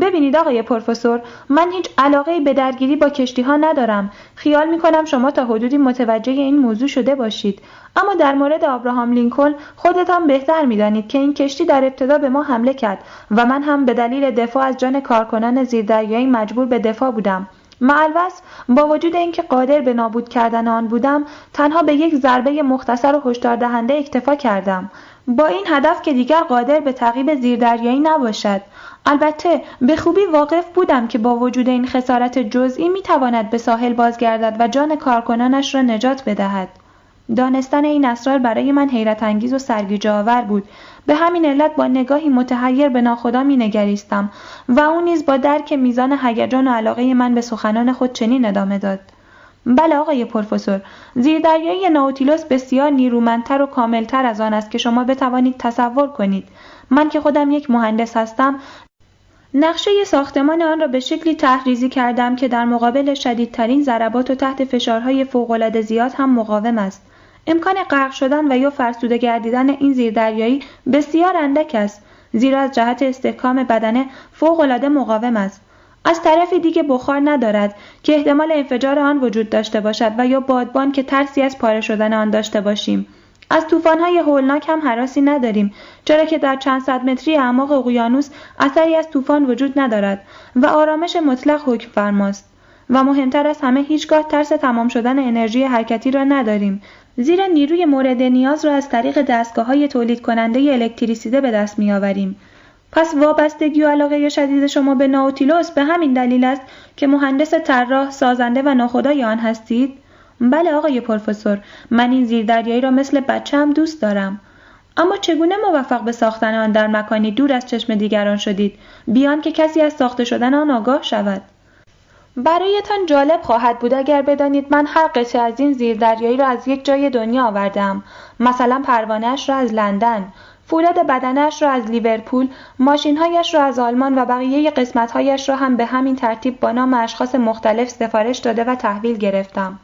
[SPEAKER 2] ببینید آقای پروفسور من هیچ علاقه به درگیری با کشتی ها ندارم. خیال می کنم شما تا حدودی متوجه این موضوع شده باشید. اما در مورد آبراهام لینکلن خودتان بهتر می‌دانید که این کشتی در ابتدا به ما حمله کرد و من هم به دلیل دفاع از جان کارکنان زیردریایی مجبور به دفاع بودم. معلوس با وجود اینکه قادر به نابود کردن آن بودم تنها به یک ضربه مختصر و هشدار دهنده اکتفا کردم. با این هدف که دیگر قادر به تعقیب زیردریایی نباشد. البته به خوبی واقف بودم که با وجود این خسارت جزئی می تواند به ساحل بازگردد و جان کارکنانش را نجات بدهد. دانستن این اسرار برای من حیرت انگیز و سرگیجه آور بود. به همین علت با نگاهی متحیر به ناخدا می نگریستم و او نیز با درک میزان هیجان و علاقه من به سخنان خود چنین ادامه داد. بله آقای پروفسور زیردریایی ناوتیلوس بسیار نیرومندتر و کاملتر از آن است که شما بتوانید تصور کنید من که خودم یک مهندس هستم نقشه ساختمان آن را به شکلی تحریزی کردم که در مقابل شدیدترین ضربات و تحت فشارهای فوقالعاده زیاد هم مقاوم است امکان غرق شدن و یا فرسوده گردیدن این زیردریایی بسیار اندک است زیرا از جهت استحکام بدنه فوقالعاده مقاوم است. از طرف دیگه بخار ندارد که احتمال انفجار آن وجود داشته باشد و یا بادبان که ترسی از پاره شدن آن داشته باشیم. از طوفان‌های هولناک هم حراسی نداریم چرا که در چند صد متری اعماق اقیانوس اثری از طوفان وجود ندارد و آرامش مطلق حکم فرماست. و مهمتر از همه هیچگاه ترس تمام شدن انرژی حرکتی را نداریم. زیرا نیروی مورد نیاز را از طریق دستگاه های تولید کننده الکتریسیته به دست میآوریم. پس وابستگی و علاقه شدید شما به ناوتیلوس به همین دلیل است که مهندس طراح سازنده و ناخدای آن هستید. بله آقای پروفسور من این زیردریایی را مثل بچه‌ام دوست دارم. اما چگونه موفق به ساختن آن در مکانی دور از چشم دیگران شدید؟ بیان که کسی از ساخته شدن آن آگاه شود. برایتان جالب خواهد بود اگر بدانید من هر قطعه از این زیردریایی را از یک جای دنیا آوردم. مثلا پروانهاش را از لندن فولاد بدنش را از لیورپول ماشینهایش را از آلمان و بقیه قسمتهایش را هم به همین ترتیب با نام اشخاص مختلف سفارش داده و تحویل گرفتم.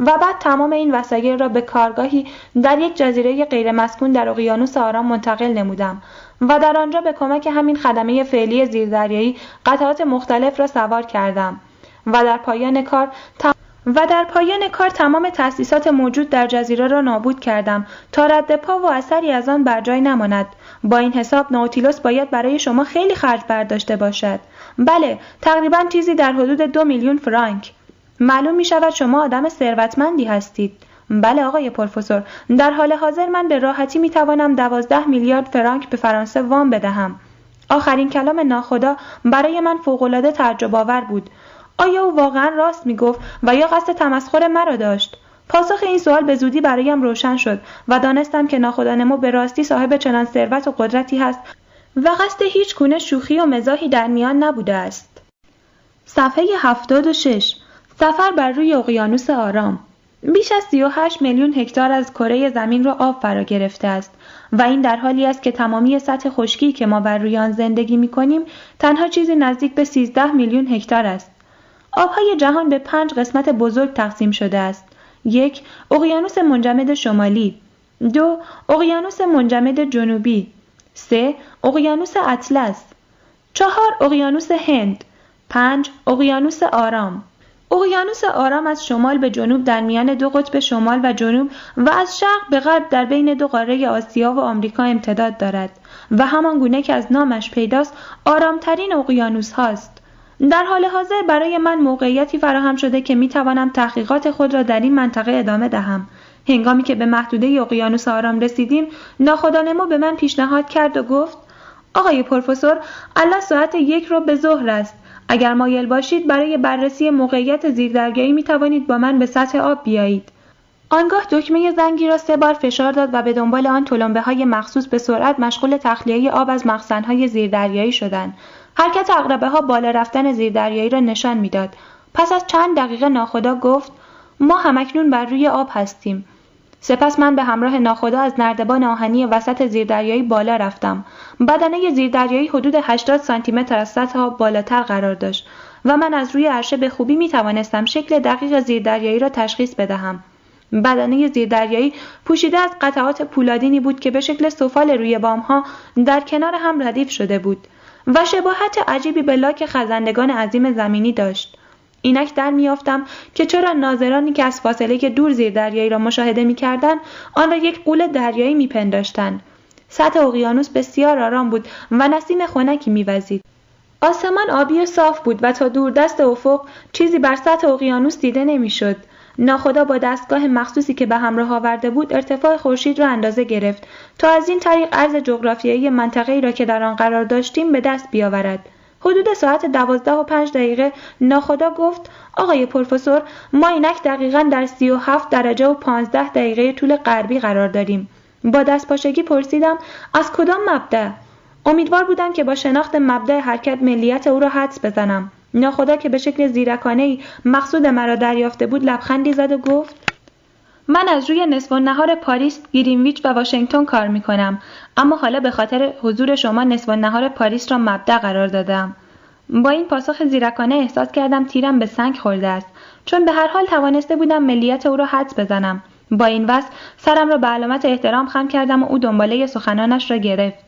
[SPEAKER 2] و بعد تمام این وسایل را به کارگاهی در یک جزیره غیرمسکون در اقیانوس آرام منتقل نمودم و در آنجا به کمک همین خدمه فعلی زیردریایی قطعات مختلف را سوار کردم. و در پایان کار و در پایان کار تمام تأسیسات موجود در جزیره را نابود کردم تا رد پا و اثری از آن بر جای نماند. با این حساب ناوتیلوس باید برای شما خیلی خرج برداشته باشد. بله تقریبا چیزی در حدود دو میلیون فرانک. معلوم می شود شما آدم ثروتمندی هستید. بله آقای پروفسور در حال حاضر من به راحتی می توانم دوازده میلیارد فرانک به فرانسه وام بدهم. آخرین کلام ناخدا برای من فوقالعاده تعجب آور بود. آیا او واقعا راست می گفت و یا قصد تمسخر مرا داشت؟ پاسخ این سوال به زودی برایم روشن شد و دانستم که ناخدانمو به راستی صاحب چنان ثروت و قدرتی هست و قصد هیچ گونه شوخی و مزاحی در میان نبوده است. صفحه 76 سفر بر روی اقیانوس آرام. بیش از 38 میلیون هکتار از کره زمین را آب فرا گرفته است و این در حالی است که تمامی سطح خشکی که ما بر روی آن زندگی می کنیم تنها چیزی نزدیک به 13 میلیون هکتار است. آبهای جهان به پنج قسمت بزرگ تقسیم شده است. یک، اقیانوس منجمد شمالی. دو، اقیانوس منجمد جنوبی. سه، اقیانوس اطلس. چهار، اقیانوس هند. پنج، اقیانوس آرام. اقیانوس آرام از شمال به جنوب در میان دو قطب شمال و جنوب و از شرق به غرب در بین دو قاره آسیا و آمریکا امتداد دارد و همان گونه که از نامش پیداست آرامترین اقیانوس هاست. در حال حاضر برای من موقعیتی فراهم شده که می توانم تحقیقات خود را در این منطقه ادامه دهم. هنگامی که به محدوده اقیانوس آرام رسیدیم ناخدانما به من پیشنهاد کرد و گفت آقای پروفسور الله ساعت یک رو به ظهر است اگر مایل باشید برای بررسی موقعیت زیردریایی می توانید با من به سطح آب بیایید. آنگاه دکمه زنگی را سه بار فشار داد و به دنبال آن تلمبه های مخصوص به سرعت مشغول تخلیه آب از های زیردریایی شدند. حرکت اقربه ها بالا رفتن زیردریایی را نشان می‌داد. پس از چند دقیقه ناخدا گفت ما همکنون بر روی آب هستیم. سپس من به همراه ناخدا از نردبان آهنی وسط زیردریایی بالا رفتم. بدنه زیردریایی حدود 80 سانتی متر از سطح آب بالاتر قرار داشت و من از روی عرشه به خوبی می توانستم شکل دقیق زیردریایی را تشخیص بدهم. بدنه زیردریایی پوشیده از قطعات پولادینی بود که به شکل سفال روی بامها در کنار هم ردیف شده بود و شباهت عجیبی به لاک خزندگان عظیم زمینی داشت. اینک در میافتم که چرا ناظرانی که از فاصله که دور زیر دریایی را مشاهده می‌کردند آن را یک قول دریایی میپنداشتند. سطح اقیانوس بسیار آرام بود و نسیم خنکی میوزید. آسمان آبی و صاف بود و تا دور دست افق چیزی بر سطح اقیانوس دیده نمی‌شد. ناخدا با دستگاه مخصوصی که به همراه آورده بود ارتفاع خورشید را اندازه گرفت. تا از این طریق عرض جغرافیایی منطقه را که در آن قرار داشتیم به دست بیاورد. حدود ساعت دوازده و پنج دقیقه ناخدا گفت آقای پروفسور ما اینک دقیقا در سی و هفت درجه و پانزده دقیقه طول غربی قرار داریم. با دست پاشگی پرسیدم از کدام مبدع امیدوار بودم که با شناخت مبدع حرکت ملیت او را حدس بزنم.
[SPEAKER 3] ناخدا که به شکل زیرکانه ای مقصود مرا دریافته بود لبخندی زد و گفت من از روی نصف نهار پاریس، گرینویچ و واشنگتن کار می کنم اما حالا به خاطر حضور شما نصف نهار پاریس را مبدع قرار دادم. با این پاسخ زیرکانه احساس کردم تیرم به سنگ خورده است. چون به هر حال توانسته بودم ملیت او را حدس بزنم. با این وصف سرم را به علامت احترام خم کردم و او دنباله سخنانش را گرفت.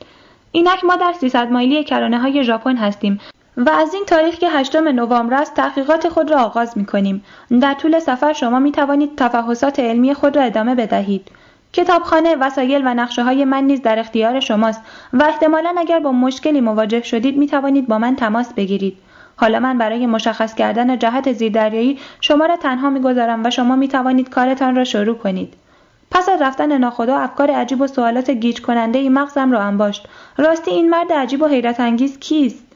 [SPEAKER 3] اینک ما در 300 مایلی کرانه های ژاپن هستیم. و از این تاریخ که هشتم نوامبر است تحقیقات خود را آغاز می کنیم. در طول سفر شما می توانید تفحصات علمی خود را ادامه بدهید. کتابخانه، وسایل و نقشه های من نیز در اختیار شماست و احتمالا اگر با مشکلی مواجه شدید می توانید با من تماس بگیرید. حالا من برای مشخص کردن جهت زیردریایی شما را تنها می‌گذارم و شما می توانید کارتان را شروع کنید. پس از رفتن ناخدا افکار عجیب و سوالات گیج کننده ای مغزم را انباشت. راستی این مرد عجیب و حیرت انگیز کیست؟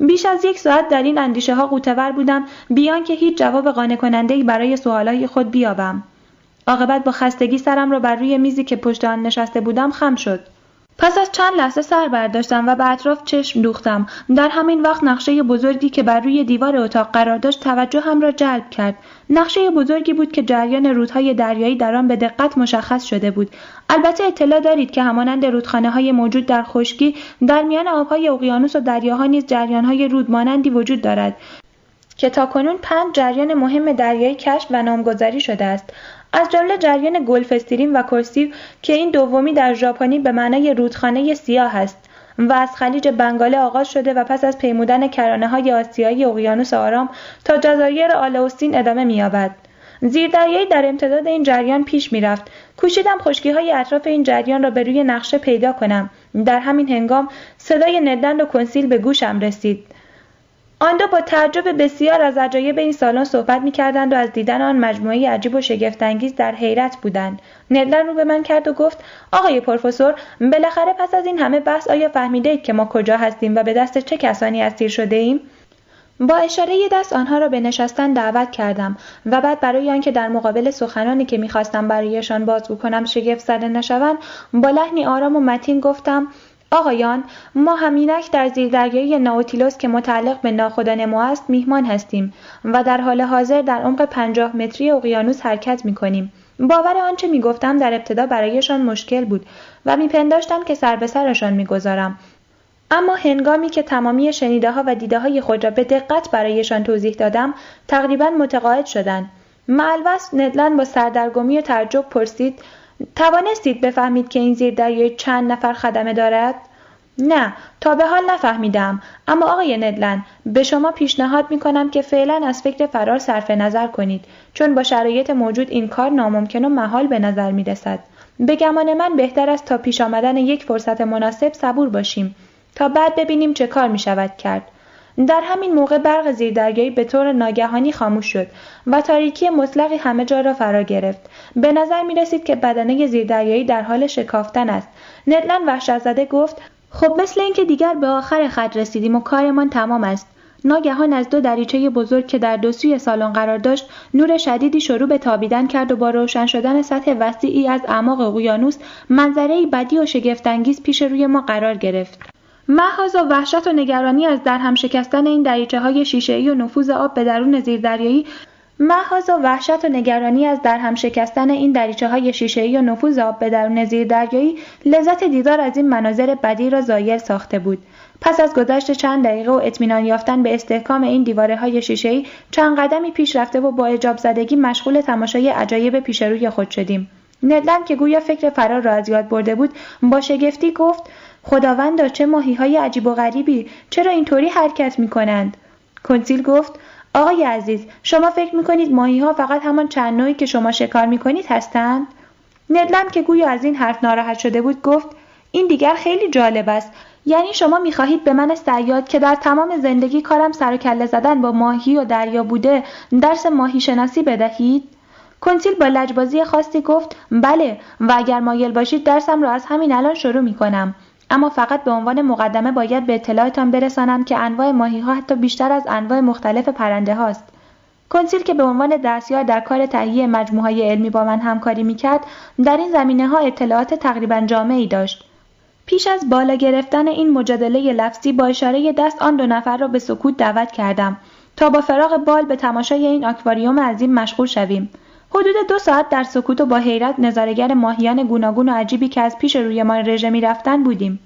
[SPEAKER 3] بیش از یک ساعت در این اندیشه ها قوتور بودم بیان که هیچ جواب قانع کننده ای برای سوالای خود بیابم. عاقبت با خستگی سرم را بر روی میزی که پشت آن نشسته بودم خم شد. پس از چند لحظه سر برداشتم و به اطراف چشم دوختم. در همین وقت نقشه بزرگی که بر روی دیوار اتاق قرار داشت توجه هم را جلب کرد. نقشه بزرگی بود که جریان رودهای دریایی در آن به دقت مشخص شده بود. البته اطلاع دارید که همانند رودخانه های موجود در خشکی در میان آبهای اقیانوس و دریاها نیز جریانهای رود مانندی وجود دارد که تاکنون پنج جریان مهم دریایی کشف و نامگذاری شده است. از جمله جریان استریم و کرسیو که این دومی در ژاپنی به معنای رودخانه سیاه است و از خلیج بنگاله آغاز شده و پس از پیمودن کرانه های آسیایی اقیانوس آرام تا جزایر آلاوستین ادامه می‌یابد. زیردریایی در امتداد این جریان پیش می‌رفت. کوشیدم خشکی های اطراف این جریان را به روی نقشه پیدا کنم. در همین هنگام صدای ندند و کنسیل به گوشم رسید. آن دو با تعجب بسیار از عجایب این سالن صحبت می‌کردند و از دیدن آن مجموعه عجیب و شگفتانگیز در حیرت بودند. ندلن رو به من کرد و گفت آقای پروفسور بالاخره پس از این همه بحث آیا فهمیده اید که ما کجا هستیم و به دست چه کسانی اسیر شده ایم؟ با اشاره دست آنها را به نشستن دعوت کردم و بعد برای آنکه در مقابل سخنانی که می‌خواستم برایشان بازگو کنم شگفت زده نشوند با لحنی آرام و متین گفتم آقایان ما همینک در زیردریایی ناوتیلوس که متعلق به ناخدا نما است میهمان هستیم و در حال حاضر در عمق پنجاه متری اقیانوس حرکت می کنیم. باور آنچه می گفتم در ابتدا برایشان مشکل بود و میپنداشتم که سر به سرشان می‌گذارم اما هنگامی که تمامی شنیده ها و دیده های خود را به دقت برایشان توضیح دادم تقریبا متقاعد شدند معلوس ندلن با سردرگمی و تعجب پرسید توانستید بفهمید که این زیردریایی چند نفر خدمه دارد نه تا به حال نفهمیدم اما آقای ندلن به شما پیشنهاد می کنم که فعلا از فکر فرار صرف نظر کنید چون با شرایط موجود این کار ناممکن و محال به نظر می رسد. به گمان من بهتر است تا پیش آمدن یک فرصت مناسب صبور باشیم تا بعد ببینیم چه کار می شود کرد. در همین موقع برق زیردریایی به طور ناگهانی خاموش شد و تاریکی مطلقی همه جا را فرا گرفت. به نظر می رسید که بدنه زیردریایی در حال شکافتن است. ندلن وحشت زده گفت خب مثل اینکه دیگر به آخر خط رسیدیم و کارمان تمام است. ناگهان از دو دریچه بزرگ که در دو سوی سالن قرار داشت نور شدیدی شروع به تابیدن کرد و با روشن شدن سطح وسیعی از اعماق اقیانوس منظره بدی و شگفتانگیز پیش روی ما قرار گرفت. و وحشت و نگرانی از درهم شکستن این دریچه های شیشه و نفوذ آب به درون زیردریایی. و وحشت و نگرانی از درهم شکستن این دریچه های شیشه و نفوذ آب به درون زیردریایی لذت دیدار از این مناظر بدی را زایر ساخته بود. پس از گذشت چند دقیقه و اطمینان یافتن به استحکام این دیواره های شیشه چند قدمی پیش رفته و با اجاب زدگی مشغول تماشای عجایب پیش روی خود شدیم. ندلن که گویا فکر فرار را از یاد برده بود با شگفتی گفت خداوندا چه ماهی های عجیب و غریبی چرا اینطوری حرکت می کنند؟ کنسیل گفت آقای عزیز شما فکر می کنید ماهی ها فقط همان چند نوعی که شما شکار می کنید هستند؟ ندلم که گویا از این حرف ناراحت شده بود گفت این دیگر خیلی جالب است یعنی شما می‌خواهید به من سیاد که در تمام زندگی کارم سر و کله زدن با ماهی و دریا بوده درس ماهی شناسی بدهید کنسیل با لجبازی خاصی گفت بله و اگر مایل باشید درسم را از همین الان شروع می کنم اما فقط به عنوان مقدمه باید به اطلاعتان برسانم که انواع ماهی ها حتی بیشتر از انواع مختلف پرنده هاست. کنسیل که به عنوان دستیار در کار تهیه مجموعه علمی با من همکاری می‌کرد در این زمینه ها اطلاعات تقریبا جامعی داشت پیش از بالا گرفتن این مجادله لفظی با اشاره دست آن دو نفر را به سکوت دعوت کردم تا با فراغ بال به تماشای این آکواریوم عظیم مشغول شویم حدود دو ساعت در سکوت و با حیرت نظارگر ماهیان گوناگون و عجیبی که از پیش رویمان رژه رفتن بودیم.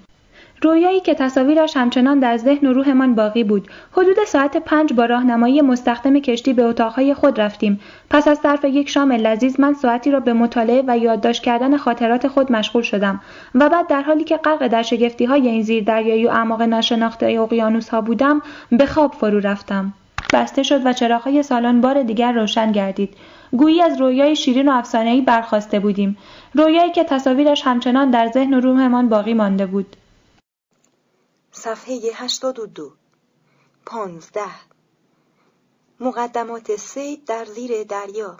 [SPEAKER 3] رویایی که تصاویرش همچنان در ذهن و روحمان باقی بود. حدود ساعت پنج با راهنمایی مستخدم کشتی به اتاقهای خود رفتیم. پس از صرف یک شام لذیذ من ساعتی را به مطالعه و یادداشت کردن خاطرات خود مشغول شدم و بعد در حالی که غرق در شگفتی های این زیر دریایی و اعماق ناشناخته اقیانوس ها بودم به خواب فرو رفتم. بسته شد و چراغهای سالن بار دیگر روشن گردید. گویی از رویای شیرین و افسانهای برخواسته بودیم. رویایی که تصاویرش همچنان در ذهن و روحمان باقی مانده بود.
[SPEAKER 2] صفحه 82 پانزده. مقدمات سید در زیر دریا.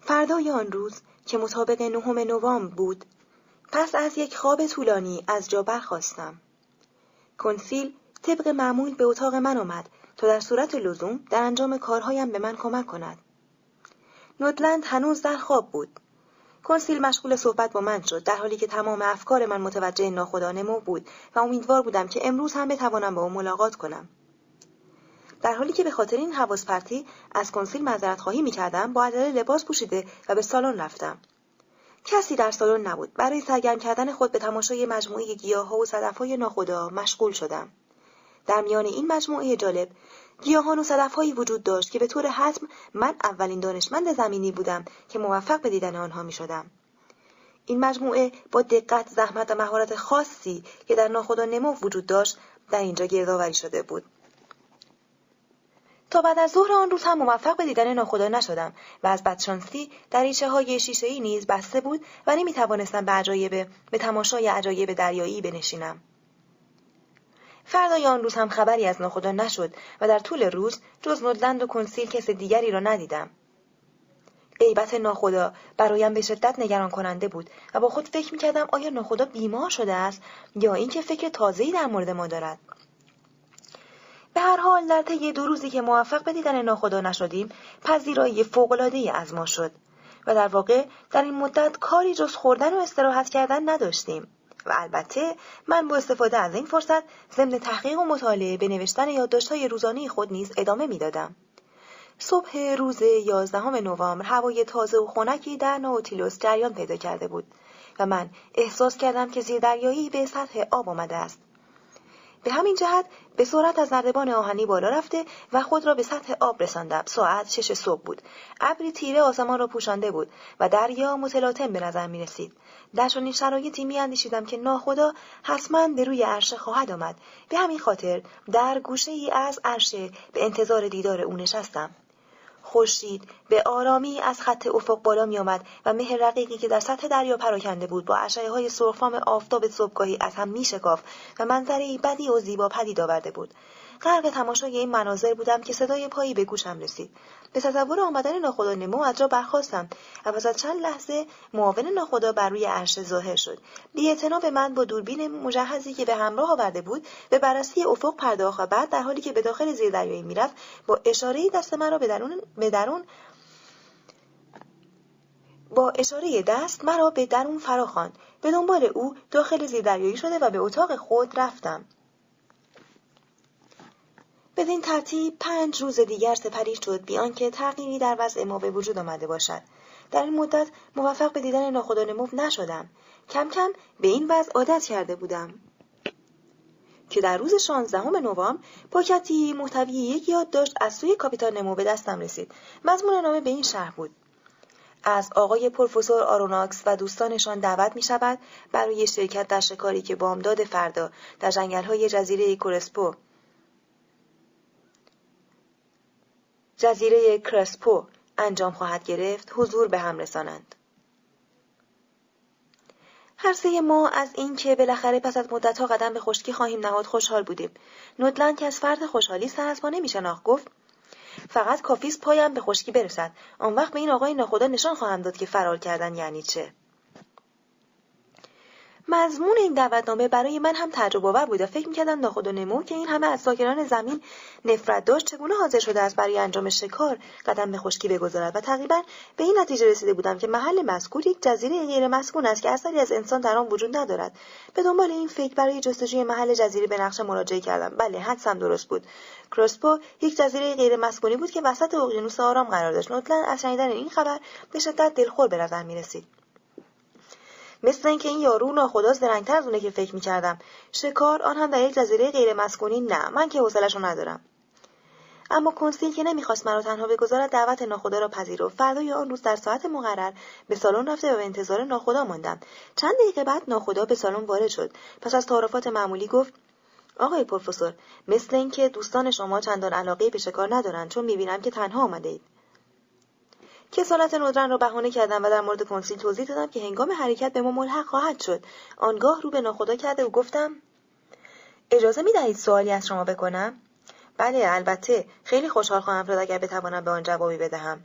[SPEAKER 2] فردای آن روز که مطابق نهم نوامبر بود پس از یک خواب طولانی از جا برخواستم کنسیل طبق معمول به اتاق من آمد در صورت لزوم در انجام کارهایم به من کمک کند. نودلند هنوز در خواب بود. کنسیل مشغول صحبت با من شد در حالی که تمام افکار من متوجه ناخدا نمو بود و امیدوار بودم که امروز هم بتوانم با او ملاقات کنم. در حالی که به خاطر این حواس پرتی از کنسیل معذرت خواهی می‌کردم با عجله لباس پوشیده و به سالن رفتم. کسی در سالن نبود. برای سرگرم کردن خود به تماشای مجموعه گیاهها و صدفهای ناخدا مشغول شدم. در میان این مجموعه جالب گیاهان و صدفهایی وجود داشت که به طور حتم من اولین دانشمند زمینی بودم که موفق به دیدن آنها می شدم. این مجموعه با دقت زحمت و مهارت خاصی که در ناخدا نمو وجود داشت در اینجا گردآوری شده بود تا بعد از ظهر آن روز هم موفق به دیدن ناخدا نشدم و از بدشانسی دریچه های شیشه ای نیز بسته بود و نمی توانستم به عجایب به تماشای عجایب دریایی بنشینم فردای آن روز هم خبری از ناخدا نشد و در طول روز جز ندلند و کنسیل کس دیگری را ندیدم. غیبت ناخدا برایم به شدت نگران کننده بود و با خود فکر می‌کردم آیا ناخدا بیمار شده است یا اینکه فکر تازه‌ای در مورد ما دارد. به هر حال در طی دو روزی که موفق به دیدن ناخدا نشدیم پذیرایی فوقالعادهای از ما شد و در واقع در این مدت کاری جز خوردن و استراحت کردن نداشتیم. و البته من با استفاده از این فرصت ضمن تحقیق و مطالعه به نوشتن یادداشت‌های روزانه خود نیز ادامه می‌دادم. صبح روز یازدهم نوامبر هوای تازه و خنکی در ناوتیلوس جریان پیدا کرده بود و من احساس کردم که زیردریایی به سطح آب آمده است. به همین جهت به سرعت از نردبان آهنی بالا رفته و خود را به سطح آب رساندم ساعت شش صبح بود. ابری تیره آسمان را پوشانده بود و دریا متلاطم به نظر می رسید. در چنین شرایطی می اندیشیدم که ناخدا حتما به روی عرشه خواهد آمد. به همین خاطر در گوشه ای از عرشه به انتظار دیدار او نشستم. خورشید به آرامی از خط افق بالا می آمد و مه رقیقی که در سطح دریا پراکنده بود با اشعه های سرخفام آفتاب صبحگاهی از هم می شکاف و منظره بدی و زیبا پدید آورده بود. غرق تماشای این مناظر بودم که صدای پایی به گوشم رسید. به تصور آمدن ناخدا نمو از جا برخواستم و پس از چند لحظه معاون ناخدا بر روی عرشه ظاهر شد. بیاعتنا به من با دوربین مجهزی که به همراه آورده بود به بررسی افق پرداخت و بعد در حالی که به داخل زیردریایی می‌رفت با اشاره دست مرا به درون به درون با اشاره دست مرا به درون فراخواند. به دنبال او داخل زیردریایی شده و به اتاق خود رفتم. بدین ترتیب پنج روز دیگر سپری شد بیان که تغییری در وضع ما به وجود آمده باشد. در این مدت موفق به دیدن ناخدا نمو نشدم. کم کم به این وضع عادت کرده بودم. که در روز شانزدهم نوامبر پاکتی محتوی یک یادداشت از سوی کاپیتان نمو به دستم رسید. مضمون نامه به این شهر بود. از آقای پروفسور آروناکس و دوستانشان دعوت می شود برای شرکت در شکاری که بامداد فردا در جنگل های جزیره کورسپو جزیره کرسپو انجام خواهد گرفت حضور به هم رسانند. هر سه ما از اینکه بالاخره پس از مدتها قدم به خشکی خواهیم نهاد خوشحال بودیم. نودلند که از فرد خوشحالی سر از ما نمیشناخت گفت فقط کافیست پایم به خشکی برسد. آن وقت به این آقای ناخدا نشان خواهم داد که فرار کردن یعنی چه. مضمون این دعوتنامه برای من هم تجربه آور بود و فکر می‌کردم ناخود و نمو که این همه از ساکنان زمین نفرت داشت چگونه حاضر شده است برای انجام شکار قدم به خشکی بگذارد. و تقریبا به این نتیجه رسیده بودم که محل مذکور یک جزیره غیر مسکون است که اثری از انسان در آن وجود ندارد. به دنبال این فکر برای جستجوی محل جزیره به نقشه مراجعه کردم. بله حدسم درست بود. کروسپو یک جزیره غیر مسکونی بود که وسط اقیانوس آرام قرار داشت. نوتلند از شنیدن این خبر به شدت دلخور به نظر می‌رسید. مثل اینکه این یارو ناخداست درنگتر از اونه که فکر می‌کردم. شکار آن هم در یک جزیره غیر مسکونی نه. من که حوصلهشو ندارم. اما کنسیل که نمی‌خواست مرا تنها بگذارد دعوت ناخدا را پذیرفت. فردای آن روز در ساعت مقرر به سالن رفته و به انتظار ناخدا ماندم. چند دقیقه بعد ناخدا به سالن وارد شد. پس از تعارفات معمولی گفت آقای پروفسور مثل اینکه دوستان شما چندان علاقه به شکار ندارند چون می‌بینم که تنها آمده اید کسالت ندرن را بهانه کردم و در مورد کنسیل توضیح دادم که هنگام حرکت به ما ملحق خواهد شد. آنگاه رو به ناخدا کرده و گفتم اجازه می دهید سوالی از شما بکنم؟ بله البته. خیلی خوشحال خواهم شد اگر بتوانم به آن جوابی بدهم.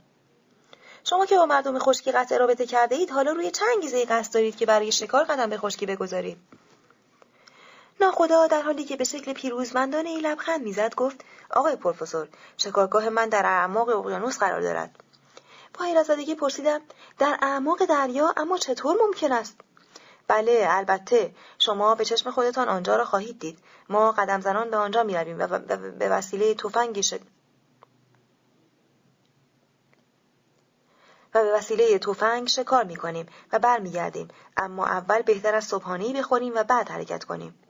[SPEAKER 2] شما که با مردم خشکی قطع رابطه کرده اید حالا روی چه انگیزه قصد دارید که برای شکار قدم به خشکی بگذارید؟ ناخدا در حالی که به شکل پیروزمندانه ای لبخند می‌زد گفت آقای پروفسور شکارگاه من در اعماق اقیانوس قرار دارد. با حیرتزدگی پرسیدم در اعماق دریا اما چطور ممکن است؟ بله البته شما به چشم خودتان آنجا را خواهید دید. ما قدم زنان به آنجا می رویم و به وسیله تفنگی شد و به وسیله تفنگ شکار می کنیم و برمیگردیم. اما اول بهتر از صبحانه بخوریم و بعد حرکت کنیم.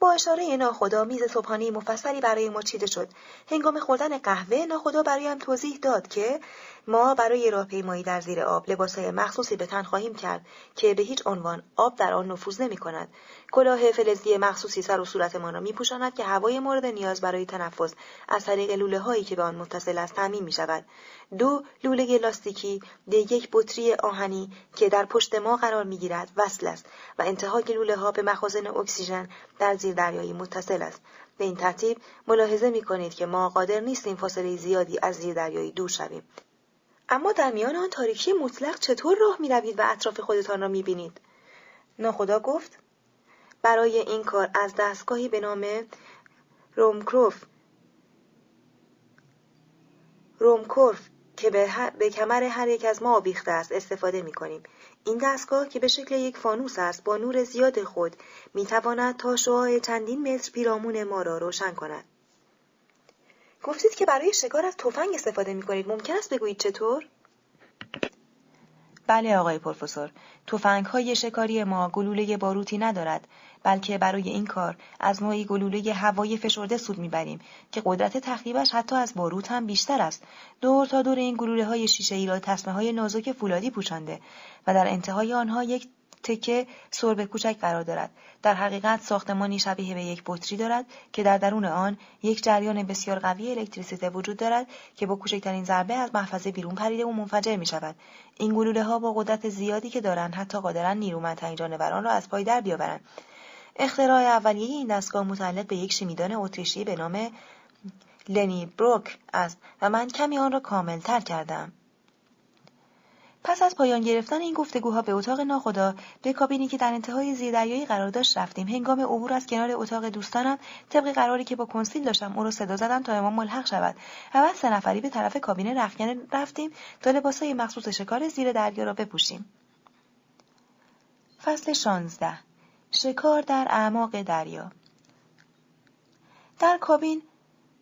[SPEAKER 2] با اشاره ناخدا میز صبحانه مفصلی برای ما چیده شد هنگام خوردن قهوه ناخدا برایم توضیح داد که ما برای راهپیمایی در زیر آب لباسهای مخصوصی به تن خواهیم کرد که به هیچ عنوان آب در آن نفوذ نمی کند. کلاه فلزی مخصوصی سر و صورتمان را می پوشاند که هوای مورد نیاز برای تنفس از طریق لوله هایی که به آن متصل است تعمین می شود. دو لوله لاستیکی به یک بطری آهنی که در پشت ما قرار می گیرد وصل است و انتهای لوله ها به مخازن اکسیژن در زیر دریایی متصل است. به این ترتیب ملاحظه می کنید که ما قادر نیستیم فاصله زیادی از زیر دریایی دور شویم. اما در میان آن تاریکی مطلق چطور راه می روید و اطراف خودتان را می بینید؟ ناخدا گفت برای این کار از دستگاهی به نام رومکروف رومکورف که به, به کمر هر یک از ما آویخته است استفاده می کنیم. این دستگاه که به شکل یک فانوس است با نور زیاد خود می تواند تا شعاع چندین متر پیرامون ما را روشن کند. گفتید که برای شکار از تفنگ استفاده می کنید. ممکن است بگویید چطور؟ بله آقای پروفسور. تفنگ های شکاری ما گلوله باروتی ندارد بلکه برای این کار از نوعی گلوله هوایی فشرده سود می‌بریم که قدرت تخریبش حتی از باروت هم بیشتر است. دور تا دور این گلوله های شیشه ای را تصمه های نازک فولادی پوشانده و در انتهای آنها یک تکه سرب کوچک قرار دارد. در حقیقت ساختمانی شبیه به یک بطری دارد که در درون آن یک جریان بسیار قوی الکتریسیته وجود دارد که با کوچکترین ضربه از محفظه بیرون پریده و منفجر می شود این گلوله ها با قدرت زیادی که دارند حتی قادرند نیرومندترین جانوران را از پای در بیاورند. اختراع اولیه این دستگاه متعلق به یک شیمیدان اتریشی به نام لنی بروک است و من کمی آن را کاملتر کردم. پس از پایان گرفتن این گفتگوها به اتاق ناخدا به کابینی که در انتهای زیردریایی قرار داشت رفتیم. هنگام عبور از کنار اتاق دوستانم طبق قراری که با کنسیل داشتم او را صدا زدم تا امام ملحق شود. بعد سه نفری به طرف کابین رخکن رفتیم تا لباسهای مخصوص شکار زیر دریا را بپوشیم. فصل شانزده. شکار در اعماق دریا. در کابین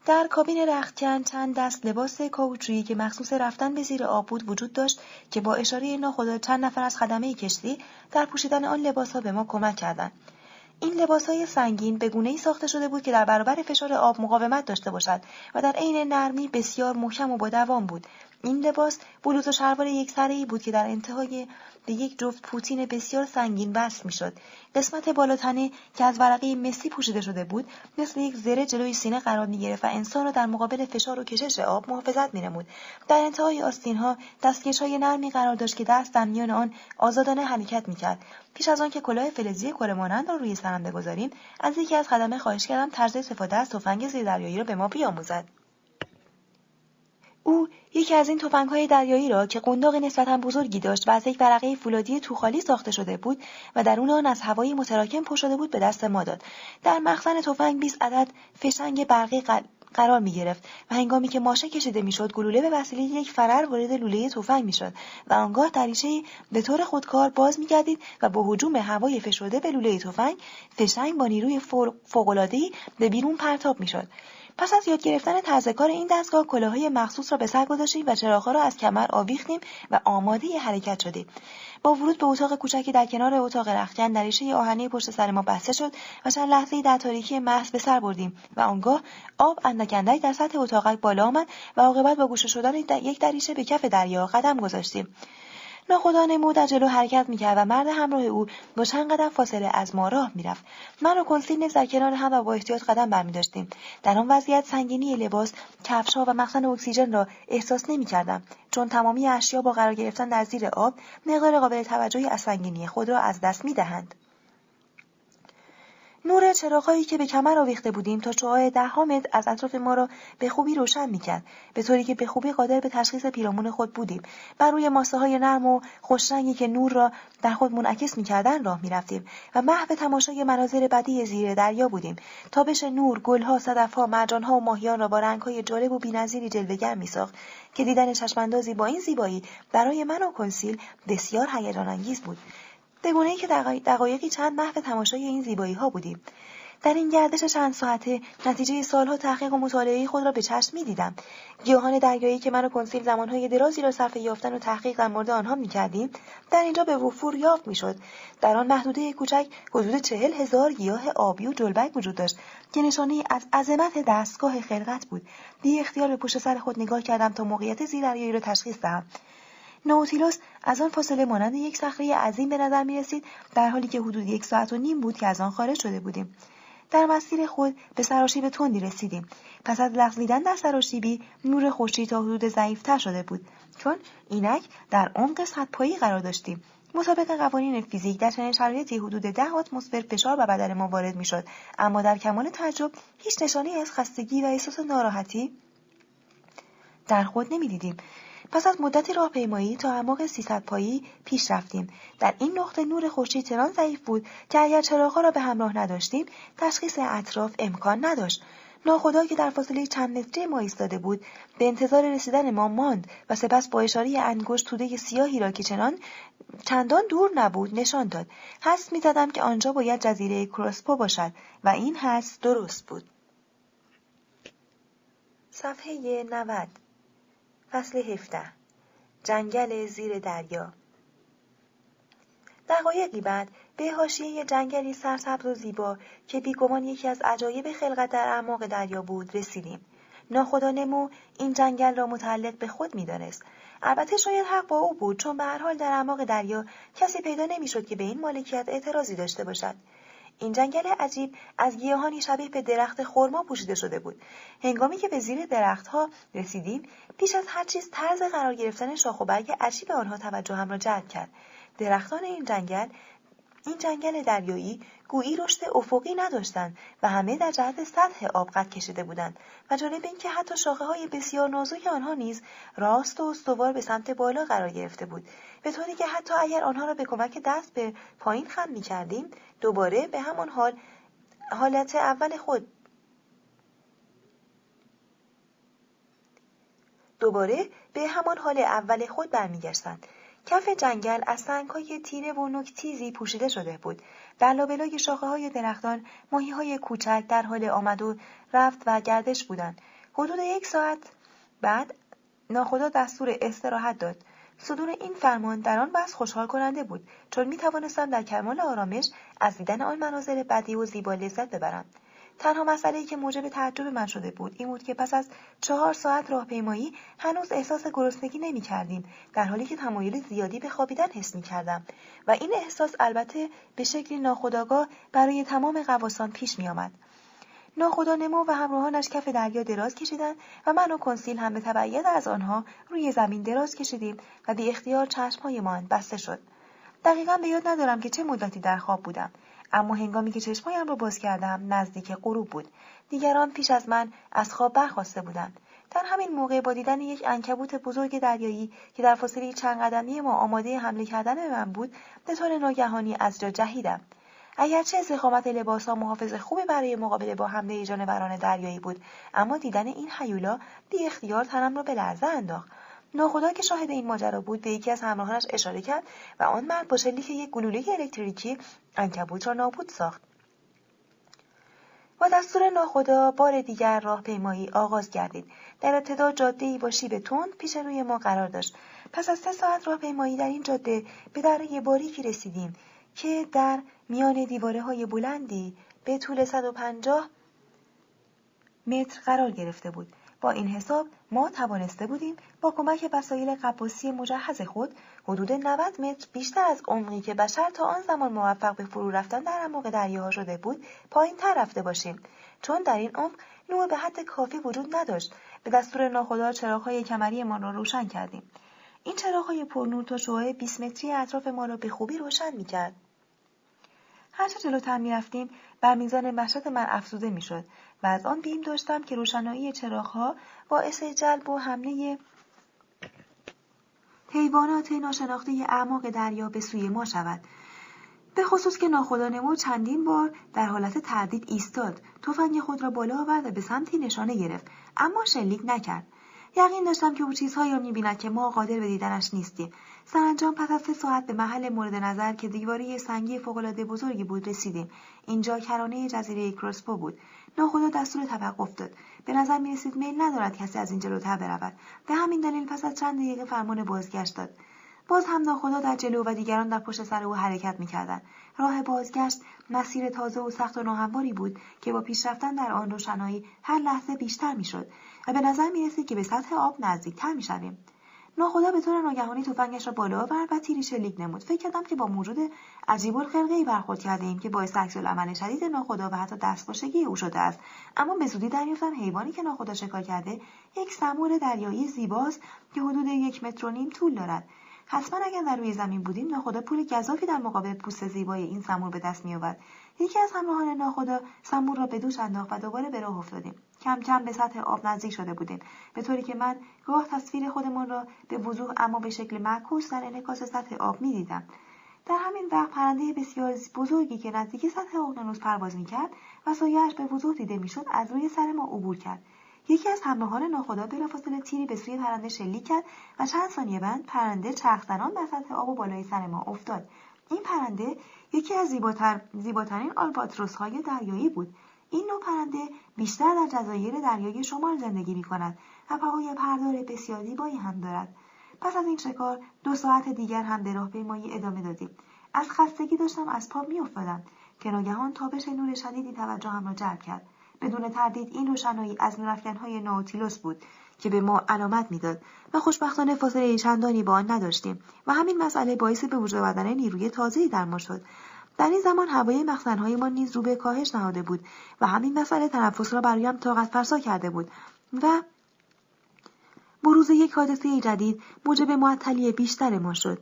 [SPEAKER 2] در کابین رختکن چند دست لباس کاوچویی که مخصوص رفتن به زیر آب بود وجود داشت که با اشاره ناخدا چند نفر از خدمه کشتی در پوشیدن آن لباسها به ما کمک کردند. این لباس های سنگین به گونه ای ساخته شده بود که در برابر فشار آب مقاومت داشته باشد و در عین نرمی بسیار محکم و با دوام بود. این لباس بلوز و شلوار یک ای بود که در انتهای به یک جفت پوتین بسیار سنگین وصل می‌شد قسمت بالاتنه که از ورقه مسی پوشیده شده بود مثل یک زره جلوی سینه قرار می گرفت و انسان را در مقابل فشار و کشش آب محافظت می نمود. در انتهای آستین ها دستکش های نرمی قرار داشت که دست در میان آن آزادانه حرکت می کرد. پیش از آن که کلاه فلزی کره مانند را روی سرم بگذاریم از یکی از خدمه خواهش کردم طرز استفاده از تفنگ زیردریایی را به ما بیاموزد او یکی از این های دریایی را که قنداق نسبتا بزرگی داشت و از یک ورقه فولادی توخالی ساخته شده بود و درون آن از هوایی متراکم پر شده بود به دست ما داد. در مخزن تفنگ 20 عدد فشنگ برقی قرار می گرفت و هنگامی که ماشه کشیده می‌شد گلوله به وسیله یک فرر وارد لوله تفنگ می‌شد و آنگاه دریچه به طور خودکار باز میگردید و با هجوم هوای فشرده به لوله تفنگ فشنگ با نیروی فوقالعادهای به بیرون پرتاب می‌شد پس از یاد گرفتن تازهکار این دستگاه کلاهای مخصوص را به سر گذاشتیم و چراغها را از کمر آویختیم و آماده ی حرکت شدیم. با ورود به اتاق کوچکی در کنار اتاق رختکن دریچه آهنی پشت سر ما بسته شد و چند لحظه در تاریکی محض به سر بردیم و آنگاه آب اندک اندک در سطح اتاقک بالا آمد و عاقبت با گوشه شدن یک دریچه به کف دریا قدم گذاشتیم. ناخدا نمو در جلو حرکت می‌کرد و مرد همراه او با چند قدم فاصله از ما راه می‌رفت. من و کنسیل نیز در کنار هم و با احتیاط قدم برمیداشتیم. در آن وضعیت سنگینی لباس کفشها و مخزن اکسیژن را احساس نمی‌کردم. چون تمامی اشیا با قرار گرفتن در زیر آب مقدار قابل توجهی از سنگینی خود را از دست می‌دهند. نور چراغهایی که به کمر آویخته بودیم تا شعاع ده متر از اطراف ما را به خوبی روشن می‌کرد به طوری که به خوبی قادر به تشخیص پیرامون خود بودیم. بر روی ماسه های نرم و خوشرنگی که نور را در خود منعکس می‌کردن راه می‌رفتیم و محو تماشای مناظر بدی زیر دریا بودیم. تابش نور گلها صدفها مرجانها و ماهیان را با رنگهای جالب و بینظیری جلوهگر میساخت که دیدن چشماندازی با این زیبایی برای من و کنسیل بسیار هیجان انگیز بود. به ای که دقایقی چند محو تماشای این زیبایی ها بودیم در این گردش چند ساعته نتیجه سالها تحقیق و مطالعه خود را به چشم می دیدم. گیاهان دریایی که من و کنسیل زمانهای درازی را صرف یافتن و تحقیق در مورد آنها می کردیم در اینجا به وفور یافت می شد. در آن محدوده کوچک حدود چهل هزار گیاه آبی و جلبک وجود داشت که نشانه از عظمت دستگاه خلقت بود بی اختیار به پشت سر خود نگاه کردم تا موقعیت زیردریایی را تشخیص دهم نوتیلوس از آن فاصله مانند یک صخره عظیم به نظر می رسید در حالی که حدود یک ساعت و نیم بود که از آن خارج شده بودیم. در مسیر خود به سراشیب تندی رسیدیم. پس از لغزیدن در سراشیبی نور خورشید تا حدود ضعیفتر شده بود. چون اینک در عمق پایی قرار داشتیم. مطابق قوانین فیزیک در چنین شرایطی حدود ده اتمسفر فشار به بدن ما وارد می‌شد. اما در کمال تعجب هیچ نشانی از خستگی و احساس ناراحتی در خود نمی‌دیدیم. پس از مدتی راهپیمایی تا اعماق 300 پایی پیش رفتیم. در این نقطه نور خورشید چنان ضعیف بود که اگر چراغها را به همراه نداشتیم تشخیص اطراف امکان نداشت. ناخدا که در فاصله چند متری ما ایستاده بود. به انتظار رسیدن ما ماند و سپس با اشاره انگشت توده سیاهی را که چنان چندان دور نبود نشان داد. حس می‌زدم که آنجا باید جزیره کروسپو باشد و این حس درست بود. صفحه 90 فصل 17 جنگل زیر دریا. دقایقی بعد به حاشیه جنگلی سرسبز و زیبا که بیگمان یکی از عجایب خلقت در اعماق دریا بود رسیدیم. ناخدا نمو این جنگل را متعلق به خود می‌دانست. البته شاید حق با او بود چون به هر حال در اعماق دریا کسی پیدا نمی‌شد که به این مالکیت اعتراضی داشته باشد. این جنگل عجیب از گیاهانی شبیه به درخت خرما پوشیده شده بود. هنگامی که به زیر درختها رسیدیم پیش از هر چیز طرز قرار گرفتن شاخ و برگ عجیب آنها توجهم را جلب کرد. درختان این جنگل این جنگل دریایی گویی رشد افقی نداشتند و همه در جهت سطح آب قد کشیده بودند و جالب اینکه حتی شاخه های بسیار نازک آنها نیز راست و استوار به سمت بالا قرار گرفته بود. به طوری که حتی اگر آنها را به کمک دست به پایین خم می کردیم دوباره به همان حال حالت اول خود دوباره به همان حال اول خود برمیگشتند. کف جنگل از سنگهای تیره و نکتیزی پوشیده شده بود. در لابلای شاخه های درختان ماهی های کوچک در حال آمد و رفت و گردش بودند. حدود یک ساعت بعد ناخدا دستور استراحت داد. صدور این فرمان در آن بس خوشحال کننده بود چون می توانستم در کمال آرامش از دیدن آن مناظر بدی و زیبا لذت ببرم تنها مسئله که موجب تعجب من شده بود این بود که پس از چهار ساعت راهپیمایی هنوز احساس گرسنگی نمی کردیم در حالی که تمایل زیادی به خوابیدن حس می کردم و این احساس البته به شکلی ناخودآگاه برای تمام قواسان پیش می آمد. ناخدا نمو و همراهانش کف دریا دراز کشیدند و من و کنسیل هم به تبعیت از آنها روی زمین دراز کشیدیم و بی اختیار چشمهایمان بسته شد. دقیقا به یاد ندارم که چه مدتی در خواب بودم. اما هنگامی که چشمهایم را باز کردم نزدیک غروب بود. دیگران پیش از من از خواب برخواسته بودند. در همین موقع با دیدن یک انکبوت بزرگ دریایی که در فاصله چند قدمی ما آماده حمله کردن به من بود به طور ناگهانی از جا جهیدم. اگرچه زخامت لباسها محافظ خوبی برای مقابله با حمله جانوران دریایی بود اما دیدن این حیولا بی اختیار تنم را به لرزه انداخت. ناخدا که شاهد این ماجرا بود به یکی از همراهانش اشاره کرد و آن مرد با شلیک یک گلوله الکتریکی انکبوت را نابود ساخت. با دستور ناخدا بار دیگر راهپیمایی آغاز گردید. در ابتدا جادهای با شیب تند پیش روی ما قرار داشت. پس از سه ساعت راهپیمایی در این جاده به دره باریکی رسیدیم که در میان دیواره های بلندی به طول 150 متر قرار گرفته بود. با این حساب ما توانسته بودیم با کمک وسایل قباسی مجهز خود حدود 90 متر بیشتر از عمقی که بشر تا آن زمان موفق به فرو رفتن در اعماق دریاها شده بود پایین تر رفته باشیم. چون در این عمق نور به حد کافی وجود نداشت. به دستور ناخدا چراغهای کمری ما را روشن کردیم. این چراغهای پرنور تا شعاع 20 متری اطراف ما را به خوبی روشن می‌کرد. هرچه جلوتر می‌رفتیم بر میزان وحشت من افزوده می‌شد و از آن بیم داشتم که روشنایی چراغها باعث جلب و حمله حیوانات ناشناخته اعماق دریا به سوی ما شود. به خصوص که ناخدا چندین بار در حالت تردید ایستاد تفنگ خود را بالا آورد و به سمتی نشانه گرفت. اما شلیک نکرد. یقین داشتم که او چیزهایی را می‌بیند که ما قادر به دیدنش نیستیم. سرانجام پس از سه ساعت به محل مورد نظر که دیواره سنگی فوقالعاده بزرگی بود رسیدیم. اینجا کرانه جزیره کروسپو بود. ناخدا دستور توقف داد. به نظر می رسید میل ندارد کسی از این جلوتر برود. به همین دلیل پس از چند دقیقه فرمان بازگشت داد. باز هم ناخدا در جلو و دیگران در پشت سر او حرکت می‌کردند. راه بازگشت مسیر تازه و سخت و ناهمواری بود که با پیشرفتن در آن روشنایی هر لحظه بیشتر می‌شد و به نظر می رسید که به سطح آب نزدیکتر می‌شویم. ناخدا به طور ناگهانی تفنگش را بالا آورد و تیری شلیک نمود. فکر کردم که با موجود عجیب ای برخورد کرده ایم که باعث عمل شدید ناخدا و حتی دستپاشگی او شده است. اما به زودی دریافتم حیوانی که ناخدا شکار کرده یک سمور دریایی زیباست که حدود یک متر و نیم طول دارد. حتما اگر در روی زمین بودیم ناخدا پول گذافی در مقابل پوست زیبای این سمور به دست میآورد. یکی از همراهان ناخدا سمور را به دوش انداخت و دوباره به راه افتادیم. کم کم به سطح آب نزدیک شده بودیم به طوری که من گاه تصویر خودمان را به وضوح اما به شکل معکوس در انعکاس سطح آب می‌دیدم. در همین وقت پرنده بسیار بزرگی که نزدیک سطح اقیانوس پرواز می‌کرد و سایهاش به وضوح دیده می‌شد از روی سر ما عبور کرد. یکی از همراهان ناخدا بلافاصله تیری به سوی پرنده شلیک کرد و چند ثانیه بعد پرنده چرخزنان بر سطح آب و بالای سر ما افتاد. این پرنده یکی از زیباتر، زیباترین آلباتروس های دریایی بود. این نوع پرنده بیشتر در جزایر دریای شمال زندگی می کند و پاهای پردار بسیار زیبایی هم دارد. پس از این شکار دو ساعت دیگر هم به راهپیمایی ادامه دادیم. از خستگی داشتم از پا میافتادم که ناگهان تابش نور شدیدی توجهم را جلب کرد. بدون تردید این روشنایی از نورافکنهای ناوتیلوس بود. که به ما علامت می‌داد و خوشبختانه فاصله چندانی با آن نداشتیم و همین مسئله باعث به وجود آوردن نیروی تازه‌ای در ما شد در این زمان هوای مخزنهایمان نیز رو به کاهش نهاده بود و همین مسئله تنفس را برایم طاقت فرسا کرده بود و بروز یک حادثه جدید موجب معطلی بیشتر ما شد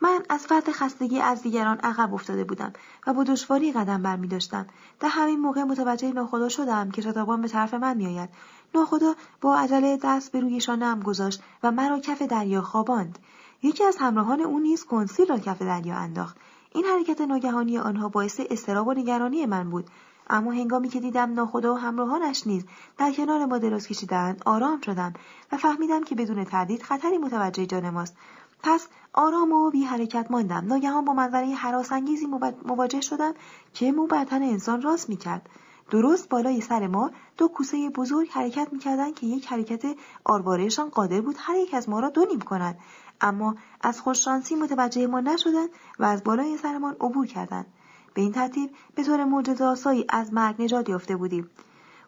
[SPEAKER 2] من از فرط خستگی از دیگران عقب افتاده بودم و با دشواری قدم برمی داشتم. در همین موقع متوجه ناخدا شدم که شتابان به طرف من میآید. ناخدا با عجله دست به روی شانهام گذاشت و مرا کف دریا خواباند. یکی از همراهان او نیز کنسیل را کف دریا انداخت. این حرکت ناگهانی آنها باعث استراب و نگرانی من بود. اما هنگامی که دیدم ناخدا و همراهانش نیز در کنار ما دراز کشیدند آرام شدم و فهمیدم که بدون تردید خطری متوجه جان ماست پس آرام و بی حرکت ماندم ناگهان با منظره حراسانگیزی مواجه شدم که مو بر تن انسان راست می‌کرد درست بالای سر ما دو کوسه بزرگ حرکت می‌کردند که یک حرکت آروارهشان قادر بود هر یک از ما را دو نیم کنند اما از خوششانسی متوجه ما نشدند و از بالای سرمان عبور کردند به این ترتیب به طور معجزهآسایی از مرگ نجات یافته بودیم.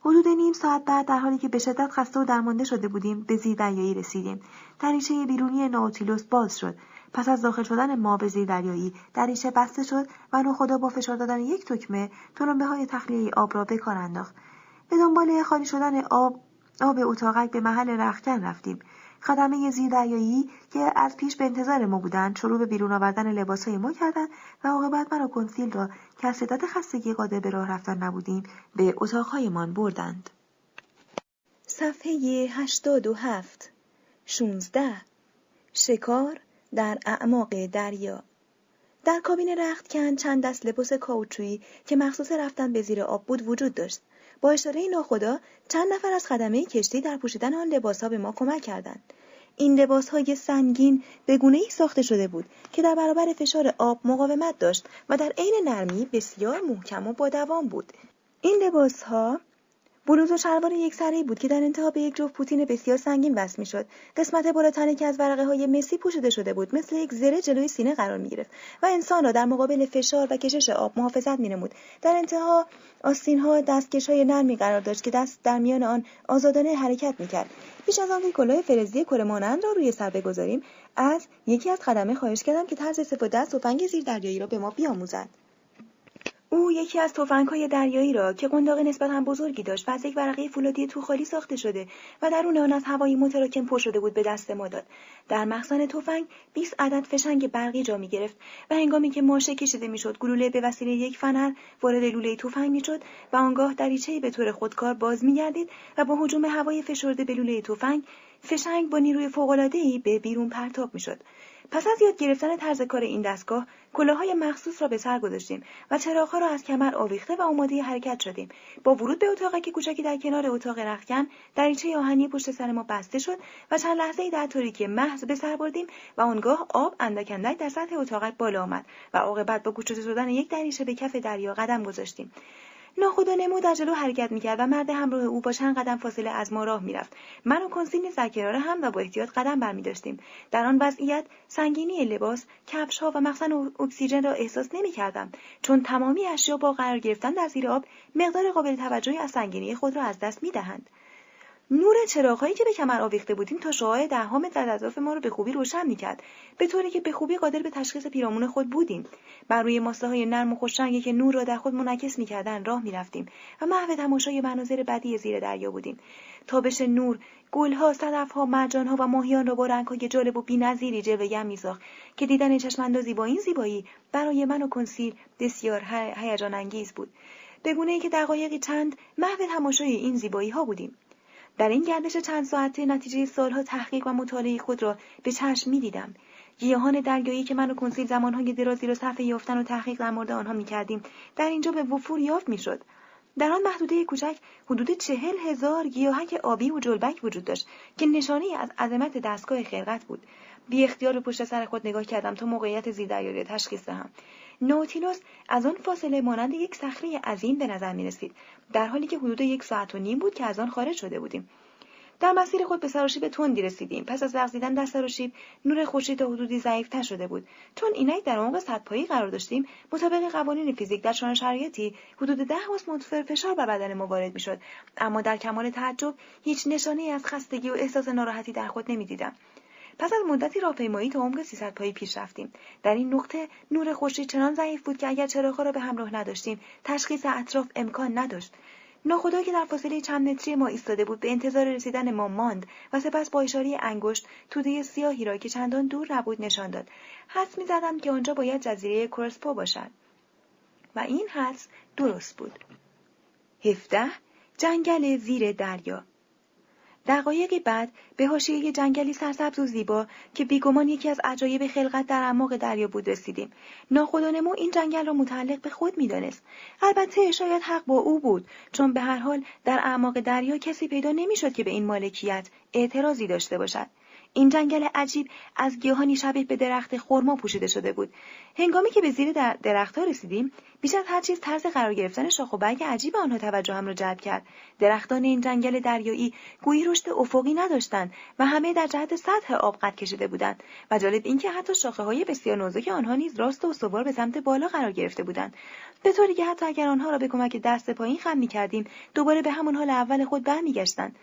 [SPEAKER 2] حدود نیم ساعت بعد در حالی که به شدت خسته و درمانده شده بودیم به زیر دریایی رسیدیم. دریچه بیرونی ناوتیلوس باز شد. پس از داخل شدن ما به زیر دریایی دریچه بسته شد و ناخدا با فشار دادن یک تکمه تلمبه های تخلیه آب را به کار انداخت. به دنبال خالی شدن آب آب اتاقک به محل رختکن رفتیم. خدمه زیر دریایی که از پیش به انتظار ما بودند شروع به بیرون آوردن لباسهای ما کردند و عاقبت و کنسیل را که از خستگی قادر به راه رفتن نبودیم به اتاقهایمان بردند. صفحه هشتاد و هفت شونزده. شکار در اعماق دریا. در کابین رختکن چند دست لباس کاوچویی که مخصوص رفتن به زیر آب بود وجود داشت. با اشاره ناخدا چند نفر از خدمه کشتی در پوشیدن آن لباسها به ما کمک کردند. این لباسهای سنگین به گونه ای ساخته شده بود که در برابر فشار آب مقاومت داشت و در عین نرمی بسیار محکم و با دوام بود. این لباسها بلوز و شلوار یک سره بود که در انتها به یک جفت پوتین بسیار سنگین وصل می‌شد قسمت بالا تنه که از ورقه های مسی پوشیده شده بود مثل یک زره جلوی سینه قرار می گرفت و انسان را در مقابل فشار و کشش آب محافظت می نمود. در انتها آستین ها دستکش های نرمی قرار داشت که دست در میان آن آزادانه حرکت می کرد. پیش از آنکه کلاه فلزی کره مانند را روی سر بگذاریم از یکی از خدمه خواهش کردم که طرز استفاده از تفنگ زیر دریایی را به ما بیاموزد او یکی از های دریایی را که قنداق نسبتا بزرگی داشت و از یک ورقه فولادی خالی ساخته شده و درون آن از هوایی متراکم پر شده بود به دست ما داد. در مخزن تفنگ 20 عدد فشنگ برقی جا می گرفت و هنگامی که ماشه کشیده می‌شد گلوله به وسیله یک فنر وارد لوله تفنگ می‌شد و آنگاه دریچهای به طور خودکار باز میگردید و با هجوم هوای فشرده به لوله تفنگ فشنگ با نیروی فوق‌العاده‌ای به بیرون پرتاب می‌شد. پس از یاد گرفتن طرز کار این دستگاه کلاهای مخصوص را به سر گذاشتیم و چراغها را از کمر آویخته و آماده حرکت شدیم. با ورود به که کوچکی در کنار اتاق رختکن دریچه آهنی پشت سر ما بسته شد و چند لحظه در تاریکی محض به سر بردیم و آنگاه آب اندک اندک در سطح اتاق بالا آمد و عاقبت با گوشوده شدن یک دریچه به کف دریا قدم گذاشتیم. ناخدا نمو در جلو حرکت می‌کرد و مرد همراه او با چند قدم فاصله از ما راه می‌رفت. من و کنسین نیز هم و با احتیاط قدم برمیداشتیم. در آن وضعیت سنگینی لباس کفشها و مخزن اکسیژن را احساس نمی‌کردم. چون تمامی اشیا با قرار گرفتن در زیر آب مقدار قابل توجهی از سنگینی خود را از دست می‌دهند. نور چراغهایی که به کمر آویخته بودیم تا شعاع دهها متر از اطراف ما را به خوبی روشن می‌کرد. به طوری که به خوبی قادر به تشخیص پیرامون خود بودیم. بر روی ماسه های نرم و خوشرنگی که نور را در خود منعکس می‌کردند راه می‌رفتیم و محو تماشای مناظر بدی زیر دریا بودیم. تابش نور گلها صدفها مرجانها و ماهیان را با رنگهای جالب و بینظیری جلوهگم میساخت که دیدن چشماندازی با این زیبایی برای من و کنسیل بسیار هیجان انگیز بود. به گونه ای که دقایقی چند محو تماشای این زیبایی ها بودیم. در این گردش چند ساعته نتیجه سالها تحقیق و مطالعه خود را به چشم می دیدم. گیاهان درگایی که من و کنسیل زمانهای درازی را صرف یافتن و تحقیق در مورد آنها می کردیم در اینجا به وفور یافت می شد. در آن محدوده کوچک حدود چهل هزار گیاهک آبی و جلبک وجود داشت که نشانی از عظمت دستگاه خلقت بود بی اختیار پشت سر خود نگاه کردم تا موقعیت زیردریایی تشخیص دهم نوتیلوس از آن فاصله مانند یک صخره عظیم به نظر می رسید در حالی که حدود یک ساعت و نیم بود که از آن خارج شده بودیم. در مسیر خود به سراشیب تندی رسیدیم. پس از لغزیدن در سراشیب نور خورشید تا حدودی ضعیفتر شده بود. چون اینک در عمق صدپایی قرار داشتیم مطابق قوانین فیزیک در چنان شرایطی حدود ده اتمسفر فشار بر بدن ما وارد می‌شد. اما در کمال تعجب هیچ نشانه از خستگی و احساس ناراحتی در خود نمی‌دیدم. پس از مدتی راهپیمایی تا عمق 300 پایی پیش رفتیم. در این نقطه نور خورشید چنان ضعیف بود که اگر چراغها را به همراه نداشتیم تشخیص اطراف امکان نداشت. ناخدا که در فاصله چند متری ما ایستاده بود به انتظار رسیدن ما ماند و سپس با اشاره انگشت توده سیاهی را که چندان دور نبود نشان داد. حدس می‌زدم که آنجا باید جزیره کرسپو باشد. و این حدس درست بود. هفده جنگل زیر دریا. دقایقی بعد به حاشیه جنگلی سرسبز و زیبا که بیگمان یکی از عجایب خلقت در اعماق دریا بود رسیدیم. ناخدانمو این جنگل را متعلق به خود می‌دانست. البته شاید حق با او بود چون به هر حال در اعماق دریا کسی پیدا نمی‌شد که به این مالکیت اعتراضی داشته باشد. این جنگل عجیب از گیاهانی شبیه به درخت خرما پوشیده شده بود. هنگامی که به زیر در درختها رسیدیم بیش از هر چیز طرز قرار گرفتن شاخ و برگ عجیب آنها توجه هم را جلب کرد. درختان این جنگل دریایی گویی رشد افقی نداشتند و همه در جهت سطح آب قد کشیده بودند. و جالب اینکه حتی شاخه های بسیار نازک آنها نیز راست و استوار به سمت بالا قرار گرفته بودند. به طوری که حتی اگر آنها را به کمک دست پایین خم می‌کردیم دوباره به همان حال اول خود برمیگشتند.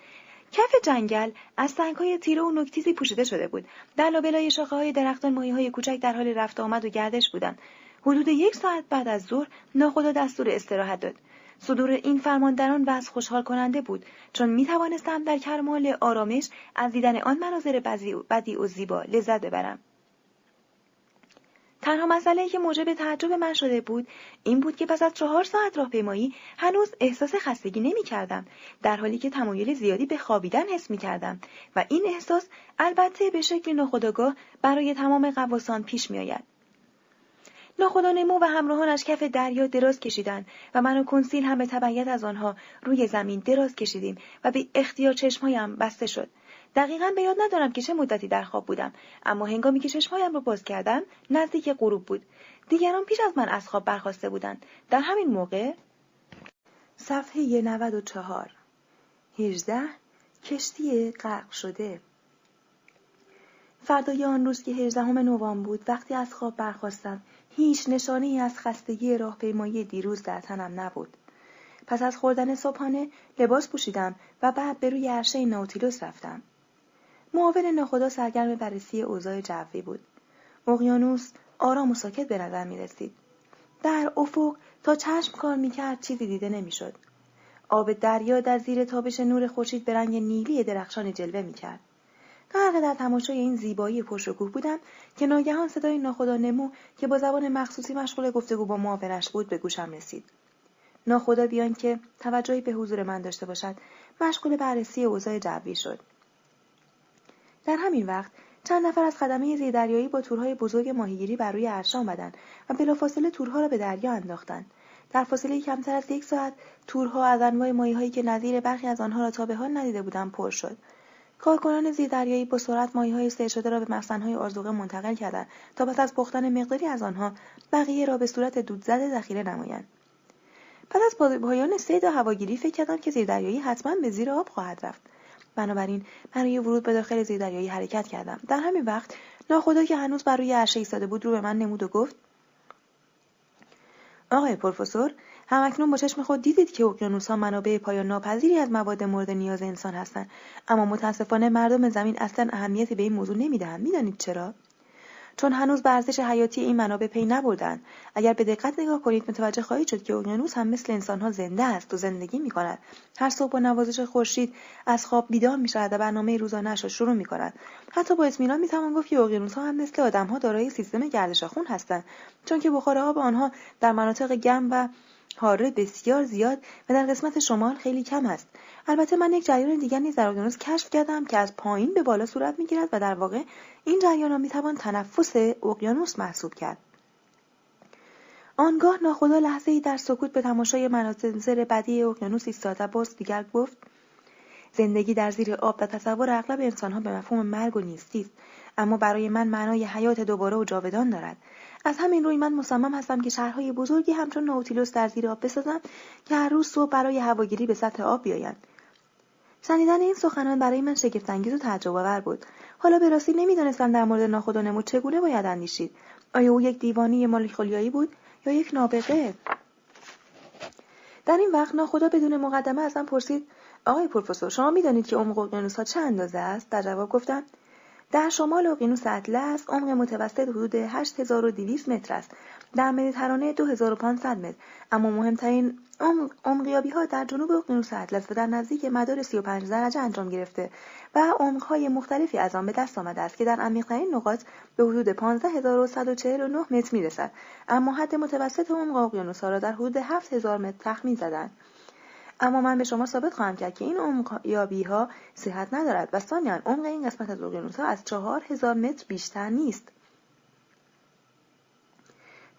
[SPEAKER 2] کف جنگل از سنگهای تیره و نکتیزی پوشیده شده بود. در لابلای شاخه های درختان ماهی های کوچک در حال رفت آمد و گردش بودند. حدود یک ساعت بعد از ظهر ناخدا دستور استراحت داد. صدور این فرماندران وضع خوشحال کننده بود چون می توانستم در کرمال آرامش از دیدن آن مناظر بدی و زیبا لذت ببرم. تنها مسئله که موجب تعجب من شده بود این بود که پس از چهار ساعت راهپیمایی هنوز احساس خستگی نمی کردم در حالی که تمایل زیادی به خوابیدن حس می کردم و این احساس البته به شکل ناخودآگاه برای تمام قواسان پیش می آید. ناخدا نمو و همراهانش کف دریا دراز کشیدند و من و کنسیل هم به تبعیت از آنها روی زمین دراز کشیدیم و به اختیار چشمهایم بسته شد دقیقا به یاد ندارم که چه مدتی در خواب بودم. اما هنگامی که چشمهایم را باز کردم نزدیک غروب بود. دیگران پیش از من از خواب برخواسته بودند. در همین موقع صفحه 94 18 کشتی غرق شده. فردای آن روز که 18 نوامبر بود وقتی از خواب برخواستم هیچ نشانه ای از خستگی راهپیمایی دیروز در تنم نبود. پس از خوردن صبحانه لباس پوشیدم و بعد به روی عرشه ناوتیلوس رفتم. معاون ناخدا سرگرم بررسی اوضاع جوی بود اقیانوس آرام و ساکت به نظر می رسید. در افق تا چشم کار می کرد چیزی دیده نمی‌شد. آب دریا در زیر تابش نور خورشید به رنگ نیلی درخشان جلوه می کرد. غرق در تماشای این زیبایی پرشکوه بودم که ناگهان صدای ناخدا نمو که با زبان مخصوصی مشغول گفتگو با معاونش بود به گوشم رسید ناخدا بیان که توجهی به حضور من داشته باشد مشغول بررسی اوضاع جوی شد در همین وقت چند نفر از خدمه زیردریایی با تورهای بزرگ ماهیگیری بر روی عرش آمدند و بلافاصله تورها را به دریا انداختند. در فاصله کمتر از یک ساعت تورها از انواع ماهیهایی که نظیر برخی از آنها را تا به حال ندیده بودم پر شد. کارکنان زیردریایی با سرعت ماهیهای سیر شده را به مخزنهای آرزوقه منتقل کردند تا پس از پختن مقداری از آنها بقیه را به صورت دودزده ذخیره نمایند. پس از پایان صید و هواگیری فکر کردم که زیردریایی حتما به زیر آب خواهد رفت. بنابراین برای ورود به داخل زیردریایی حرکت کردم. در همین وقت ناخدا که هنوز بر روی عرشه ایستاده بود رو به من نمود و گفت آقای پروفسور همکنون با چشم خود دیدید که اقیانوسها منابع پایان ناپذیری از مواد مورد نیاز انسان هستند. اما متاسفانه مردم زمین اصلا اهمیتی به این موضوع نمی‌دهند. می‌دانید چرا؟ چون هنوز به حیاتی این منابع پی نبردند اگر به دقت نگاه کنید متوجه خواهید شد که اقیانوس هم مثل انسانها زنده است و زندگی می کند هر صبح با نوازش خورشید از خواب بیدار می شود و برنامه روزانهاش را شروع می کند حتی با اطمینان می توان گفت که اقیانوسها هم مثل آدمها دارای سیستم گردش خون هستند. چون که بخار آب آنها در مناطق گرم و حاره بسیار زیاد و در قسمت شمال خیلی کم است. البته من یک جریان دیگر نیز در اقیانوس کشف کردم که از پایین به بالا صورت می‌گیرد و در واقع این جریان را می‌توان تنفس اقیانوس محسوب کرد. آنگاه ناخدا لحظه ای در سکوت به تماشای مناظر بدی اقیانوس ایستاد و باز دیگر گفت زندگی در زیر آب و تصور اغلب انسانها به مفهوم مرگ و نیستی است اما برای من معنای حیات دوباره و جاودان دارد. از همین روی من مصمم هستم که شهرهای بزرگی همچون نوتیلوس در زیر آب بسازم که هر روز صبح برای هواگیری به سطح آب بیایند. شنیدن این سخنان برای من شگفتانگیز و تعجب بود. حالا به راستی نمی‌دانستم در مورد ناخدا نمود چگونه باید اندیشید. آیا او یک دیوانی مالیخولیایی بود یا یک نابغه؟ در این وقت ناخدا بدون مقدمه ازم پرسید آقای پروفسور شما می‌دانید که عمق اقیانوسها چه اندازه است؟ در جواب گفتم در شمال اقیانوس اطلس عمق متوسط حدود 8200 متر است. در مدیترانه 2500 متر. اما مهمترین عمقیابی ها در جنوب اقیانوس اطلس و در نزدیک مدار 35 درجه انجام گرفته و عمقهای مختلفی از آن به دست آمده است که در عمیقترین نقاط به حدود 15149 متر می‌رسد. اما حد متوسط عمق اقیانوس ها را در حدود 7000 متر تخمین زدند. اما من به شما ثابت خواهم کرد که این عمقیابی ها صحت ندارد و ثانیا عمق این قسمت از اقیانوس ها از چهار هزار متر بیشتر نیست.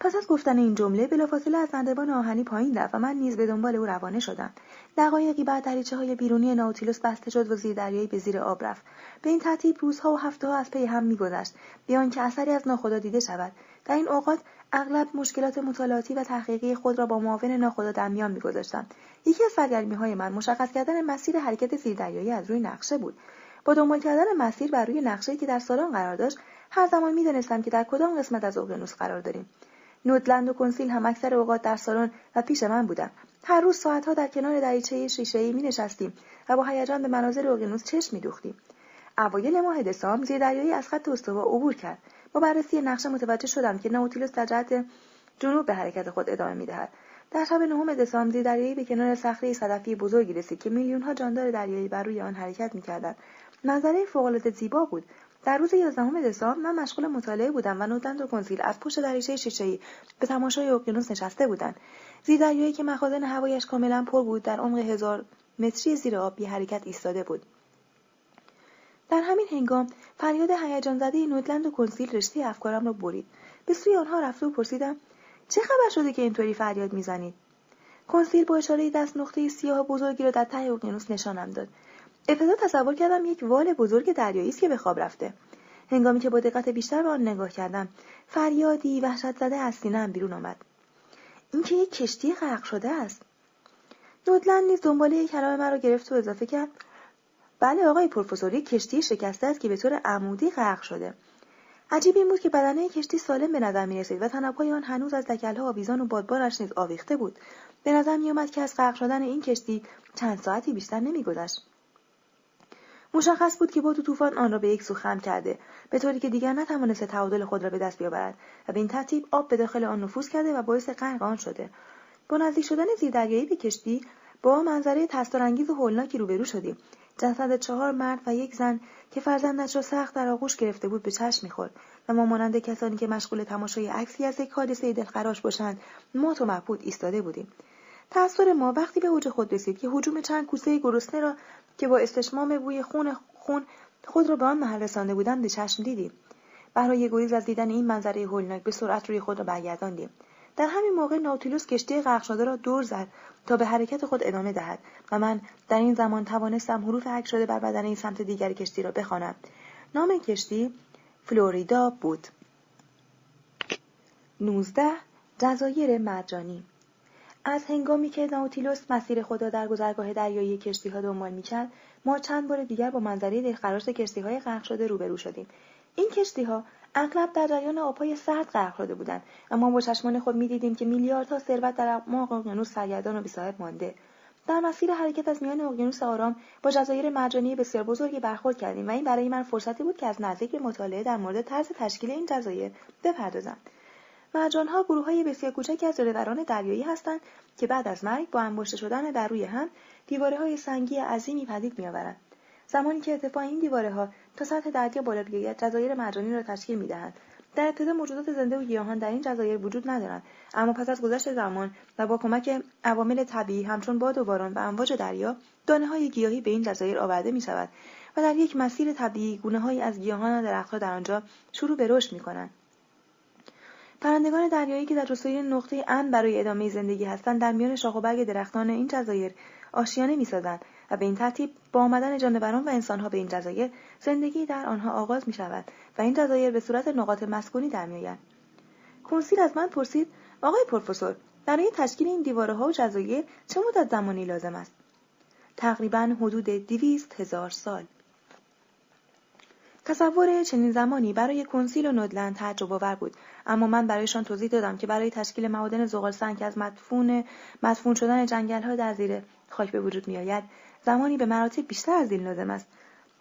[SPEAKER 2] پس از گفتن این جمله بلافاصله از نردبان آهنی پایین رفت و من نیز به دنبال او روانه شدم. دقایقی بعد دریچه های بیرونی ناوتیلوس بسته شد و زیر دریایی به زیر آب رفت. به این ترتیب روزها و هفته ها از پی هم میگذشت. بیان که اثری از ناخدا دیده شود. در این اوقات اغلب مشکلات مطالعاتی و تحقیقی خود را با معاون ناخدا در میان میگذاشتم یکی از سرگرمی های من مشخص کردن مسیر حرکت زیردریایی از روی نقشه بود. با دنبال کردن مسیر بر روی نقشه که در سالن قرار داشت هر زمان می‌دانستم که در کدام قسمت از اقیانوس قرار داریم. نودلند و کنسیل هم اکثر اوقات در سالن و پیش من بودند هر روز ساعتها در کنار دریچه شیشهای می نشستیم و با هیجان به مناظر اقیانوس چشم می دوختیم. اوایل ماه دسامبر زیردریایی از خط استوا عبور کرد. با بررسی نقشه متوجه شدم که ناوتیلوس در جهت جنوب به حرکت خود ادامه می‌دهد. در شب نهم دسامبر دریایی به کنار صخره صدفی بزرگی رسید که میلیونها جاندار دریایی بر روی آن حرکت می‌کردند. منظره فوقالعاده زیبا بود. در روز یازدهم دسامبر من مشغول مطالعه بودم و نودلند و کنسیل از پشت دریچه شیشهای به تماشای اقیانوس نشسته بودند. زیردریایی که مخازن هوایش کاملا پر بود در عمق هزار متری زیر آب بی حرکت ایستاده بود. در همین هنگام فریاد هیجان زده نودلند و کنسیل رشته افکارم را برید. به سوی آنها رفته و پرسیدم چه خبر شده که اینطوری فریاد می‌زنید؟ کنسیل با اشاره دست نقطه سیاه بزرگی را در ته اقیانوس نشانم داد. ابتدا تصور کردم یک وال بزرگ دریایی است که به خواب رفته. هنگامی که با دقت بیشتر به آن نگاه کردم فریادی وحشت زده از سینهام بیرون آمد. اینکه یک کشتی غرق شده است. نودلند نیز دنباله کلام مرا گرفت و اضافه کرد بله آقای پروفسور یک کشتی شکسته است که به طور عمودی غرق شده. عجیب این بود که بدنه کشتی سالم به نظر می رسید و تنابهای آن هنوز از دکلها آویزان و بادبانش نیز آویخته بود. به نظر می که از غرق شدن این کشتی چند ساعتی بیشتر نمیگذشت. مشخص بود که باد و طوفان آن را به یک سو خم کرده به طوری که دیگر نتوانسته تعادل خود را به دست بیاورد و به این ترتیب آب به داخل آن نفوذ کرده و باعث غرق آن شده. با نزدیک شدن زیردریایی به کشتی با منظره تستارانگیز و هولناکی روبرو شدیم. جسد چهار مرد و یک زن که فرزندش را سخت در آغوش گرفته بود به چشم می‌خورد. و ما مانند کسانی که مشغول تماشای عکسی از یک حادثه دلخراش باشند مات و مبهوت ایستاده بودیم. تأثیر ما وقتی به اوج خود رسید که هجوم چند کوسه گرسنه را که با استشمام بوی خون خون خود را به آن محل رسانده بودند به چشم دیدیم. برای گریز از دیدن این منظره هولناک به سرعت روی خود را برگرداندیم. در همین موقع ناوتیلوس کشتی غرق شده را دور زد تا به حرکت خود ادامه دهد و من در این زمان توانستم حروف حک شده بر بدن این سمت دیگر کشتی را بخوانم. نام کشتی فلوریدا بود. 19 جزایر مرجانی. از هنگامی که ناوتیلوس مسیر خود را در گذرگاه دریایی کشتی ها دنبال می‌کرد ما چند بار دیگر با منظره دلخراش کشتی های غرق شده روبرو شدیم. این کشتی ها اغلب در جریان آبهای سرد غرق شده بودند. اما با چشمان خود می‌دیدیم که میلیاردها ثروت در اعماق اقیانوس سرگردان و بیصاحب مانده. در مسیر حرکت از میان اقیانوس آرام با جزایر مرجانی بسیار بزرگی برخورد کردیم و این برای من فرصتی بود که از نزدیک مطالعه در مورد طرز تشکیل این جزایر بپردازم. مرجانها گروه های بسیار کوچکی از جلوران دریایی هستند که بعد از مرگ با انباشته شدن در روی هم دیواره های سنگی عظیمی پدید میآورند. زمانی که ارتفاع این دیواره ها تا سطح دریا بالا بیاید جزایر مرجانی را تشکیل می‌دهند در ابتدا موجودات زنده و گیاهان در این جزایر وجود ندارند اما پس از گذشت زمان و با کمک عوامل طبیعی همچون باد و باران و امواج دریا دانه های گیاهی به این جزایر آورده می شود و در یک مسیر طبیعی گونه های از گیاهان و درختها در آنجا شروع به رشد می کنند. پرندگان دریایی که در جستجوی نقطه امن برای ادامه زندگی هستند در میان شاخ و برگ درختان این جزایر آشیانه می‌سازند و به این ترتیب با آمدن جانوران و انسانها به این جزایر زندگی در آنها آغاز می شود و این جزایر به صورت نقاط مسکونی در میآیند. کنسیل از من پرسید آقای پروفسور برای تشکیل این دیواره ها و جزایر چه مدت زمانی لازم است؟ تقریبا حدود دویست هزار سال. تصور چنین زمانی برای کنسیل و نودلند تعجب آور بود اما من برایشان توضیح دادم که برای تشکیل معادن زغال سنگ از مدفون مدفون شدن جنگل ها در زیر خاک به وجود میآید. زمانی به مراتب بیشتر از این لازم است.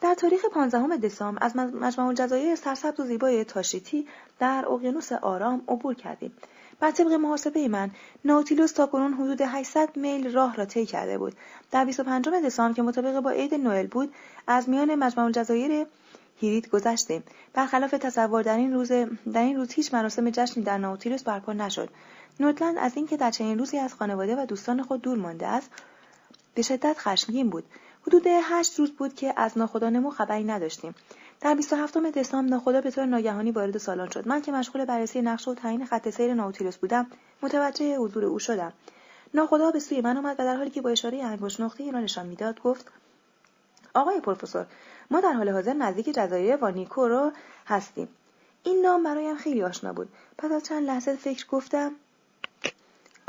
[SPEAKER 2] در تاریخ 15 دسامبر از مجمع الجزایر سرسبز و زیبای تاشیتی در اقیانوس آرام عبور کردیم. بر طبق محاسبه من ناوتیلوس تاکنون حدود 800 میل راه را طی کرده بود. در 25 دسامبر که مطابق با عید نوئل بود از میان مجمع الجزایر هیریت گذشته برخلاف تصور در این روز در این روز هیچ مراسم جشنی در ناوتیلوس برپا نشد. نوتلند از اینکه در چنین روزی از خانواده و دوستان خود دور مانده است به شدت خشمگین بود. حدود هشت روز بود که از ناخدا خبری نداشتیم. در 27 دسامبر ناخدا به طور ناگهانی وارد سالن شد. من که مشغول بررسی نقشه و تعیین خط سیر ناوتیلوس بودم متوجه حضور او شدم. ناخدا به سوی من آمد و در حالی که با اشاره انگشت نقطه را نشان می‌داد گفت آقای پروفسور ما در حال حاضر نزدیک جزایر وانیکو رو هستیم. این نام برایم خیلی آشنا بود. پس از چند لحظه فکر گفتم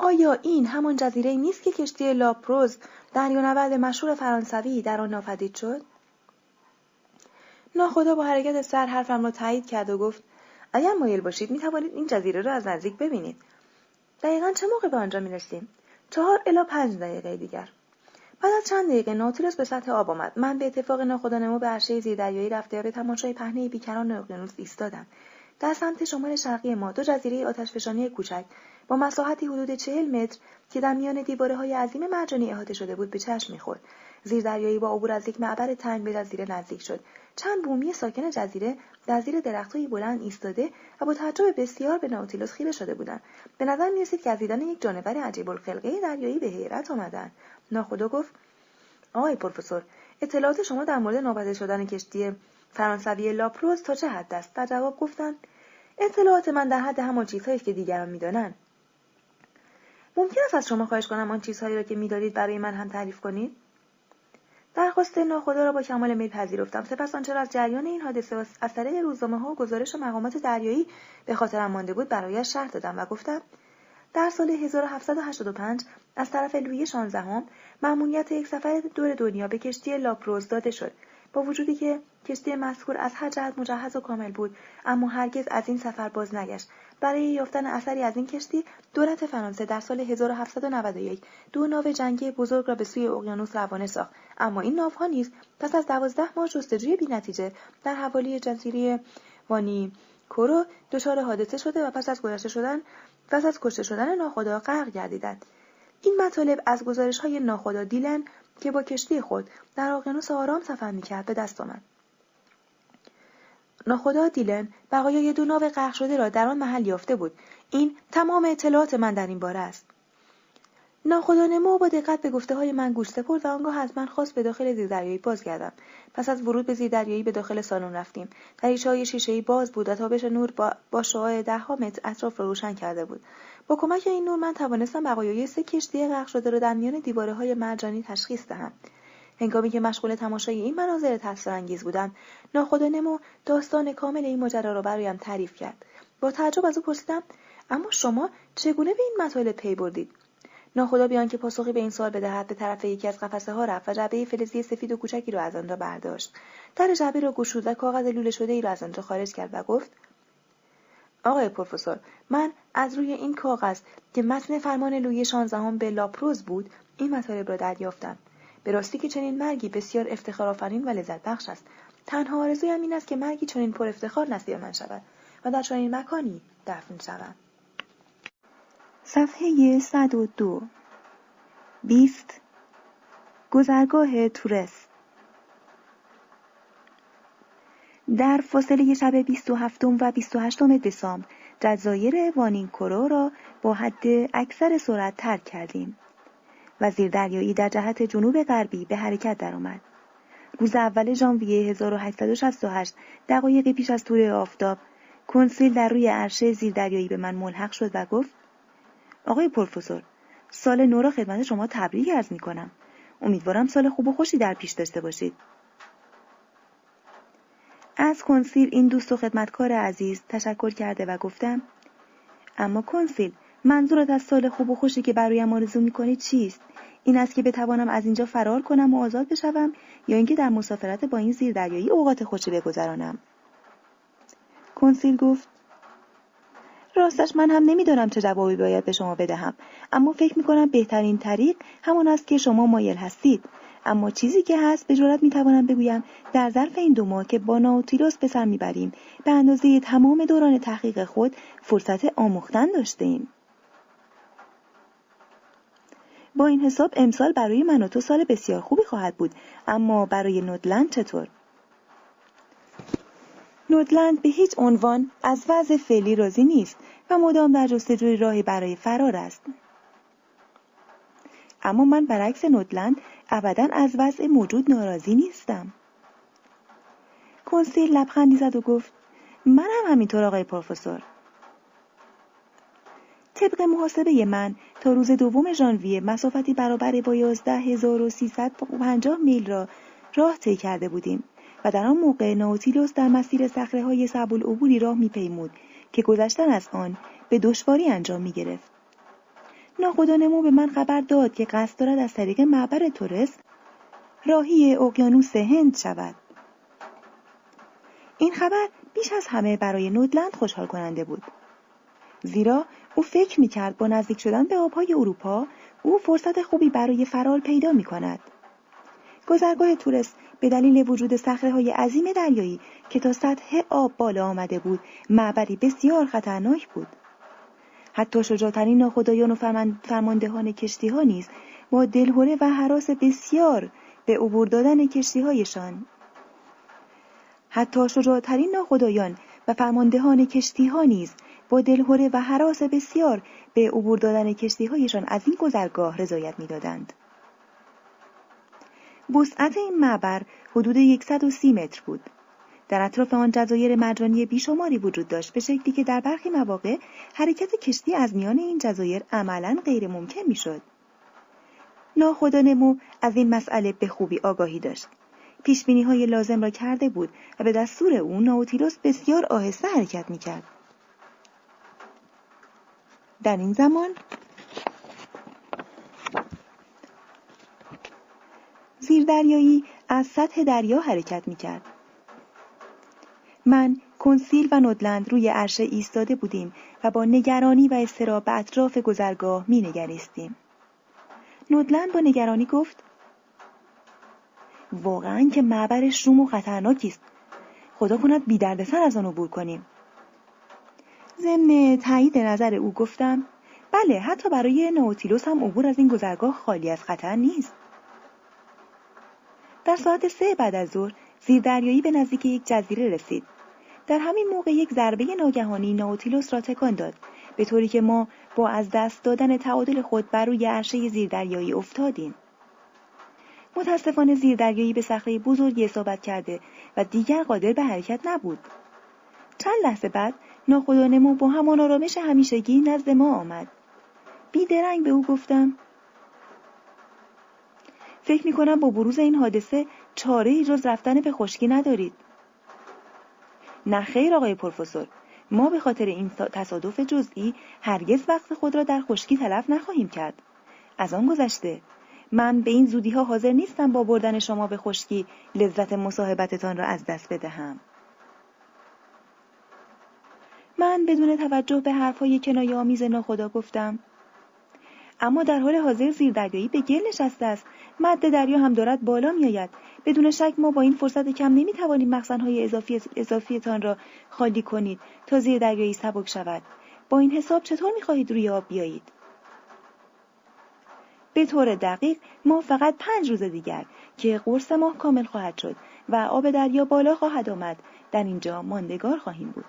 [SPEAKER 2] آیا این همان جزیره نیست که کشتی لاپروز دریانورد مشهور فرانسوی در آن ناپدید شد؟ ناخدا با حرکت سر حرفم را تایید کرد و گفت اگر مایل باشید می توانید این جزیره را از نزدیک ببینید. دقیقا چه موقع به آنجا می رسیم؟ چهار الا پنج دقیقه دیگر. بعد از چند دقیقه ناتیلوس به سطح آب آمد. من به اتفاق ناخدانمو به عرشه زیردریایی رفته تماشای پهنه بیکران اقیانوس ایستادم. در سمت شمال شرقی ما دو جزیره آتشفشانی کوچک با مساحتی حدود چهل متر که در میان دیواره های عظیم مرجانی احاطه شده بود به چشم می‌خورد. زیردریایی با عبور از یک معبر تنگ به جزیره نزدیک شد. چند بومی ساکن جزیره در زیر درختهایی بلند ایستاده و با تعجب بسیار به ناوتیلوس خیره شده بودند. به نظر می‌رسید که از دیدن یک جانور عجیب الخلقه دریایی به حیرت آمدند. ناخدا گفت آقای پروفسور اطلاعات شما در مورد نابده شدن کشتی فرانسوی لاپروز تا چه حد است؟ در جواب گفتند اطلاعات من در حد همان چیزهایی که دیگران می‌دانند. ممکن است از شما خواهش کنم آن چیزهایی را که می‌دانید برای من هم تعریف کنید؟ درخواست ناخدا را با کمال میل پذیرفتم. سپس آنچه را از جریان این حادثه از طریق روزنامه ها و گزارش و مقامات دریایی به خاطرم مانده بود برایش شرح دادم و گفتم در سال 1785 از طرف لویی شانزدهم مأمونیت یک سفر دور دنیا به کشتی لاپروز داده شد. با وجودی که کشتی مذکور از هر جهت مجهز و کامل بود اما هرگز از این سفر باز نگشت. برای یافتن اثری از این کشتی دولت فرانسه در سال 1791 دو ناو جنگی بزرگ را به سوی اقیانوس روانه ساخت. اما این ناوها نیز پس از دوازده ماه جستجوی بینتیجه در حوالی جزیره وانی کورو دچار حادثه شده و پس از گذشته شدن پس از کشته شدن ناخدا غرق گردیدند. این مطالب از گزارش های ناخدا دیلن که با کشتی خود در اقیانوس آرام سفر می‌کرد به دست آمد. ناخدا دیلن بقایای دو ناو غرق شده را در آن محل یافته بود. این تمام اطلاعات من در این باره است. ناخدا نمو با دقت به گفته های من گوش سپرد و آنگاه از من خواست به داخل زیردریایی باز گردم پس از ورود به زیردریایی به داخل سالن رفتیم. دریچه های شیشه باز بود و تابش نور با, با شعاع دهها متر اطراف را روشن کرده بود. با کمک این نور من توانستم بقایای سه کشتی غرق شده را در میان دیواره های مرجانی تشخیص دهم. هنگامی که مشغول تماشای این مناظر تاثیرانگیز بودم ناخدا نمو داستان کامل این ماجرا را برایم تعریف کرد. با تعجب از او پرسیدم اما شما چگونه به این مطالب پی بردید؟ ناخدا بیان که پاسخی به این سوال بدهد به طرف یکی از قفسه ها رفت و جعبه فلزی سفید و کوچکی را از آن برداشت. در جعبه را گشود و کاغذ لوله شده ای را از آنجا خارج کرد و گفت آقای پروفسور من از روی این کاغذ که متن فرمان لوی شانزدهم به لاپروز بود این مطالب را دریافتم. به راستی که چنین مرگی بسیار افتخارآفرین و لذت بخش است. تنها آرزویم این است که مرگی چنین پر افتخار نصیب من شود و در چنین مکانی دفن شوم.
[SPEAKER 4] صفحه 102 بیست. گذرگاه تورس. در فاصله شب 27 و 28 دسامبر جزایر وانینکورو را با حد اکثر سرعت ترک کردیم. وزیر دریایی در جهت جنوب غربی به حرکت درآمد. روز اول ژانویه 1868 دقایقی پیش از طول آفتاب کنسیل در روی عرشه زیردریایی به من ملحق شد و گفت آقای پروفسور سال نو را خدمت شما تبریک ارز می کنم. امیدوارم سال خوب و خوشی در پیش داشته باشید. از کنسیل این دوست و خدمتکار عزیز تشکر کرده و گفتم اما کنسیل منظورت از سال خوب و خوشی که برایم آرزو می‌کنی چیست؟ این است که بتوانم از اینجا فرار کنم و آزاد بشوم یا اینکه در مسافرت با این زیر دریایی اوقات خوشی بگذرانم؟ کنسیل گفت راستش من هم نمی‌دانم چه جوابی باید به شما بدهم اما فکر می‌کنم بهترین طریق همان است که شما مایل هستید. اما چیزی که هست به جرات می‌توانم بگویم در ظرف این دو ماه که با ناوتیلوس به سر می‌بریم به اندازه تمام دوران تحقیق خود فرصت آموختن داشته ایم. با این حساب امسال برای من و تو سال بسیار خوبی خواهد بود اما برای نودلند چطور؟ نودلند به هیچ عنوان از وضع فعلی راضی نیست و مدام در جستجوی راهی برای فرار است. اما من برعکس نودلند ابدا از وضع موجود ناراضی نیستم کنسیل لبخندی زد و گفت من هم همینطور آقای پروفسور طبق محاسبه من تا روز دوم ژانویه مسافتی برابر با 11350 میل را راه طی کرده بودیم و در آن موقع ناوتیلوس در مسیر صخره های صعب العبوری راه میپیمود که گذشتن از آن به دشواری انجام می گرفت. ناخدا نمو به من خبر داد که قصد دارد از طریق معبر تورس راهی اقیانوس هند شود این خبر بیش از همه برای نودلند خوشحال کننده بود زیرا او فکر می کرد با نزدیک شدن به آبهای اروپا او فرصت خوبی برای فرار پیدا می کند. گذرگاه تورس به دلیل وجود صخره های عظیم دریایی که تا سطح آب بالا آمده بود معبری بسیار خطرناک بود. حتی شجاعترین ناخدایان و فرماندهان کشتی ها نیز با دلهوره و حراس بسیار
[SPEAKER 2] به عبور دادن کشتی هایشان. حتی شجاعترین ناخدایان و فرماندهان کشتی ها نیز با دلهوره و حراس بسیار به عبور دادن کشتی هایشان از این گذرگاه رضایت می‌دادند. وسعت این معبر حدود 130 متر بود. در اطراف آن جزایر مرجانی بیشماری وجود داشت به شکلی که در برخی مواقع حرکت کشتی از میان این جزایر عملا غیر ممکن می‌شد. ناخدا نمو از این مسئله به خوبی آگاهی داشت. پیش های لازم را کرده بود و به دستور او ناوتیلوس بسیار آهسته حرکت می کرد. در این زمان زیردریایی از سطح دریا حرکت می کرد. من، کنسیل و نودلند روی عرشه ایستاده بودیم و با نگرانی و استراب به اطراف گذرگاه می نگریستیم. نودلند با نگرانی گفت واقعا که معبر شوم و خطرناکی است خدا کند بی دردسر از آن عبور کنیم ضمن تایید نظر او گفتم بله حتی برای نوتیلوس هم عبور از این گذرگاه خالی از خطر نیست. در ساعت سه بعد از ظهر زیردریایی به نزدیک یک جزیره رسید. در همین موقع یک ضربه ناگهانی نوتیلوس را تکان داد به طوری که ما با از دست دادن تعادل خود بر روی عرشه زیردریایی افتادیم. متاسفانه زیردریایی به صخره بزرگی اصابت کرده و دیگر قادر به حرکت نبود. چند لحظه بعد ناخدانمو با همان آرامش همیشگی نزد ما آمد. بیدرنگ به او گفتم فکر می کنم با بروز این حادثه چاره ای جز رفتن به خشکی ندارید. نه خیر آقای پروفسور ما به خاطر این تصادف جزئی هرگز وقت خود را در خشکی تلف نخواهیم کرد. از آن گذشته من به این زودی ها حاضر نیستم با بردن شما به خشکی لذت مصاحبتتان را از دست بدهم. من بدون توجه به حرفهای کنایه آمیز ناخدا گفتم. اما در حال حاضر زیردریایی به گل نشسته است. مد دریا هم دارد بالا میآید. بدون شک ما با این فرصت کم نمی‌توانیم مخزنهای اضافی اضافیتان را خالی کنید تا زیر دریایی سبک شود. با این حساب چطور می‌خواهید روی آب بیایید؟ به طور دقیق ما فقط پنج روز دیگر که قرص ماه کامل خواهد شد و آب دریا بالا خواهد آمد. در اینجا ماندگار خواهیم بود.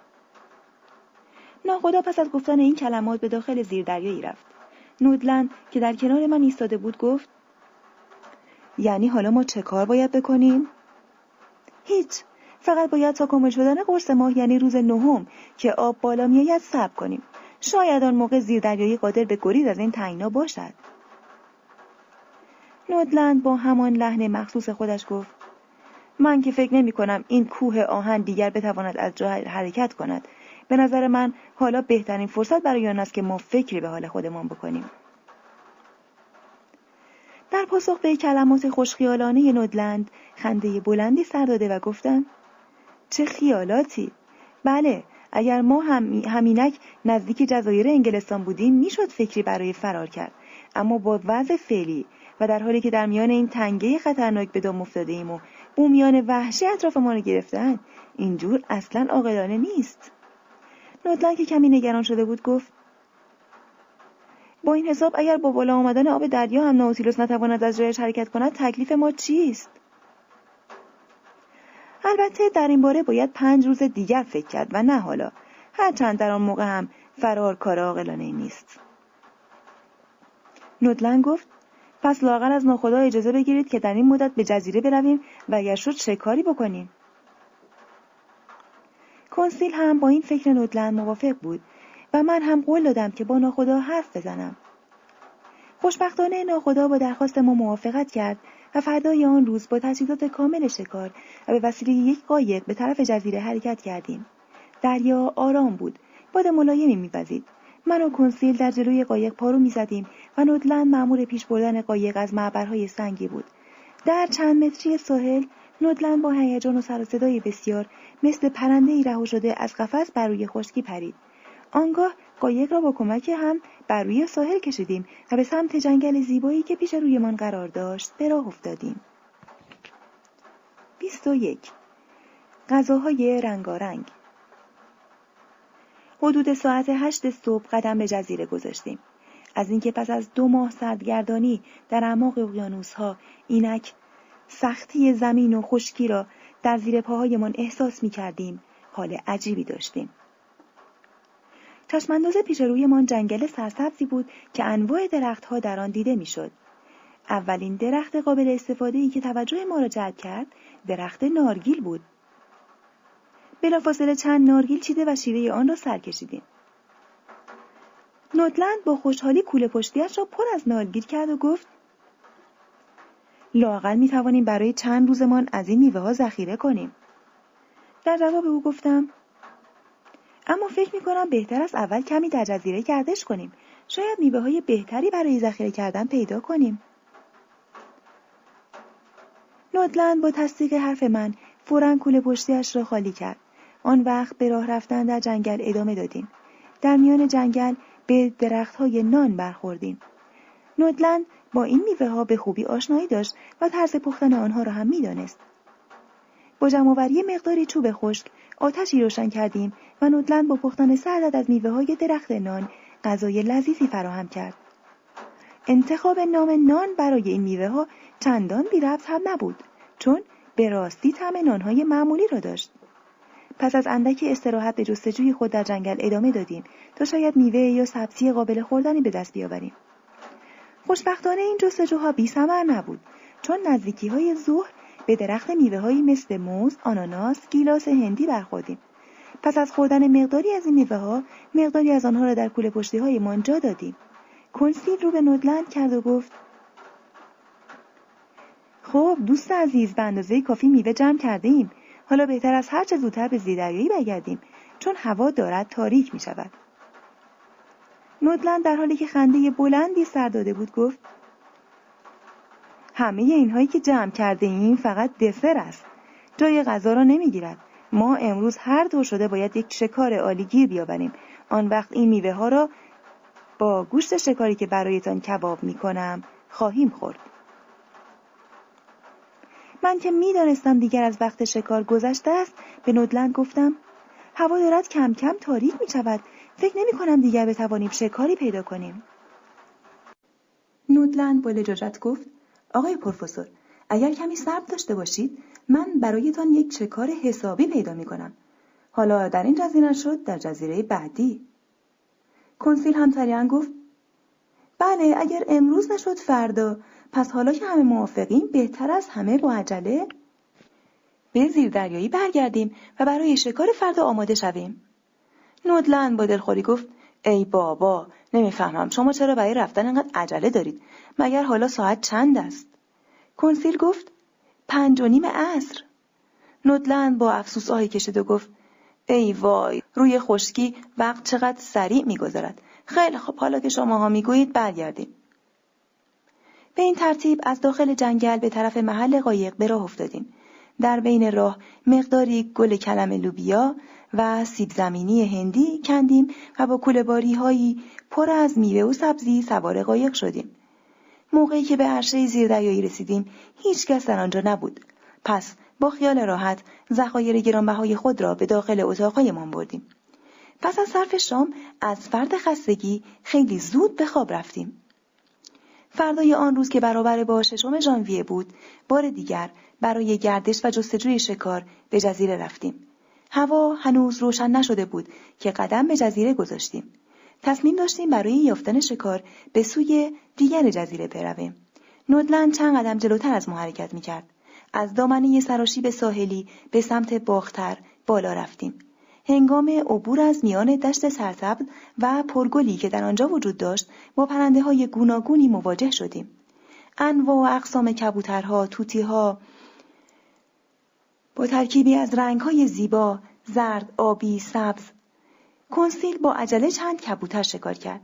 [SPEAKER 2] ناخدا پس از گفتن این کلمات به داخل زیر دریایی رفت. نودلند که در کنار من ایستاده بود گفت یعنی حالا ما چه کار باید بکنیم؟ هیچ. فقط باید تا کامل شدن قرص ماه یعنی روز نهم که آب بالا میآید صبر کنیم. شاید آن موقع زیردریایی قادر به گریز از این تنگنا باشد. نودلند با همان لحن مخصوص خودش گفت من که فکر نمی کنم این کوه آهن دیگر بتواند از جا حرکت کند. به نظر من حالا بهترین فرصت برای آن است که ما فکری به حال خودمان بکنیم. در پاسخ به کلمات خوشخیالانه نودلند خنده بلندی سر داده و گفتم چه خیالاتی. بله اگر ما هم همینک نزدیک جزایر انگلستان بودیم می‌شد فکری برای فرار کرد. اما با وضع فعلی و در حالی که در میان این تنگه خطرناک به دام افتاده ایم و بومیان وحشی اطراف ما رو گرفتن اینجور اصلا عاقلانه نیست. نودلن که کمی نگران شده بود گفت با این حساب اگر با بالا آمدن آب دریا هم ناوتیلوس نتواند از جایش حرکت کند تکلیف ما چیست؟ البته در این باره باید پنج روز دیگر فکر کرد و نه حالا. هرچند در آن موقع هم فرار کار عاقلانه نیست. نودلن گفت پس لاغر از ناخدا اجازه بگیرید که در این مدت به جزیره برویم و اگر شد چه کاری بکنیم؟ کنسیل هم با این فکر نودلند موافق بود و من هم قول دادم که با ناخدا حرف بزنم. خوشبختانه ناخدا با درخواست ما موافقت کرد و فردای آن روز با تجهیزات کامل شکار و به وسیله یک قایق به طرف جزیره حرکت کردیم. دریا آرام بود. باد ملایمی میوزید. من و کنسیل در جلوی قایق پارو می‌زدیم و نودلند معمور پیش بردن قایق از معبرهای سنگی بود. در چند متری ساحل نودلند با هیجان و سر و صدای بسیار مثل پرنده ای رها شده از قفس بر روی خشکی پرید. آنگاه قایق را با کمک هم بر روی ساحل کشیدیم و به سمت جنگل زیبایی که پیش رویمان قرار داشت به راه افتادیم. 21 غذاهای رنگارنگ. حدود ساعت هشت صبح قدم به جزیره گذاشتیم. از اینکه پس از دو ماه سردگردانی در اعماق اقیانوسها اینک سختی زمین و خشکی را در زیر پاهایمان احساس می کردیم حال عجیبی داشتیم. چشمانداز پیش رویمان جنگل سرسبزی بود که انواع درختها در آن دیده می‌شد. اولین درخت قابل استفاده ای که توجه ما را جلب کرد درخت نارگیل بود. بلافاصله چند نارگیل چیده و شیره آن را سر کشیدیم. نوتلند با خوشحالی کوله پشتیش را پر از نارگیل کرد و گفت لاقل می توانیم برای چند روزمان از این میوه ها ذخیره کنیم. در جواب او گفتم اما فکر می کنم بهتر است اول کمی در جزیره گردش کنیم. شاید میوه های بهتری برای ذخیره کردن پیدا کنیم. نودلند با تصدیق حرف من فورا کوله پشتیش را خالی کرد. آن وقت به راه رفتن در جنگل ادامه دادیم. در میان جنگل به درخت های نان برخوردیم. نودلند با این میوه ها به خوبی آشنایی داشت و طرز پختن آنها را هم می‌دانست. با جمعآوری مقداری چوب خشک آتشی روشن کردیم و نودلند با پختن سردد از میوه های درخت نان غذای لذیذی فراهم کرد. انتخاب نام نان برای این میوه ها چندان بی ربط هم نبود چون به راستی طعم نانهای معمولی را داشت. پس از اندکی استراحت به جستجوی خود در جنگل ادامه دادیم تا شاید میوه یا سبزی قابل خوردنی به دست بیاوریم. خوشبختانه این جستجوها بی سمر نبود چون نزدیکی های ظهر به درخت میوه مثل موز، آناناس، گیلاس هندی برخوردیم. پس از خوردن مقداری از این میوه ها مقداری از آنها را در کوله پشتی های منجا دادیم. کنسیل رو به نودلند کرد و گفت خب دوست عزیز به اندازه کافی میوه جمع کرده ایم. حالا بهتر از هر چه زودتر به زیدریایی بگردیم چون هوا دارد تاریک می شود. نودلند در حالی که خنده بلندی سر داده بود گفت همه اینهایی که جمع کرده ایم فقط دسر است. جای غذا را نمی‌گیرد. ما امروز هر طور شده باید یک شکار عالیگیر بیاوریم. آن وقت این میوه ها را با گوشت شکاری که برایتان کباب می کنم خواهیم خورد. من که می‌دانستم دیگر از وقت شکار گذشته است به نودلند گفتم هوا دارد کم کم تاریک می شود فکر نمی کنم دیگر بتوانیم شکاری پیدا کنیم. نودلند با لجاجت گفت آقای پروفسور اگر کمی صبر داشته باشید من برایتان یک شکار حسابی پیدا می کنم. حالا در این جزیره شد در جزیره بعدی. کنسیل هم گفت بله اگر امروز نشد فردا پس حالا که همه موافقیم بهتر از همه با عجله. به زیر دریایی برگردیم و برای شکار فردا آماده شویم. نودلند با دلخوری گفت ای بابا نمی‌فهمم شما چرا برای رفتن انقدر عجله دارید؟ مگر حالا ساعت چند است؟ کنسیل گفت پنج و نیم عصر. نودلند با افسوس آهی کشید و گفت ای وای روی خشکی وقت چقدر سریع میگذرد. خیلی خب حالا که شماها می‌گویید برگردیم. به این ترتیب از داخل جنگل به طرف محل قایق به راه افتادیم. در بین راه مقداری گل کلم لوبیا و سیب زمینی هندی کندیم و با کولهباری هایی پر از میوه و سبزی سوار قایق شدیم. موقعی که به عرشه زیردریایی رسیدیم هیچ کس در آنجا نبود. پس با خیال راحت ذخایر گرانبهای خود را به داخل اتاقهایمان بردیم. پس از صرف شام از فرد خستگی خیلی زود به خواب رفتیم. فردای آن روز که برابر با ششم ژانویه بود بار دیگر برای گردش و جستجوی شکار به جزیره رفتیم هوا هنوز روشن نشده بود که قدم به جزیره گذاشتیم. تصمیم داشتیم برای یافتن شکار به سوی دیگر جزیره برویم. نودلند چند قدم جلوتر از ما حرکت می‌کرد. از دامنه به ساحلی به سمت باختر بالا رفتیم. هنگام عبور از میان دشت سرسبز و پرگلی که در آنجا وجود داشت با پرنده های گوناگونی مواجه شدیم. انواع و اقسام کبوترها، توتیها با ترکیبی از رنگهای زیبا، زرد، آبی، سبز. کنسیل با عجله چند کبوتر شکار کرد.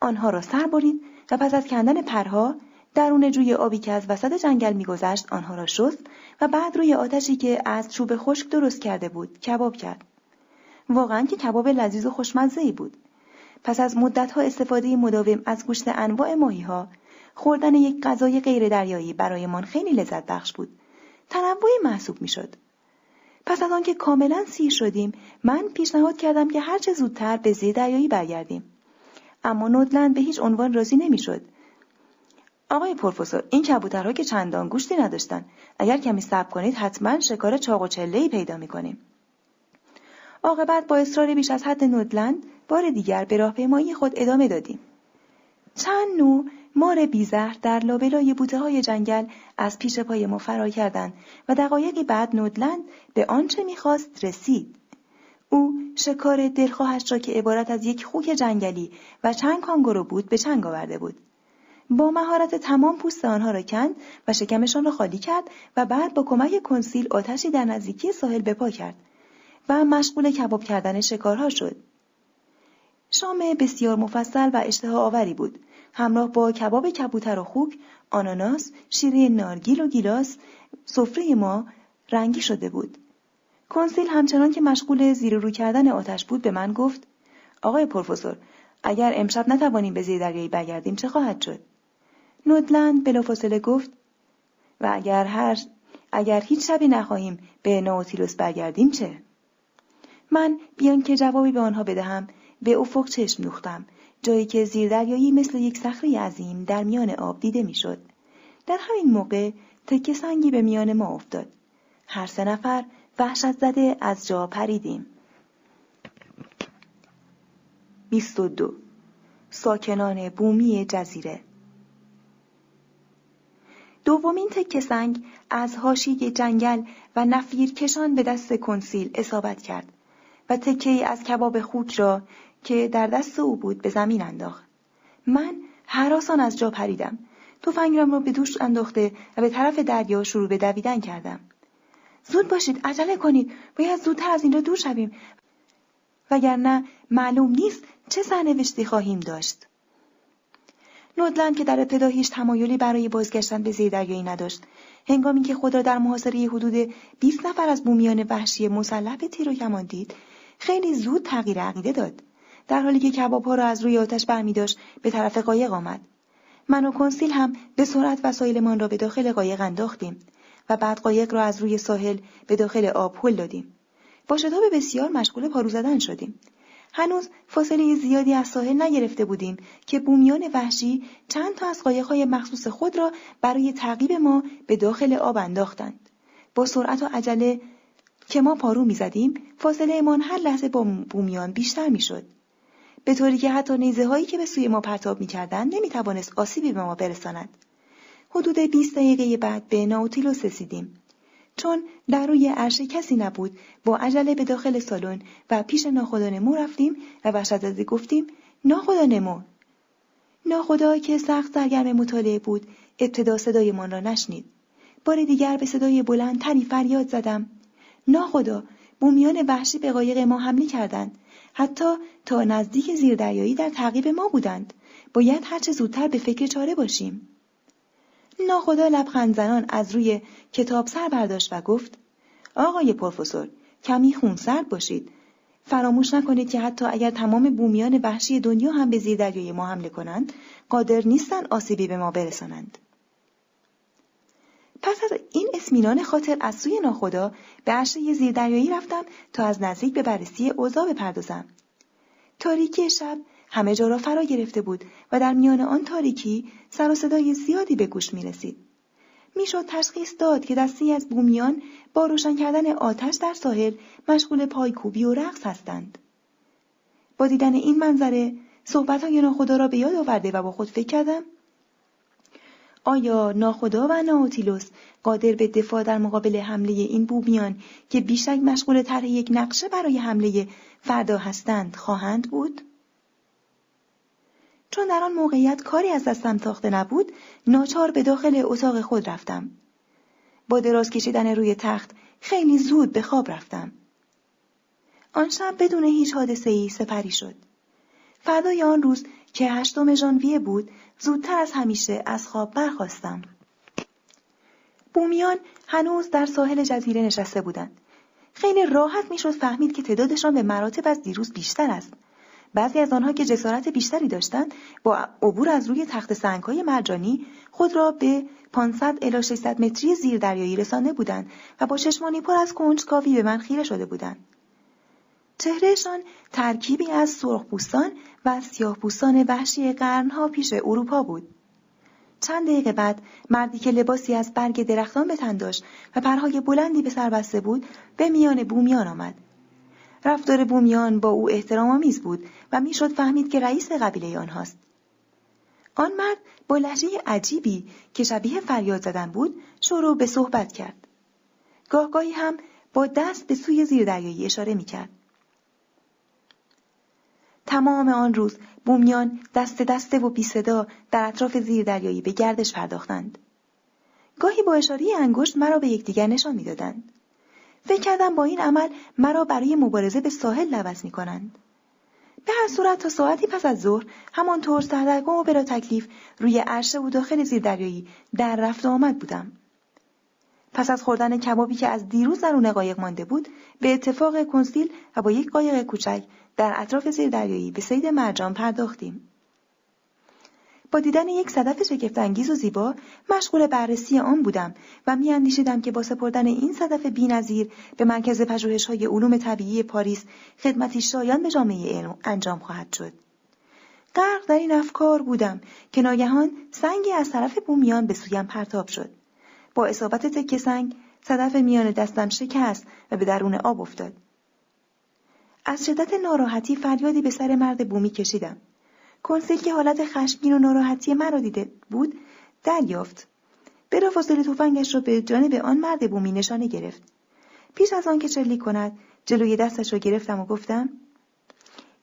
[SPEAKER 2] آنها را سر برید و پس از کندن پرها درون جوی آبی که از وسط جنگل میگذشت آنها را شست و بعد روی آتشی که از چوب خشک درست کرده بود کباب کرد. واقعا که کباب لذیذ و خوشمزه ای بود. پس از مدتها استفاده مداوم از گوشت انواع ماهی ها، خوردن یک غذای غیر دریایی برایمان خیلی لذت بخش بود. تنوعی محسوب می‌شد. پس از آنکه کاملا سیر شدیم، من پیشنهاد کردم که هرچه زودتر به زیر دریایی برگردیم. اما نودلند به هیچ عنوان راضی نمی‌شد. آقای پروفسور این کبوترها که چندان گوشتی نداشتن اگر کمی صبر کنید حتما شکار چاق و چله پیدا می‌کنیم عاقبت با اصرار بیش از حد نودلند بار دیگر به راهپیمایی خود ادامه دادیم چند نوع مار بیزهر در لابلای بوته های جنگل از پیش پای ما فرار کردند و دقایقی بعد نودلند به آنچه می‌خواست رسید. او شکار دلخواهش را که عبارت از یک خوک جنگلی و چند کانگورو بود به چنگ آورده بود. با مهارت تمام پوست آنها را کند و شکمشان را خالی کرد و بعد با کمک کنسیل آتشی در نزدیکی ساحل بپا کرد و مشغول کباب کردن شکارها شد. شام بسیار مفصل و اشتها آوری بود. همراه با کباب کبوتر و خوک آناناس شیره نارگیل و گیلاس سفره ما رنگی شده بود. کنسیل همچنان که مشغول زیر رو کردن آتش بود به من گفت آقای پروفسور اگر امشب نتوانیم به زیر دریایی برگردیم چه خواهد شد؟ نودلند بلافاصله گفت و اگر هر اگر هیچ شبی نخواهیم به ناوتیلوس برگردیم چه؟ من بیان که جوابی به آنها بدهم به افق چشم دوختم جایی که زیردریایی مثل یک صخره عظیم در میان آب دیده می‌شد. در همین موقع تکه سنگی به میان ما افتاد. هر سه نفر وحشت زده از جا پریدیم. 22 ساکنان بومی جزیره. دومین تکه سنگ از هاشی جنگل و نفیر کشان به دست کنسیل اصابت کرد و تکه از کباب خوک را که در دست او بود به زمین انداخت. من حراسان از جا پریدم. تفنگم را به دوش انداخته و به طرف دریا شروع به دویدن کردم. زود باشید عجله کنید باید زودتر از اینجا دور شویم وگرنه معلوم نیست چه سرنوشتی خواهیم داشت نودلند که در ابتدا هیچ تمایلی برای بازگشتن به دریایی نداشت هنگامی که خود را در محاصره حدود 20 نفر از بومیان وحشی مسلح به تیر و کمان دید خیلی زود تغییر عقیده داد در حالی که کبابها را از روی آتش برمی داشت به طرف قایق آمد. من و کنسیل هم به سرعت وسایلمان را به داخل قایق انداختیم و بعد قایق را از روی ساحل به داخل آب هل دادیم. با شتاب بسیار مشغول پارو زدن شدیم. هنوز فاصله زیادی از ساحل نگرفته بودیم که بومیان وحشی چند تا از قایقهای مخصوص خود را برای تعقیب ما به داخل آب انداختند. با سرعت و عجله که ما پارو می‌زدیم فاصله امان هر لحظه با بومیان بیشتر می‌شد. به طوری که حتی نیزه هایی که به سوی ما پرتاب می‌کردند نمی‌توانست آسیبی به ما برساند. حدود 20 دقیقه بعد به ناوتیلوس رسیدیم. چون در روی عرشه کسی نبود با عجله به داخل سالن و پیش ناخدا نمو رفتیم و وحشت گفتیم ناخدا نمو ناخدا که سخت سرگرم مطالعه بود ابتدا صدایمان را نشنید. بار دیگر به صدای بلند تری فریاد زدم. ناخدا بومیان وحشی به قایق ما حمله کردند. حتی تا نزدیک زیردریایی در تعقیب ما بودند. باید هرچه زودتر به فکر چاره باشیم. ناخدا لبخند زنان از روی کتاب سر برداشت و گفت آقای پروفسور کمی خونسرد باشید. فراموش نکنید که حتی اگر تمام بومیان وحشی دنیا هم به زیر دریای ما حمله کنند قادر نیستند آسیبی به ما برسانند. پس از این اسمینان خاطر از سوی ناخدا به عرشه زیردریایی رفتم تا از نزدیک به بررسی اوضاع بپردازم تاریکی شب همه جا را فرا گرفته بود و در میان آن تاریکی سر و صدای زیادی به گوش می رسید. می‌شد تشخیص داد که دستی از بومیان با روشن کردن آتش در ساحل مشغول پایکوبی و رقص هستند. با دیدن این منظره صحبت های ناخدا را به یاد آورده و با خود فکر کردم آیا ناخدا و ناوتیلوس قادر به دفاع در مقابل حمله این بومیان که بیشک مشغول طرح یک نقشه برای حمله فردا هستند خواهند بود؟ چون در آن موقعیت کاری از دستم تاخته نبود ناچار به داخل اتاق خود رفتم. با دراز کشیدن روی تخت خیلی زود به خواب رفتم. آن شب بدون هیچ حادثه ای سپری شد. فردای آن روز که هشتم ژانویه بود زودتر از همیشه از خواب برخواستم بومیان هنوز در ساحل جزیره نشسته بودند. خیلی راحت می‌شد فهمید که تعدادشان به مراتب از دیروز بیشتر است. بعضی از آنها که جسارت بیشتری داشتند با عبور از روی تخت سنگهای مرجانی خود را به 500 الی 600 متری زیر دریایی رسانده بودند و با چشمانی پر از کنجکاوی به من خیره شده بودند. چهرهشان ترکیبی از سرخپوستان و سیاهپوستان وحشی قرنها پیش اروپا بود. چند دقیقه بعد مردی که لباسی از برگ درختان به تن داشت و پرهای بلندی به سر بسته بود به میان بومیان آمد. رفتار بومیان با او احترام آمیز بود و می‌شد فهمید که رئیس قبیله آنهاست آن مرد با لحجه عجیبی که شبیه فریاد زدن بود شروع به صحبت کرد. گاهگاهی هم با دست به سوی زیردریایی اشاره می‌کرد. تمام آن روز بومیان دست دسته و بی صدا در اطراف زیردریایی به گردش پرداختند. گاهی با اشاره انگشت مرا به یکدیگر نشان می‌دادند. فکر کردم با این عمل مرا برای مبارزه به ساحل لوس می کنند. به هر صورت تا ساعتی پس از ظهر همانطور سردرگم و بلا تکلیف روی عرشه و داخل زیردریایی در رفت آمد بودم. پس از خوردن کبابی که از دیروز درون قایق مانده بود به اتفاق کنسیل و با یک قایق کوچک در اطراف دریایی به سید مرجان پرداختیم. با دیدن یک صدف شگفتانگیز و زیبا مشغول بررسی آن بودم و میاندیشیدم که با سپردن این صدف بینظیر به مرکز های علوم طبیعی پاریس خدمتی شایان به جامعه علم انجام خواهد شد. غرق در این افکار بودم که ناگهان سنگی از طرف بومیان به سویم پرتاب شد. با اصابت تکه سنگ صدف میان دستم شکست و به درون آب افتاد. از شدت ناراحتی فریادی به سر مرد بومی کشیدم. کنسیل که حالت خشمگین و ناراحتی مرا دیده بود دریافت. بلافاصله تفنگش را به جانب آن مرد بومی نشانه گرفت. پیش از آن که چلی کند جلوی دستش را گرفتم و گفتم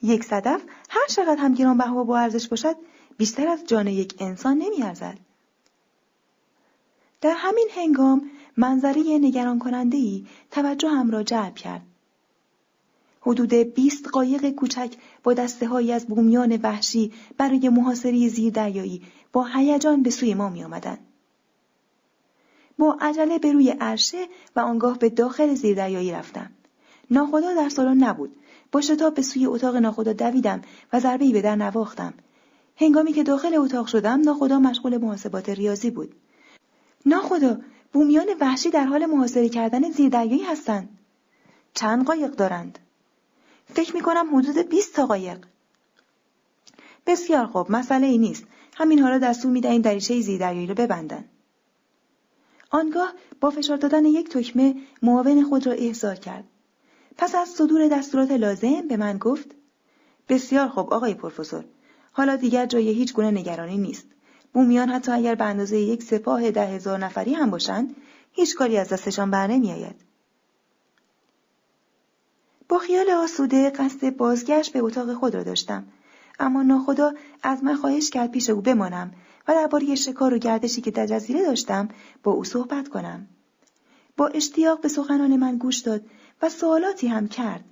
[SPEAKER 2] یک صدف هر چقدر هم گرانبها و با ارزش باشد بیشتر از جان یک انسان نمیارزد در همین هنگام منظره نگران کننده ای توجه هم را جلب کرد. حدود 20 قایق کوچک با دسته هایی از بومیان وحشی برای محاصره زیردریایی با هیجان به سوی ما می آمدن. با عجله به روی عرشه و آنگاه به داخل زیردریایی رفتم. ناخدا در سالن نبود. با شتاب به سوی اتاق ناخدا دویدم و ضربهای به در نواختم. هنگامی که داخل اتاق شدم ناخدا مشغول محاسبات ریاضی بود. ناخدا بومیان وحشی در حال محاصره کردن زیردریایی هستند. چند قایق دارند؟ فکر می کنم حدود 20 تا قایق. بسیار خوب مسئله ای نیست. همین حالا دستور می دهیم دریچه زیردریایی را ببندن. آنگاه با فشار دادن یک تکمه معاون خود را احضار کرد. پس از صدور دستورات لازم به من گفت بسیار خوب آقای پروفسور حالا دیگر جای هیچ گونه نگرانی نیست بومیان حتی اگر به اندازه یک سپاه ده هزار نفری هم باشند هیچ کاری از دستشان بر نمیآید با خیال آسوده قصد بازگشت به اتاق خود را داشتم. اما ناخدا از من خواهش کرد پیش او بمانم و درباره شکار و گردشی که در جزیره داشتم با او صحبت کنم. با اشتیاق به سخنان من گوش داد و سوالاتی هم کرد.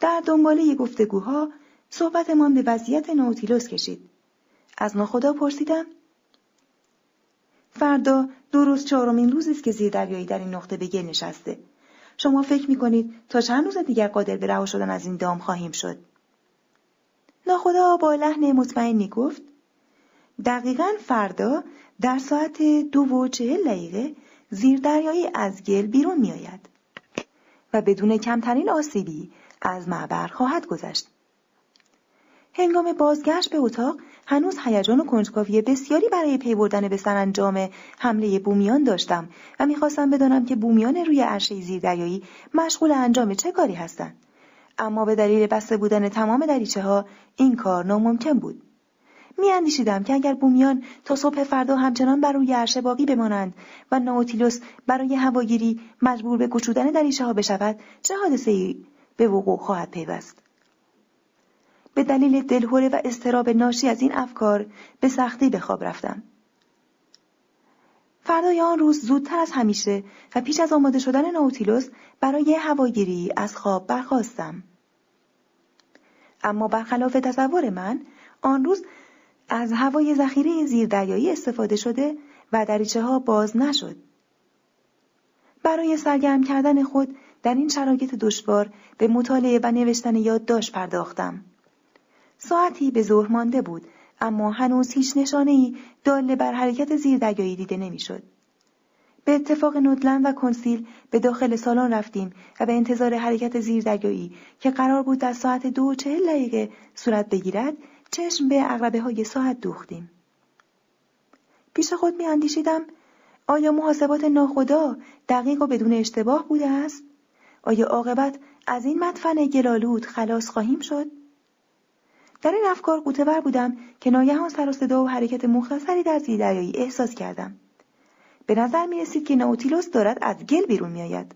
[SPEAKER 2] در دنباله گفتگوها صحبتمان به وضعیت نوتیلوس کشید. از ناخدا پرسیدم فردا دو روز چهارمین روزی است که زیردریایی در این نقطه به گل نشسته. شما فکر می‌کنید تا چند روز دیگر قادر به رها شدن از این دام خواهیم شد؟ ناخدا با لحن مطمئنی گفت دقیقا فردا در ساعت دو و چهل دقیقه زیردریایی از گل بیرون میآید و بدون کمترین آسیبی از معبر خواهد گذشت. هنگام بازگشت به اتاق هنوز هیجان و کنجکاوی بسیاری برای پی بردن به سرانجام حمله بومیان داشتم و می‌خواستم بدانم که بومیان روی عرشه زیردریایی مشغول انجام چه کاری هستند. اما به دلیل بسته بودن تمام دریچه ها این کار ناممکن بود. میاندیشیدم که اگر بومیان تا صبح فردا همچنان بر روی عرشه باقی بمانند و ناوتیلوس برای هواگیری مجبور به گشودن دریچه ها بشود چه حادثه ای به وقوع خواهد پیوست؟ به دلیل دلهوره و استراب ناشی از این افکار به سختی به خواب رفتم. فردای آن روز زودتر از همیشه و پیش از آماده شدن نوتیلوس برای هواگیری از خواب برخواستم. اما برخلاف تصور من آن روز از هوای ذخیره زیردریایی استفاده شده و دریچه ها باز نشد. برای سرگرم کردن خود در این شرایط دشوار به مطالعه و نوشتن یادداشت پرداختم. ساعتی به ظهر مانده بود اما هنوز هیچ نشانه ای داله بر حرکت زیردریایی دیده نمی‌شد. به اتفاق نودلند و کنسیل به داخل سالن رفتیم و به انتظار حرکت زیردریایی که قرار بود در ساعت دو و چهل دقیقه صورت بگیرد چشم به اغربه های ساعت دوختیم. پیش خود می اندیشیدم آیا محاسبات ناخدا دقیق و بدون اشتباه بوده است؟ آیا عاقبت از این مدفن گلالود خلاص خواهیم شد؟ در این افکار قوطه بودم که ناگهان سر و صدا و حرکت مختصری در زیردریایی احساس کردم. به نظر می رسید که ناوتیلوس دارد از گل بیرون می آید.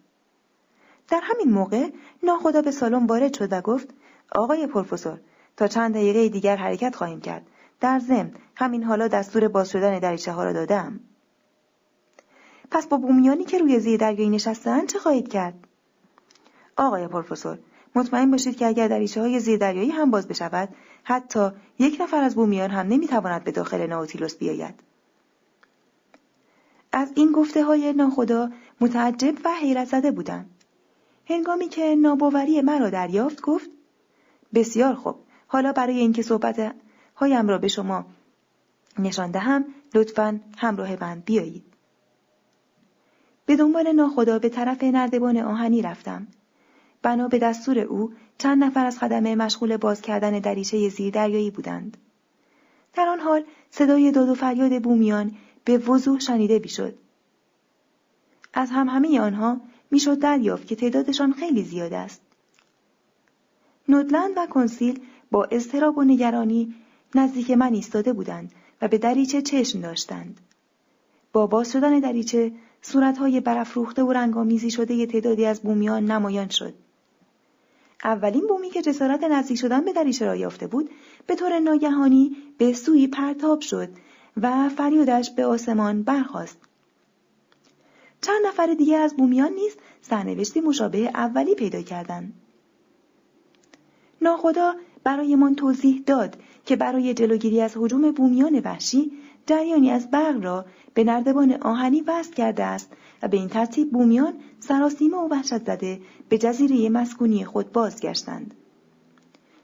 [SPEAKER 2] در همین موقع ناخدا به سالن وارد شد و گفت آقای پروفسور تا چند دقیقه دیگر حرکت خواهیم کرد. در ضمن همین حالا دستور باز شدن دریچه ها را دادم. پس با بومیانی که روی زیر دریایی نشستن چه خواهید کرد؟ آقای پروفسور مطمئن باشید که اگر دریچه های زیر دریایی هم باز بشود حتی یک نفر از بومیان هم نمی‌تواند به داخل ناوتیلوس بیاید. از این گفته های ناخدا متعجب و حیرت زده بودم. هنگامی که ناباوری مرا دریافت گفت بسیار خوب حالا برای اینکه صحبت هایم را به شما نشان دهم لطفا همراه من بیایید. به دنبال ناخدا به طرف نردبان آهنی رفتم. بنا به دستور او چند نفر از خدمه مشغول باز کردن دریچه زیر دریایی بودند. در آن حال صدای داد و فریاد بومیان به وضوح شنیده می‌شد. از هم همه آنها می‌شد دریافت که تعدادشان خیلی زیاد است. نودلند و کنسیل با اضطراب و نگرانی نزدیک من ایستاده بودند و به دریچه چشم داشتند. با باز شدن دریچه صورتهای برافروخته و رنگامیزی شده ی تعدادی از بومیان نمایان شد. اولین بومی که جسارت نزدیک شدن به دریچه را یافته بود به طور ناگهانی به سوی پرتاب شد و فریادش به آسمان برخاست. چند نفر دیگر از بومیان نیز سرنوشتی مشابه اولی پیدا کردند. ناخدا برایمان توضیح داد که برای جلوگیری از حجوم بومیان وحشی جریانی از برق را به نردبان آهنی وصل کرده است و به این ترتیب بومیان سراسیمه و وحشت زده به جزیره مسکونی خود بازگشتند.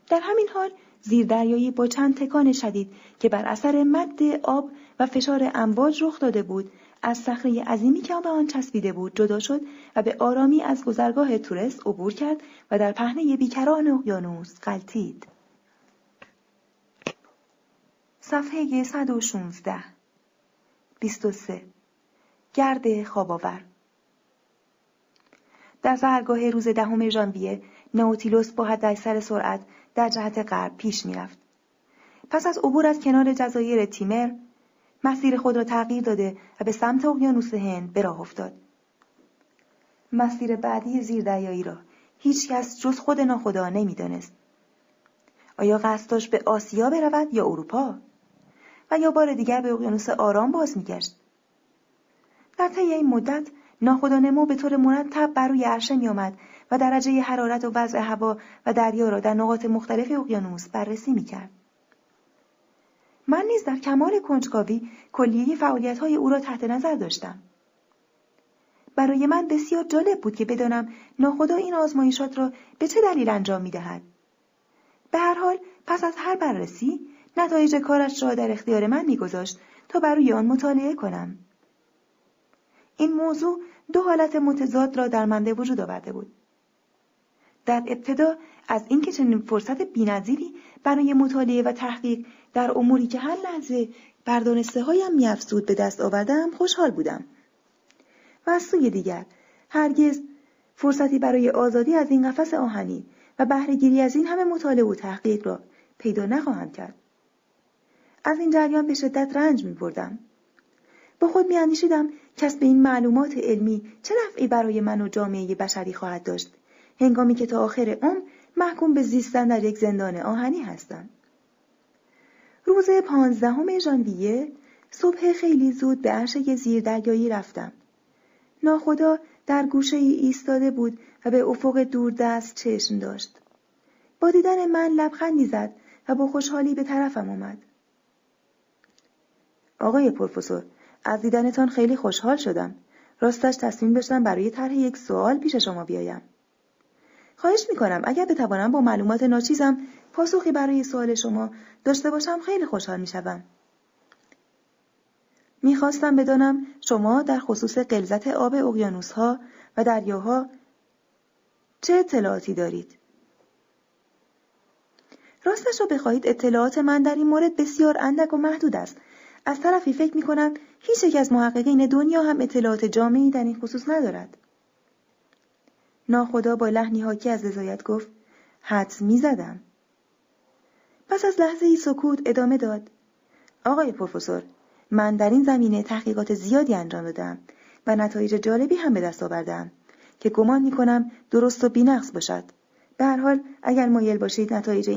[SPEAKER 2] در همین حال زیردریایی با چند تکان شدید که بر اثر مد آب و فشار امواج رخ داده بود از صخره عظیمی که به آن چسبیده بود جدا شد و به آرامی از گذرگاه تورس عبور کرد و در پهنه بیکران اقیانوس غلطید صفحه 116 23 گرد خواباور در سهرگاه روز دهم ژانویه نوتیلوس با حداکثر سرعت در جهت غرب پیش می‌رفت. پس از عبور از کنار جزایر تیمر مسیر خود را تغییر داده و به سمت اقیانوس هند به راه افتاد. مسیر بعدی زیردریایی را هیچکس جز خود ناخدا نمی‌دانست. آیا قصد به آسیا برود یا اروپا؟ و یا بار دیگر به اقیانوس آرام باز میگشت. در طی این مدت ناخدا نمو به طور مرتب بر روی عرشه میآمد و درجه حرارت و وضع هوا و دریا را در نقاط مختلف اقیانوس بررسی می‌کرد. من نیز در کمال کنجکاوی کلیه فعالیت های او را تحت نظر داشتم. برای من بسیار جالب بود که بدانم ناخدا این آزمایشات را به چه دلیل انجام می‌دهد. به هر حال پس از هر بررسی نتایج کارش را در اختیار من میگذاشت تا برای آن مطالعه کنم. این موضوع دو حالت متضاد را در من به وجود آورده بود. در ابتدا از اینکه چنین فرصت بینظیری برای مطالعه و تحقیق در اموری که هر لحظه بر دانسته هایم میافزود به دست آوردم خوشحال بودم. و از سوی دیگر هرگز فرصتی برای آزادی از این قفس آهنی و بهرهگیری از این همه مطالعه و تحقیق را پیدا نخواهم کرد. از این جریان به شدت رنج می بردم. با خود می اندیشیدم کسب این معلومات علمی چه نفعی برای من و جامعه بشری خواهد داشت هنگامی که تا آخر عمر محکوم به زیستن در یک زندان آهنی هستم. روز پانزدهم ژانویه صبح خیلی زود به عرشه زیر دریایی رفتم. ناخدا در گوشه ای ایستاده بود و به افق دوردست چشم داشت. با دیدن من لبخندی زد و با خوشحالی به طرفم آمد. آقای پروفسور از دیدنتان خیلی خوشحال شدم. راستش تصمیم داشتم برای طرح یک سوال پیش شما بیایم. خواهش می‌کنم اگر بتوانم با معلومات ناچیزم پاسخی برای سوال شما داشته باشم خیلی خوشحال می‌شوم. می‌خواستم بدانم شما در خصوص قلزت آب اقیانوسها و دریاها چه اطلاعاتی دارید؟ راستش را بخواهید اطلاعات من در این مورد بسیار اندک و محدود است از طرفی فکر می کنم هیچ یک از محققین دنیا هم اطلاعات جامعی در این خصوص ندارد. ناخدا با لحنی حاکی از رضایت گفت حدس می زدم. پس از لحظه ای سکوت ادامه داد. آقای پروفسور من در این زمینه تحقیقات زیادی انجام دادم و نتایج جالبی هم به دست آوردم که گمان می کنم درست و بینقص باشد. به هر حال اگر مایل باشید نتایج این